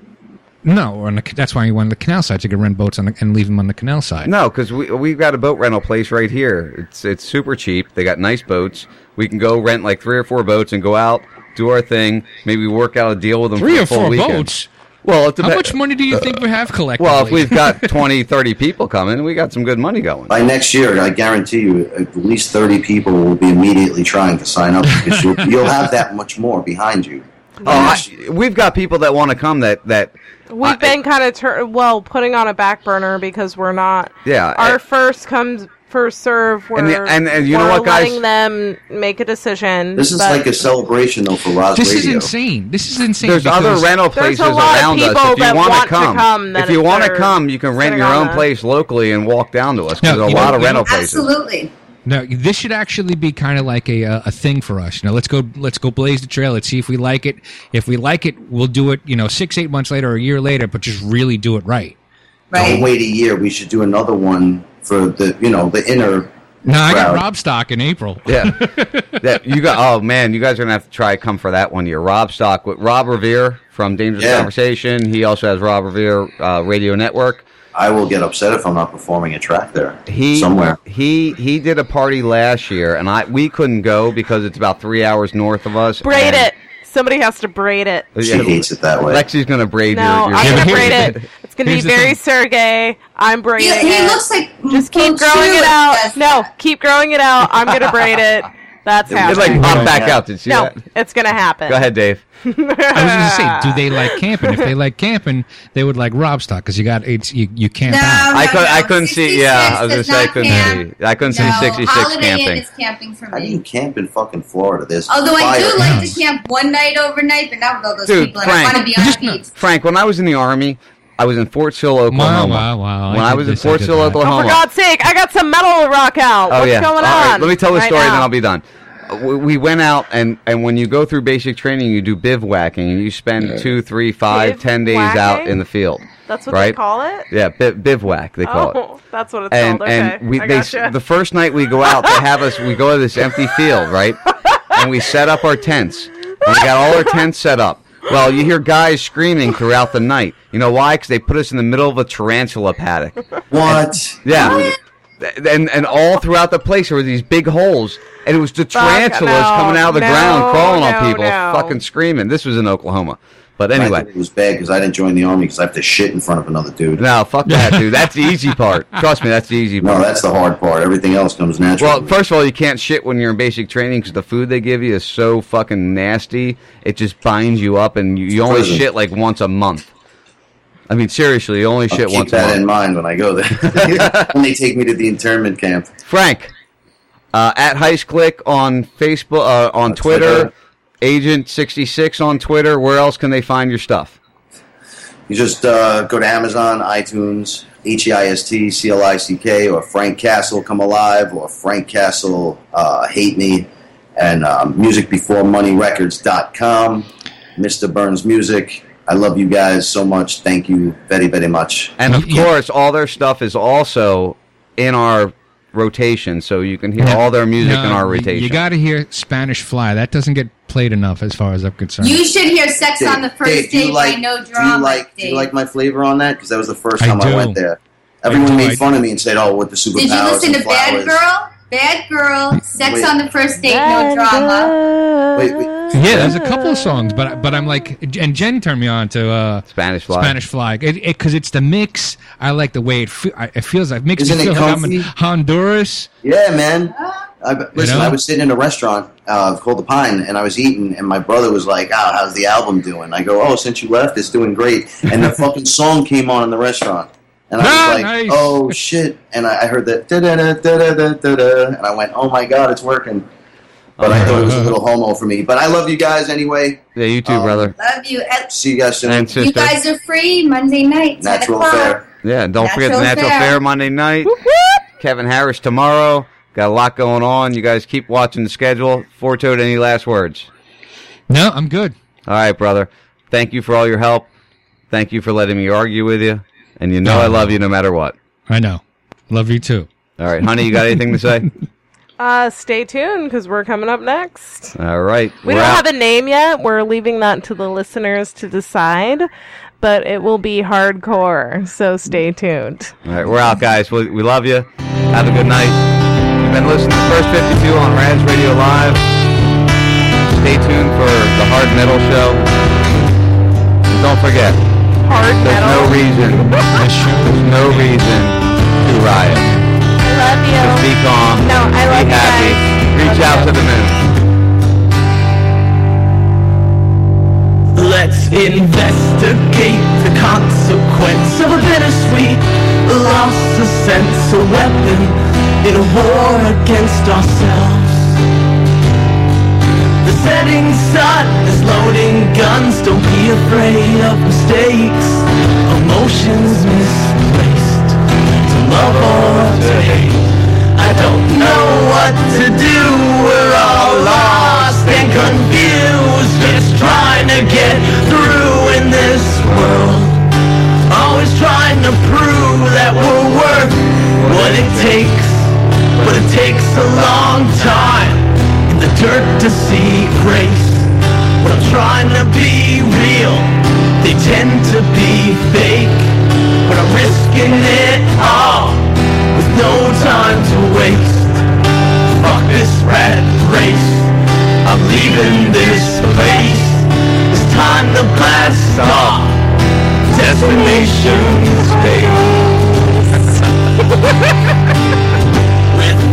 No, on the, that's why you went on the canal side. So you could rent boats on the, and leave them on the canal side. No, because we we've got a boat rental place right here. It's it's super cheap. They got nice boats. We can go rent like three or four boats and go out, do our thing. Maybe work out a deal with them. Three for a or full four weekend. boats? Well, it How much money do you think we have collectively? Well, if we've got 20, 30 people coming, we got some good money going. By next year, I guarantee you, at least 30 people will be immediately trying to sign up because you'll, you'll have that much more behind you. Oh, I, we've got people that want to come that that We've been kind of tur- well putting on a back burner because we're not. Yeah, Our uh, first comes first serve. We're, And the- and- and you know what, guys? letting them make a decision. This is but like a celebration, though, for Roz This is insane. This is insane. There's other rental places a lot of around us. If you want want to to come, come if you want to come, you can rent your own place locally and walk down to us. 'cause No, there's a lot know- of rental places. Absolutely. No, this should actually be kind of like a uh, a thing for us. You know, let's go let's go blaze the trail. Let's see if we like it. If we like it, we'll do it. You know, six eight months later or a year later, but just really do it right. Don't wait a year. We should do another one for the, you know, the inner. No, I got. Rob stock in April. Yeah, yeah. You got. Oh man, you guys are gonna have to try come for that one year. Rob Stock with Rob Revere from Dangerous Yeah. Conversation. He also has Rob Revere uh, Radio Network. I will get upset if I'm not performing a track there He somewhere. He he did a party last year, and I we couldn't go because it's about three hours north of us. braid it. Somebody has to braid it. She yeah, hates it that way. Lexi's gonna braid No, your. your I'm gonna braid it. It's gonna be Here's the very. Sergey. I'm braiding He- he it. looks like just keep growing it out. does No, keep growing it out. I'm gonna braid it. That's It happening. like popped back out. Did you no, that? it's gonna happen. Go ahead, Dave. I was going to say, do they like camping? If they like camping, they would like Rob stock because you got it's you, you camp out. I could I couldn't see. Yeah, I was gonna does say I not couldn't camp. see. I couldn't No, see sixty six camping. is camping for How do you camp in fucking Florida? There's Although I do fire. like to camp one night overnight, but not with all those Dude, people. And I want to be on the beach. Frank, when I was in the army, I was in Fort Sill, Oklahoma. wow, wow. When I I, was in Fort did Sill, that. Oh, for God's sake! I got some metal to rock out. Oh What's yeah. going All right, on? let me tell the right story, now? then I'll be done. We- We went out, and, and when you go through basic training, you do bivouacking, and you spend two, three, five, ten days out in the field. That's what right? they call it. Yeah, bi- bivouac they call it. oh, that's what it's and called. Okay, and we I they gotcha. the first night we go out they have us we go to this empty field right and we set up our tents and we got all our tents set up well you hear guys screaming throughout the night. You know why? Because they put us in the middle of a tarantula paddock. What? yeah. And and all throughout the place there were these big holes. And it was the Fuck, tarantulas no, coming out of the no, ground crawling no, on people no. fucking screaming. This was in oklahoma but anyway it was bad because I didn't join the army because I have to shit in front of another dude. no fuck that dude that's the easy part trust me that's the easy part No, that's the hard part. Everything else comes natural. Well, first of all, you can't shit when you're in basic training because the food they give you is so fucking nasty. It just binds you up, and you, you only prison. shit like once a month. I mean, seriously, you only I'll shit keep once a that month. in mind when I go there. when they take me to the internment camp. Frank, uh, at Heist Click on Facebook, uh, on Twitter, Agent sixty six on Twitter. Where else can they find your stuff? You just uh, go to Amazon, iTunes, H E I S T C L I C K, or Frank Castle Come Alive, or Frank Castle uh, Hate Me, and um, musicbeforemoneyrecords.com. Mr. Burns Music. I love you guys so much. Thank you very, very much. And of course, all their stuff is also in our rotation, so you can hear Yeah. all their music No, in our rotation. You, got to hear Spanish Fly. That doesn't get played enough, as far as I'm concerned. You should hear "Sex on the First Dave, you Date" like, by No do you Drama. like, do you like my flavor on that? Because that was the first time I, do. went there. Everyone I made fun of me and said, "Oh, with the superpowers Did you listen and to Bad. Girl? Bad Girl, Sex Wait. on the First Date, No Drama. Wait, wait. Yeah, there's a couple of songs, but but I'm like, and Jen turned me on to uh, Spanish Fly. Spanish Fly, because it, 'cause it's the mix. I like the way it fe- I- it feels. Like makes Isn't me it feel like I'm in? Honduras. Yeah, man. I, listen, know? I was sitting in a restaurant uh, called The Pine, and I was eating, and my brother was like, "Oh, how's the album doing?" I go, "Oh, since you left, it's doing great." And the fucking song came on in the restaurant, and I was Ah, like, nice. "Oh shit!" And I, I heard that da da da da da da da, and I went, "Oh my god, it's working." But I thought it was a little homo for me. But I love you guys anyway. Yeah, you too, Um, brother. Love you. And See you guys soon. And You sister. guys are free Monday night, Natural. Fair. Yeah, and don't forget the Natural Natural Fair. Fair Monday night. Kevin Harris tomorrow. Got a lot going on. You guys keep watching the schedule. Four any last words? No, I'm good. All right, brother. Thank you for all your help. Thank you for letting me argue with you. And you know I love you no matter what. I know. Love you too. All right, honey, you got anything to say? Uh, stay tuned because we're coming up next. All right. We don't out. have a name yet. We're leaving that to the listeners to decide, but it will be hardcore. So stay tuned. All right, we're out, guys. We, we love you. Have a good night. You've been listening to First 52 on Raz Radio Live. Stay tuned for the Hard Metal Show. And don't forget, Hard there's metal. no reason, there's no reason to riot. I love you. Just be calm. No, I love be you happy. guys. Reach Love out you. to the moon. Let's investigate the consequence of a bittersweet loss of sense, a weapon in a war against ourselves. Setting sun. Is loading guns, don't be afraid of mistakes. Emotions misplaced, to love or to hate. I don't know what to do, we're all lost and confused, just trying to get through in this world. Always trying to prove that we're worth what it takes, but it takes a long time in the dirt to see grace. When I'm trying to be real, they tend to be fake, but I'm risking it all with no time to waste. Fuck this rat race. I'm leaving this place. It's time to blast off. Destination space.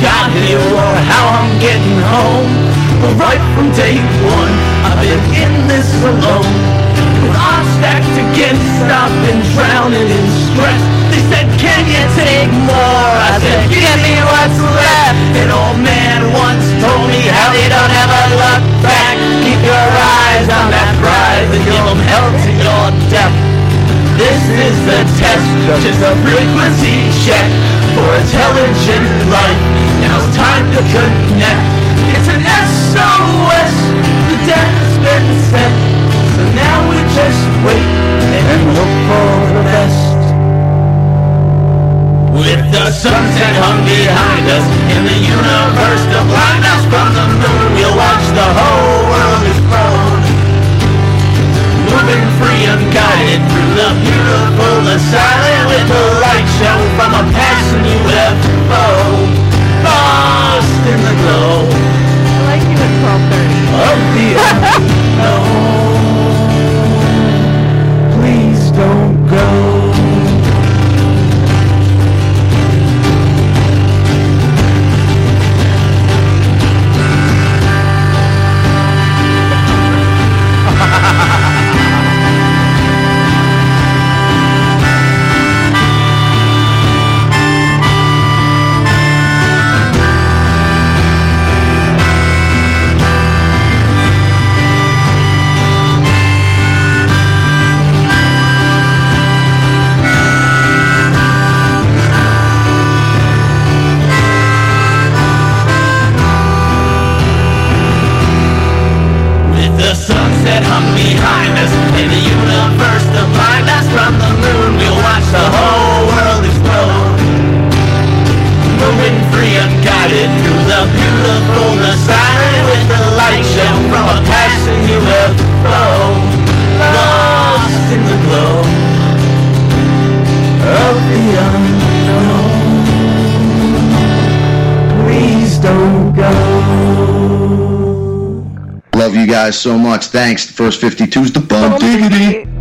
Got here or how I'm getting home. But right from day one, I've been in this alone. With odds stacked against, I've been drowning in stress. They said, Can you take more? I said, Give me what's left. An old man once told me how they don't ever look back. Keep your eyes on that prize and give them hell to your death. This is the test, just a frequency check for intelligent life. Now it's time to connect. It's an SOS, the death has been sent. So now we just wait and hope for the best. With the sunset hung behind us and the universe to blind us from the moon, we'll watch the whole world explode. Moving free, unguided through the beautiful, the silent with the light show from a passing UFO. Lost in the glow I like you at 12:30. of the unknown. So much. Thanks. The first 52's the bum diggity.